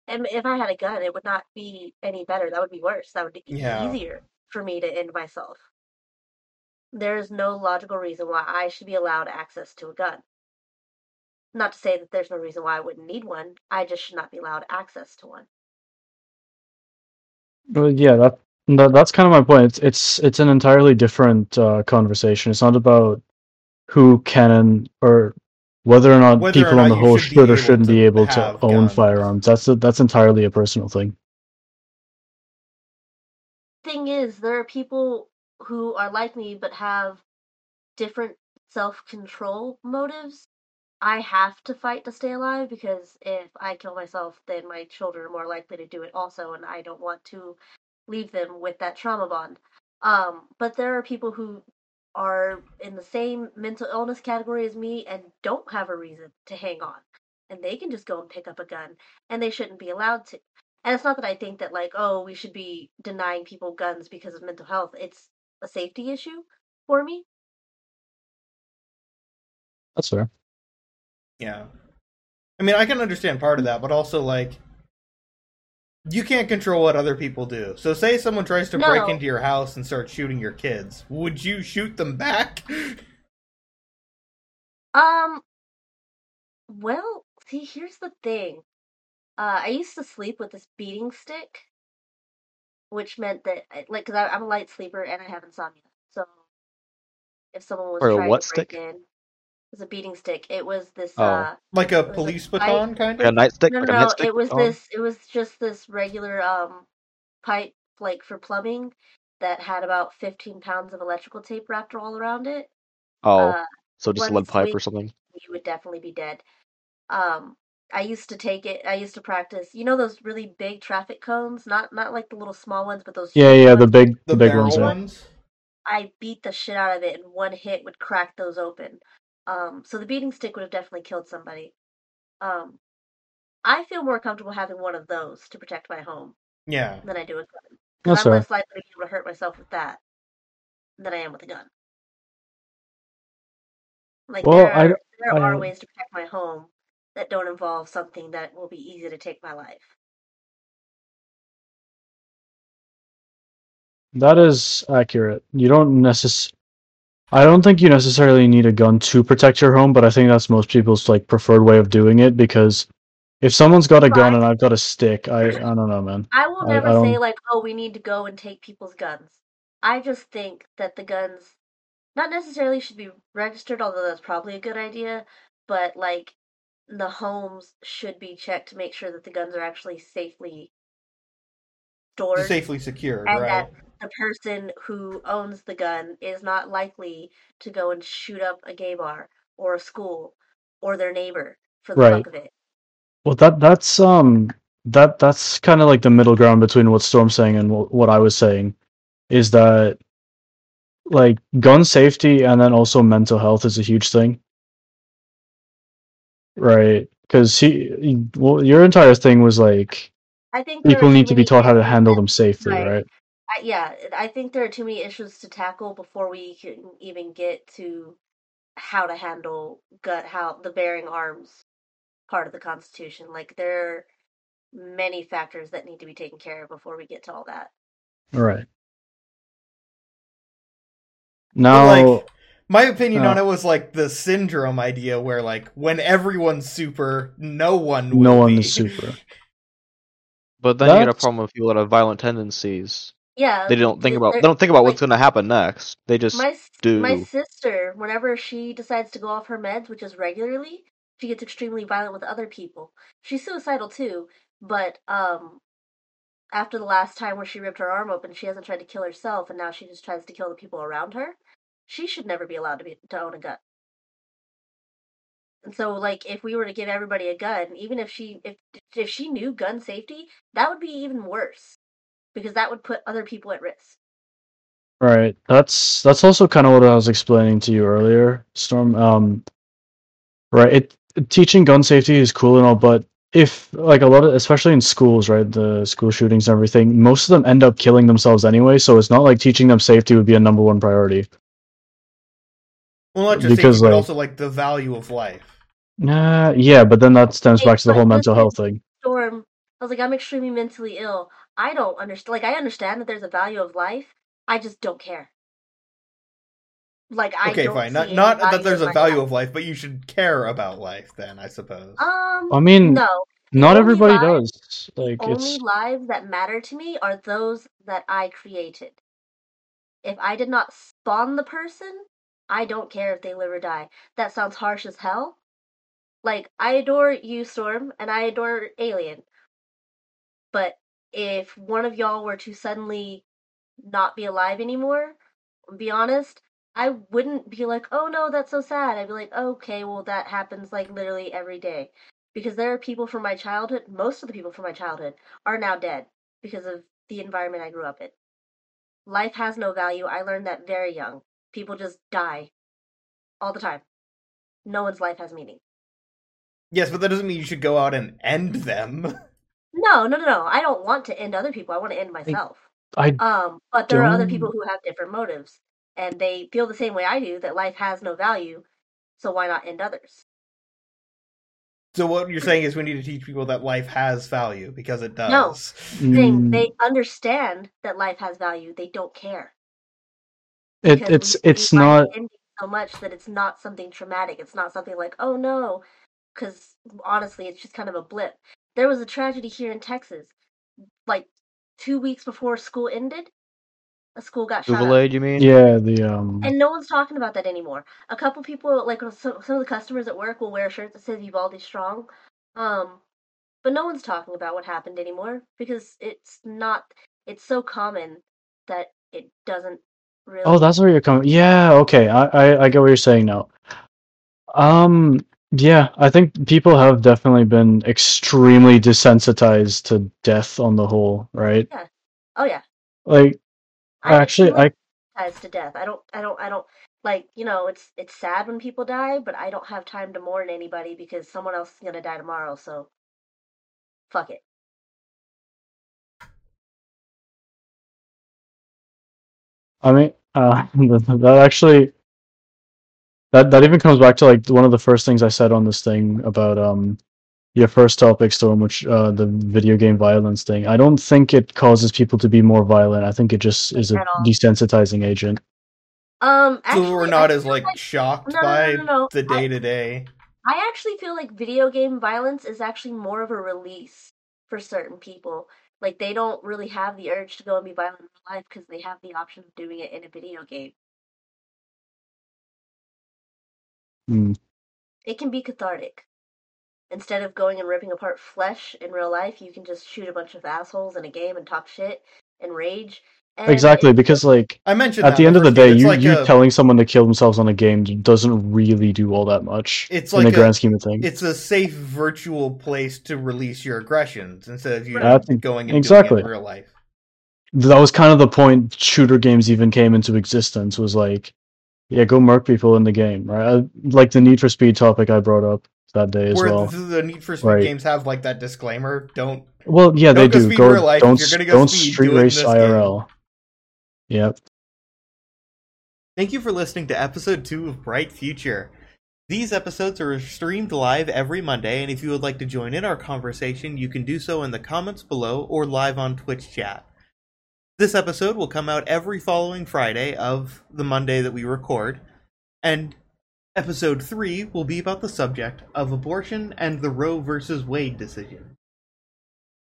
and if I had a gun, it would not be any better. That would be worse. That would be Yeah. easier for me to end myself. There is no logical reason why I should be allowed access to a gun. Not to say that there's no reason why I wouldn't need one. I just should not be allowed access to one. Well, yeah, that, that that's kind of my point. It's it's it's an entirely different uh, conversation. It's not about who can and or whether or not Whether or people not on the whole should should or shouldn't be able to own guns. firearms. That's a, that's entirely a personal thing. Thing is, there are people who are like me but have different self control motives. I have to fight to stay alive because if I kill myself, then my children are more likely to do it also, and I don't want to leave them with that trauma bond. Um, but there are people who are in the same mental illness category as me and don't have a reason to hang on, and they can just go and pick up a gun, and they shouldn't be allowed to. And it's not that I think that like, oh, we should be denying people guns because of mental health. It's a safety issue for me. That's fair. yeah. I mean, I can understand part of that, but also like you can't control what other people do. So, say someone tries to break into your house and start shooting your kids, would you shoot them back? Um, well, see, here's the thing. Uh, I used to sleep with this beating stick, which meant that, I- like, because I'm a light sleeper and I have insomnia. So, if someone was Or a trying what to break stick? in, it was a beating stick. It was this. Oh. Uh, like a Was it police fight? baton, kind Like a of? nightstick, no, like no, a no. nightstick. It was on? this. It was just this regular um pipe, like for plumbing, that had about 15 pounds of electrical tape wrapped all around it. Oh, Uh, so just a once lead pipe we- or something. you would definitely be dead. Um, I used to take it. I used to practice. You know those really big traffic cones, not not like the little small ones, but those. Yeah, huge yeah, the big The the big ones. Ones? I beat the shit out of it, and one hit would crack those open. Um, so the beating stick would have definitely killed somebody. Um, I feel more comfortable having one of those to protect my home Yeah. than I do a gun. 'Cause That's I'm fair. less likely to be able to hurt myself with that than I am with a gun. Like Well, there are d- there are ways to protect my home that don't involve something that will be easy to take my life. That is accurate. You don't necess- I don't think you necessarily need a gun to protect your home, but I think that's most people's like preferred way of doing it because if someone's got a gun and I've got a stick, I I don't know, man. I will I- never I say like, oh, we need to go and take people's guns. I just think that the guns not necessarily should be registered, although that's probably a good idea, but like the homes should be checked to make sure that the guns are actually safely stored Safely secured, and right? that the person who owns the gun is not likely to go and shoot up a gay bar or a school or their neighbor for the Right. fuck of it. Well, that that's um that that's kind of like the middle ground between what Storm's saying and what, what I was saying, is that like gun safety and then also mental health is a huge thing, right? Because he, he- well, your entire thing was like I think there people are need to be many taught how to issues handle that- them safely, right. right? I, yeah, I think there are too many issues to tackle before we can even get to how to handle gut how the bearing arms part of the Constitution. Like there are many factors that need to be taken care of before we get to all that. Right. Now, like, My opinion Uh. on it was like the syndrome idea, where like when everyone's super, no one will no one be. is super. But then you get a problem with people that have violent tendencies. Yeah. They don't think about they're- don't think about what's going to happen next. They just my do. my sister, whenever she decides to go off her meds, which is regularly, she gets extremely violent with other people. She's suicidal too, but um, after the last time where she ripped her arm open, she hasn't tried to kill herself, and now she just tries to kill the people around her. She should never be allowed to be to own a gun. And so, like, if we were to give everybody a gun, even if she if if she knew gun safety, that would be even worse, because that would put other people at risk. Right. That's that's also kind of what I was explaining to you earlier, Storm. Um, right. It teaching gun safety is cool and all, but if like a lot of, especially in schools, right, the school shootings and everything, most of them end up killing themselves anyway. So it's not like teaching them safety would be a number one priority. Well, not just Because, safety, but like- also like the value of life. Nah, yeah, but then that stems Hey, back to the whole mental health thing. Storm, I was like, I'm extremely mentally ill. I don't understand. Like, I understand that there's a value of life. I just don't care. Like, I Okay, don't fine. see Not not that there's a value life. of life, but you should care about life. Then I suppose. Um, I mean, no. not only everybody lives- does. Like Only it's lives that matter to me are those that I created. If I did not spawn the person, I don't care if they live or die. That sounds harsh as hell. Like, I adore you, Storm, and I adore Alien. But if one of y'all were to suddenly not be alive anymore, be honest, I wouldn't be like, oh no, that's so sad. I'd be like, okay, well, that happens like literally every day. Because there are people from my childhood, most of the people from my childhood are now dead because of the environment I grew up in. Life has no value. I learned that very young. People just die all the time. No one's life has meaning. Yes, but that doesn't mean you should go out and end them. No, no, no, no. I don't want to end other people. I want to end myself. I Um, but there are other people who have different motives, and they feel the same way I do that life has no value. So why not end others? So what you're saying is we need to teach people that life has value because it does. No. Thing mm, they understand that life has value. They don't care. It because it's it's not so much that it's not something traumatic. It's not something like, oh no, because honestly, it's just kind of a blip. There was a tragedy here in Texas, like two weeks before school ended. A school got shot up. Uvalde, you mean? yeah the um And no one's talking about that anymore. A couple people, like some, some of the customers at work, will wear shirts that says "Uvalde Strong," um, but no one's talking about what happened anymore because it's not. It's so common that it doesn't really. Oh, that's where you're coming. Yeah, okay. I, I I get what you're saying now. Um, yeah, I think people have definitely been extremely desensitized to death on the whole, right? Yeah. Oh yeah. Like, I actually, I ties to death. I don't. I don't. I don't. Like you know, it's it's sad when people die, but I don't have time to mourn anybody because someone else is gonna die tomorrow. So, fuck it. I mean, uh, that actually, that that even comes back to like one of the first things I said on this thing about um your first topic, Storm, which uh the video game violence thing. I don't think it causes people to be more violent. I think it just is a desensitizing agent. Um, actually, so we're I not as feel like, shocked no, no, no, by no, no. the day to day. I actually feel like video game violence is actually more of a release for certain people. Like they don't really have the urge to go and be violent in real life because they have the option of doing it in a video game. Hmm. It can be cathartic. Instead of going and ripping apart flesh in real life, you can just shoot a bunch of assholes in a game and talk shit and rage. Exactly, because like I mentioned at the end of the day, you like you a- telling someone to kill themselves on a game doesn't really do all that much It's in like the a- grand scheme of things. it's a safe virtual place to release your aggressions instead of you That's- going and exactly. in real life. That was kind of the point shooter games even came into existence. Was like, yeah, go murk people in the game, right? Like the Need for Speed topic I brought up that day as Where well. the, the Need for Speed Right. games have like that disclaimer: don't. Well, yeah, they Don't go do. speed Go, real life. Don't you're gonna go don't speed, street race IRL. game. Yep. Thank you for listening to episode two of Bright Future. These episodes are streamed live every Monday, and if you would like to join in our conversation, you can do so in the comments below or live on Twitch chat. This episode will come out every following Friday of the Monday that we record, and episode 3 will be about the subject of abortion and the Roe versus Wade decision.